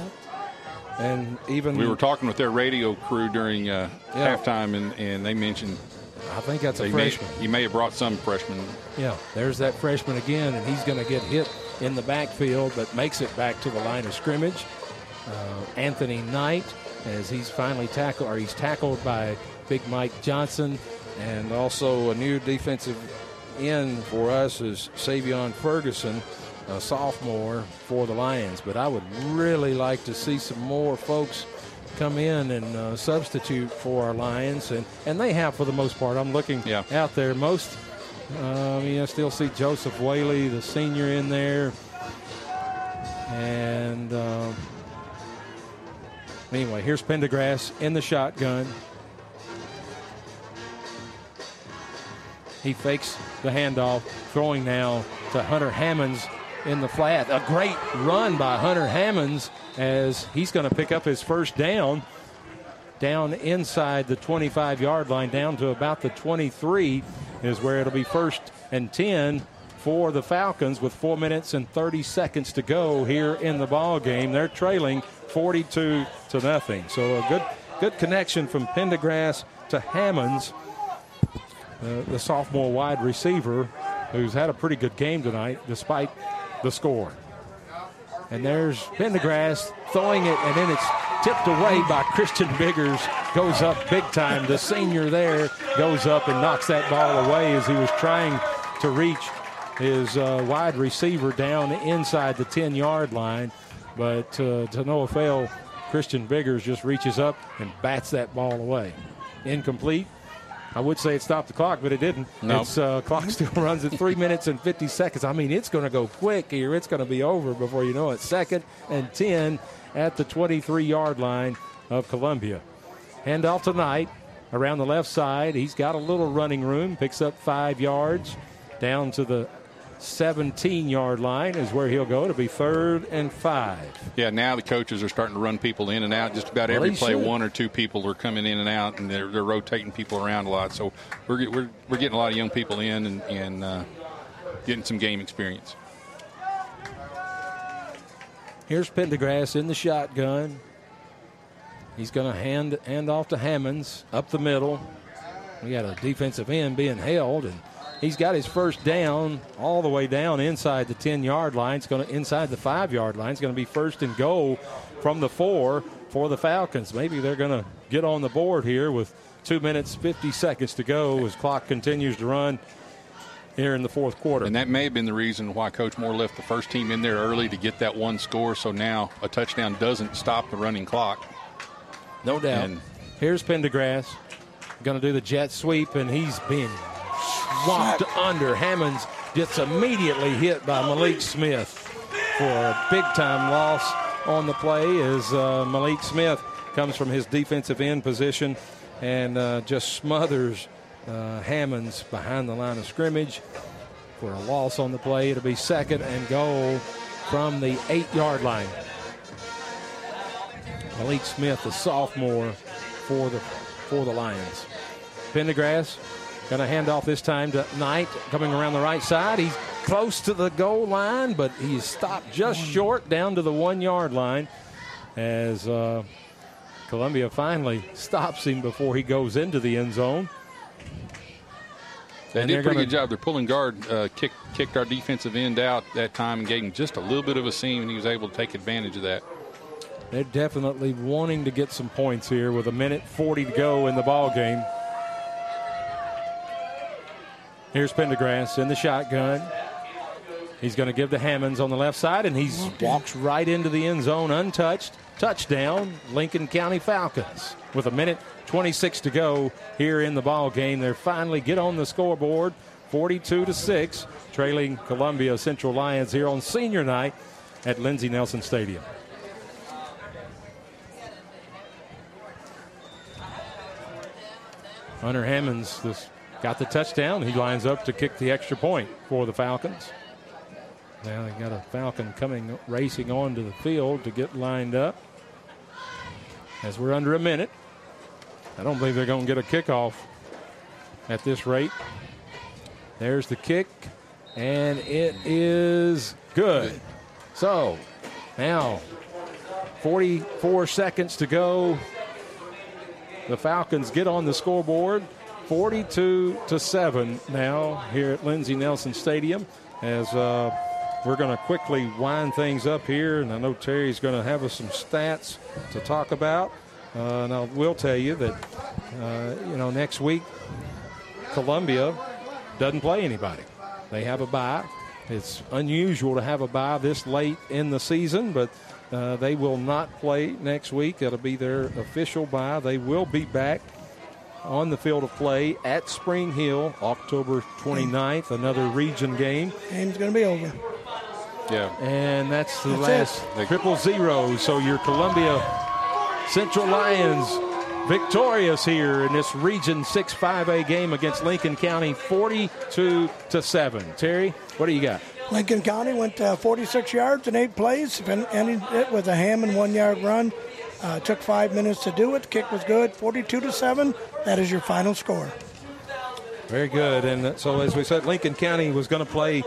And even
We were talking with their radio crew during uh,
Yeah.
halftime, and, and they mentioned.
I think that's a
they may-
freshman.
he may have brought some freshmen.
Yeah, there's that freshman again, and he's going to get hit in the backfield, but makes it back to the line of scrimmage. Uh, Anthony Knight, as he's finally tackled, or he's tackled by Big Mike Johnson, and also a new defensive end for us is Savion Ferguson, a sophomore for the Lions. But I would really like to see some more folks come in and uh, substitute for our Lions, and, and they have for the most part. I'm looking out there. Most, uh, I mean, I still see Joseph Whaley, the senior, in there, and um, anyway, here's Pendergrass in the shotgun. He fakes the handoff, throwing now to Hunter Hammonds in the flat. A great run by Hunter Hammonds as he's going to pick up his first down down inside the 25 yard line, down to about the 23 is where it'll be first and 10 for the Falcons with four minutes and 30 seconds to go here in the ball game. They're trailing 42 to nothing. So a good good connection from Pendergrass to Hammonds, uh, the sophomore wide receiver, who's had a pretty good game tonight despite the score. And there's Pendergrass throwing it, and then it's tipped away by Christian Biggers. Goes up big time. The senior there goes up and knocks that ball away as he was trying to reach his uh, wide receiver down inside the 10 yard line. But uh, to no avail, Christian Biggers just reaches up and bats that ball away. Incomplete. I would say it stopped the clock, but it didn't.
No.
It's uh, clock still runs at three minutes and 50 seconds. I mean, it's going to go quick here. It's going to be over before you know it. Second and 10 at the 23 yard line of Columbia. Handoff to Knight around the left side. He's got a little running room, picks up five yards down to the 17 yard line is where he'll go to be third and five.
Yeah, now the coaches are starting to run people in and out. Just about every play,
should.
one or two people are coming in and out, and they're, they're rotating people around a lot. So we're, we're, we're getting a lot of young people in and, and uh, getting some game experience.
Here's Pendergrass in the shotgun. He's going to hand hand off to Hammonds up the middle. We got a defensive end being held, and he's got his first down all the way down inside the 10 yard line. It's going to inside the five yard line. It's going to be first and goal from the four for the Falcons. Maybe they're going to get on the board here with two minutes 50 seconds to go as clock continues to run here in the fourth quarter.
And that may have been the reason why Coach Moore left the first team in there early to get that one score. So now a touchdown doesn't stop the running clock.
No doubt.
And-
Here's Pendergrass. Going to do the jet sweep, and he's being swamped under. Hammonds gets immediately hit by Malik Smith for a big time loss on the play as uh, Malik Smith comes from his defensive end position and uh, just smothers uh, Hammonds behind the line of scrimmage for a loss on the play. It'll be second and goal from the eight yard line. Malik Smith, the sophomore for the for the Lions. Pendergrass going to hand off this time to Knight coming around the right side. He's close to the goal line, but he's stopped just short down to the one yard line as uh, Columbia finally stops him before he goes into the end zone.
They
And
did a pretty
gonna-
good job. Their pulling guard uh, kicked kicked our defensive end out that time and gave him just a little bit of a seam, and he was able to take advantage of that.
They're definitely wanting to get some points here with a minute 40 to go in the ball game. Here's Pendergrass in the shotgun. He's going to give to Hammonds on the left side, and he walks right into the end zone untouched. Touchdown, Lincoln County Falcons. With a minute 26 to go here in the ball game, they finally get on the scoreboard, 42 to six, trailing Columbia Central Lions here on senior night at Lindsey Nelson Stadium. Hunter Hammonds this, got the touchdown. He lines up to kick the extra point for the Falcons. Now they got a Falcon coming racing onto the field to get lined up. As we're under a minute, I don't believe they're going to get a kickoff at this rate. There's the kick, and it is good. So now 44 seconds to go. The Falcons get on the scoreboard 42 to 7 now here at Lindsey Nelson Stadium as uh, we're going to quickly wind things up here. And I know Terry's going to have us some stats to talk about. Uh, and I will tell you that, uh, you know, next week, Columbia doesn't play anybody. They have a bye. It's unusual to have a bye this late in the season, but uh, they will not play next week. That'll be their official bye. They will be back on the field of play at Spring Hill October 29th, another region game.
Game's going to be over.
Yeah.
And that's the
That's
last triple zero. So your Columbia Central Lions victorious here in this Region 6 5A game against Lincoln County 42 to 7. Terry, what do you got?
Lincoln County went uh, 46 yards in eight plays, fin- ended it with a Hammond one yard run. Uh, took five minutes to do it. The Kick was good, 42 to 7. That is your final score.
Very good. And so, as we said, Lincoln County was going to play.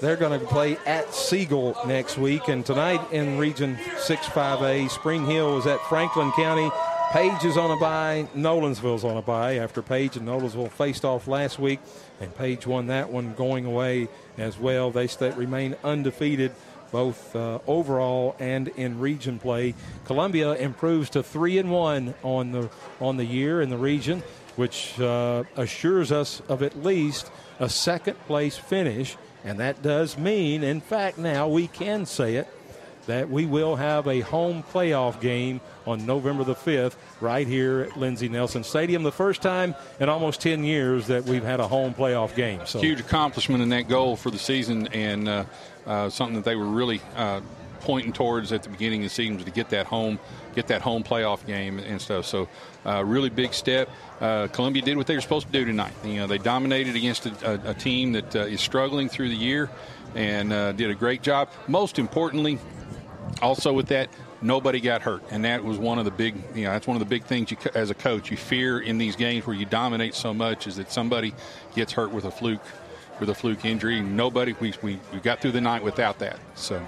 They're going to play at Siegel next week. And tonight in Region 6 5A, Spring Hill is at Franklin County. Page is on a bye. Nolensville's on a bye after Page and Nolensville faced off last week. And Page won that one going away as well. They remain undefeated both uh, overall and in region play. Columbia improves to three and one on the on the year in the region, which uh, assures us of at least a second place finish, and that does mean, in fact, now we can say it that we will have a home playoff game on November the 5th right here at Lindsey Nelson Stadium. The first time in almost 10 years that we've had a home playoff game. So
Huge accomplishment in that goal for the season, and uh, uh, something that they were really uh, pointing towards at the beginning of the season to get that home, get that home playoff game and stuff. So, uh, really big step. Uh, Columbia did what they were supposed to do tonight. You know, they dominated against a, a, a team that uh, is struggling through the year, and did a great job. Most importantly, also with that nobody got hurt. And that was one of the big you know that's one of the big things you as a coach you fear in these games where you dominate so much is that somebody gets hurt with a fluke with a fluke injury. Nobody we, we, we got through the night without that. So.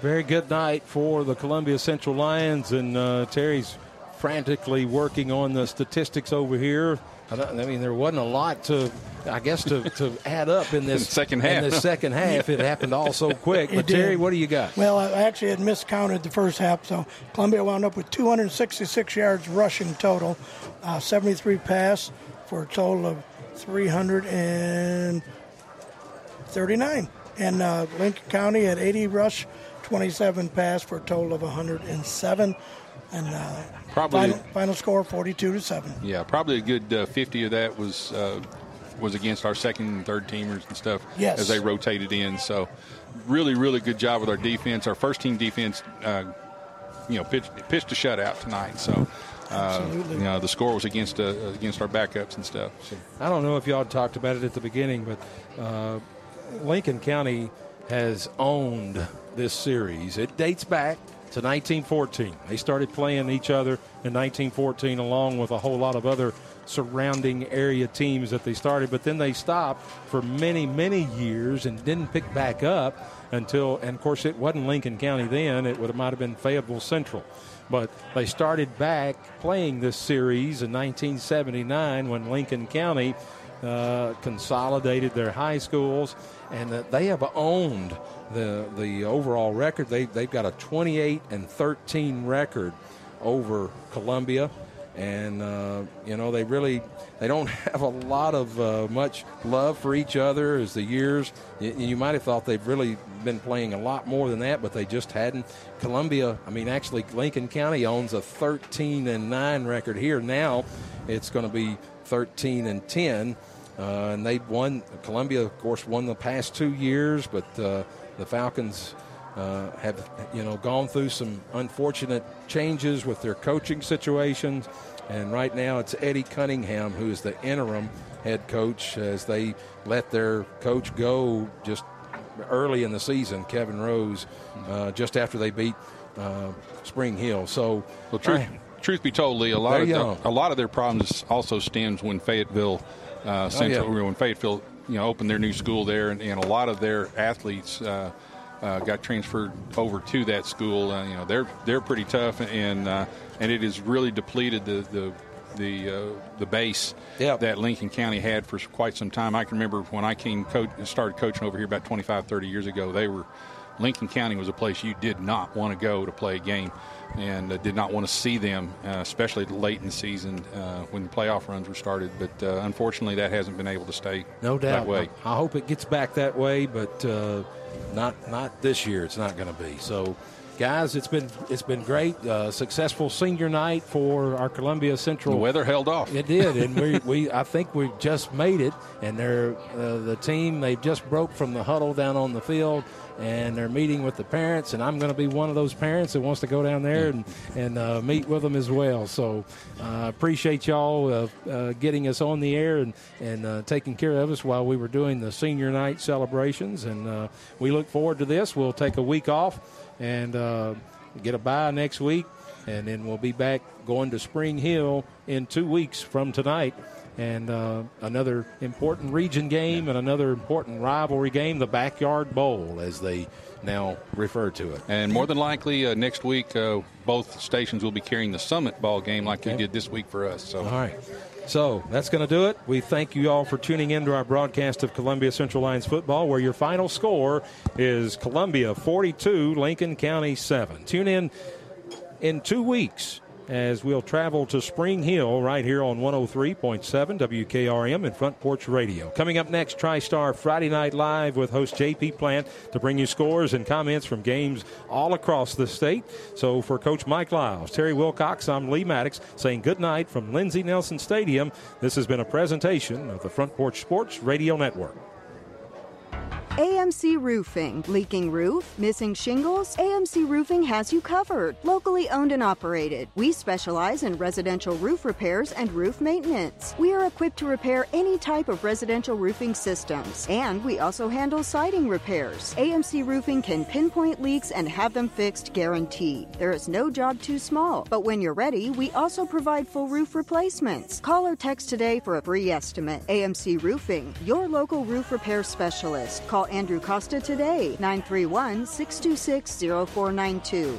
Very good night for the Columbia Central Lions, and uh, Terry's frantically working on the statistics over here. I, don't- I mean, there wasn't a lot to, I guess, to, to add up in this
Second half.
In
half.
this second half, it happened all so quick.
It
But
did.
Terry, what do you got?
Well, I actually had miscounted the first half, so Columbia wound up with 266 yards rushing total, uh, 73 pass for a total of 339. And uh, Lincoln County had 80 rush, 27 pass for a total of 107. And uh,
Probably-
final, final score 42 to 7.
yeah probably a good uh, 50 of that was uh, was against our second and third teamers and stuff
Yes.
as they rotated in so really really good job with our defense our first team defense uh, you know pitched, pitched a shutout tonight so uh,
Absolutely.
you know the score was against uh, against our backups and stuff so.
I don't know if y'all talked about it at the beginning, but uh, Lincoln County has owned this series. It dates back to 1914. They started playing each other in 1914, along with a whole lot of other surrounding area teams that they started, but then they stopped for many, many years and didn't pick back up until, and of course, it wasn't Lincoln County then, it would have might have been Fayetteville Central. But they started back playing this series in 1979 when Lincoln County uh, consolidated their high schools, and uh, they have owned the the overall record. They they've got a 28 and 13 record over Columbia, and uh, you know they really they don't have a lot of uh, much love for each other as the years. You, you might have thought they've really been playing a lot more than that, but they just hadn't. Columbia, I mean, actually, Lincoln County owns a 13 and 9 record here. Now it's going to be 13 and 10. Uh, and they've won. Columbia, of course, won the past two years, but uh, the Falcons uh, have, you know, gone through some unfortunate changes with their coaching situations. And right now, it's Eddie Cunningham who is the interim head coach as they let their coach go just early in the season, Kevin Rose, uh, just after they beat uh, Spring Hill. So,
well, truth, truth be told, Lee, a lot of the, a lot of their problems also stems when Fayetteville uh, Central, oh, yeah. when Fayetteville, you know, opened their new school there, and, and a lot of their athletes uh, uh, got transferred over to that school. Uh, you know, they're they're pretty tough, and uh, and it has really depleted the the the uh, the base
yep.
that Lincoln County had for quite some time. I can remember when I came coach, started coaching over here about 25, 30 years ago. They were Lincoln County was a place you did not want to go to play a game and uh, did not want to see them, uh, especially late in the season uh, when the playoff runs were started. But uh, unfortunately, that hasn't been able to stay
no doubt.
that way.
I hope it gets back that way, but uh, not not this year. It's not going to be. So, guys, it's been it's been great. Uh, successful senior night for our Columbia Central.
The weather held off.
It did, and we, we I think we just made it. And they're the team They've just broke from the huddle down on the field and they're meeting with the parents, and I'm going to be one of those parents that wants to go down there and and uh, meet with them as well. So uh, appreciate y'all uh, uh getting us on the air and and uh, taking care of us while we were doing the senior night celebrations, and uh, we look forward to this. We'll take a week off and get a bye next week, and then we'll be back going to Spring Hill in two weeks from tonight and uh, another important region game and another important rivalry game, the Backyard Bowl, as they now refer to it.
And more than likely, uh, next week, uh, both stations will be carrying the Summit Ball game like okay. they did this week for us. So.
All right. So that's going to do it. We thank you all for tuning in to our broadcast of Columbia Central Lions football, where your final score is Columbia 42, Lincoln County 7. Tune in in two weeks as we'll travel to Spring Hill right here on 103.7 WKRM and Front Porch Radio. Coming up next, TriStar Friday Night Live with host JP Platt to bring you scores and comments from games all across the state. So for Coach Mike Lyles, Terry Wilcox, I'm Lee Maddox saying good night from Lindsey Nelson Stadium. This has been a presentation of the Front Porch Sports Radio Network.
AMC Roofing. Leaking roof? Missing shingles? AMC Roofing has you covered. Locally owned and operated. We specialize in residential roof repairs and roof maintenance. We are equipped to repair any type of residential roofing systems. And we also handle siding repairs. AMC Roofing can pinpoint leaks and have them fixed guaranteed. There is no job too small. But when you're ready, we also provide full roof replacements. Call or text today for a free estimate. AMC Roofing, your local roof repair specialist. Call Andrew Costa today, 931 626 0492.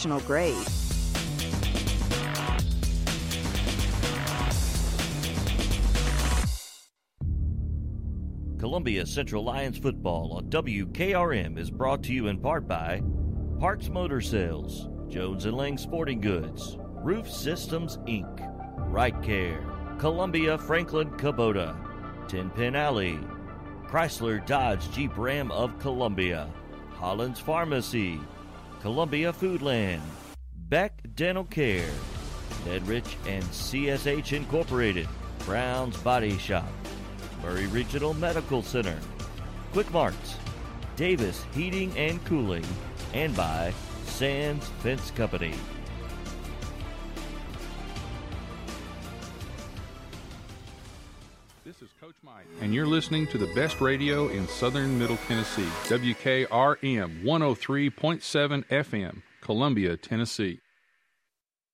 professional grade.
Columbia Central Lions football on WKRM is brought to you in part by Parks Motor Sales, Jones and Lang Sporting Goods, Roof Systems Inc., Right Care, Columbia Franklin Kubota, Ten Pin Alley, Chrysler Dodge Jeep Ram of Columbia, Holland's Pharmacy, Columbia Foodland, Beck Dental Care, Nedrich and CSH Incorporated, Brown's Body Shop, Maury Regional Medical Center, Quick Marts, Davis Heating and Cooling, and by Sands Fence Company.
And you're listening to the best radio in southern Middle Tennessee, WKRM 103.7 FM, Columbia, Tennessee.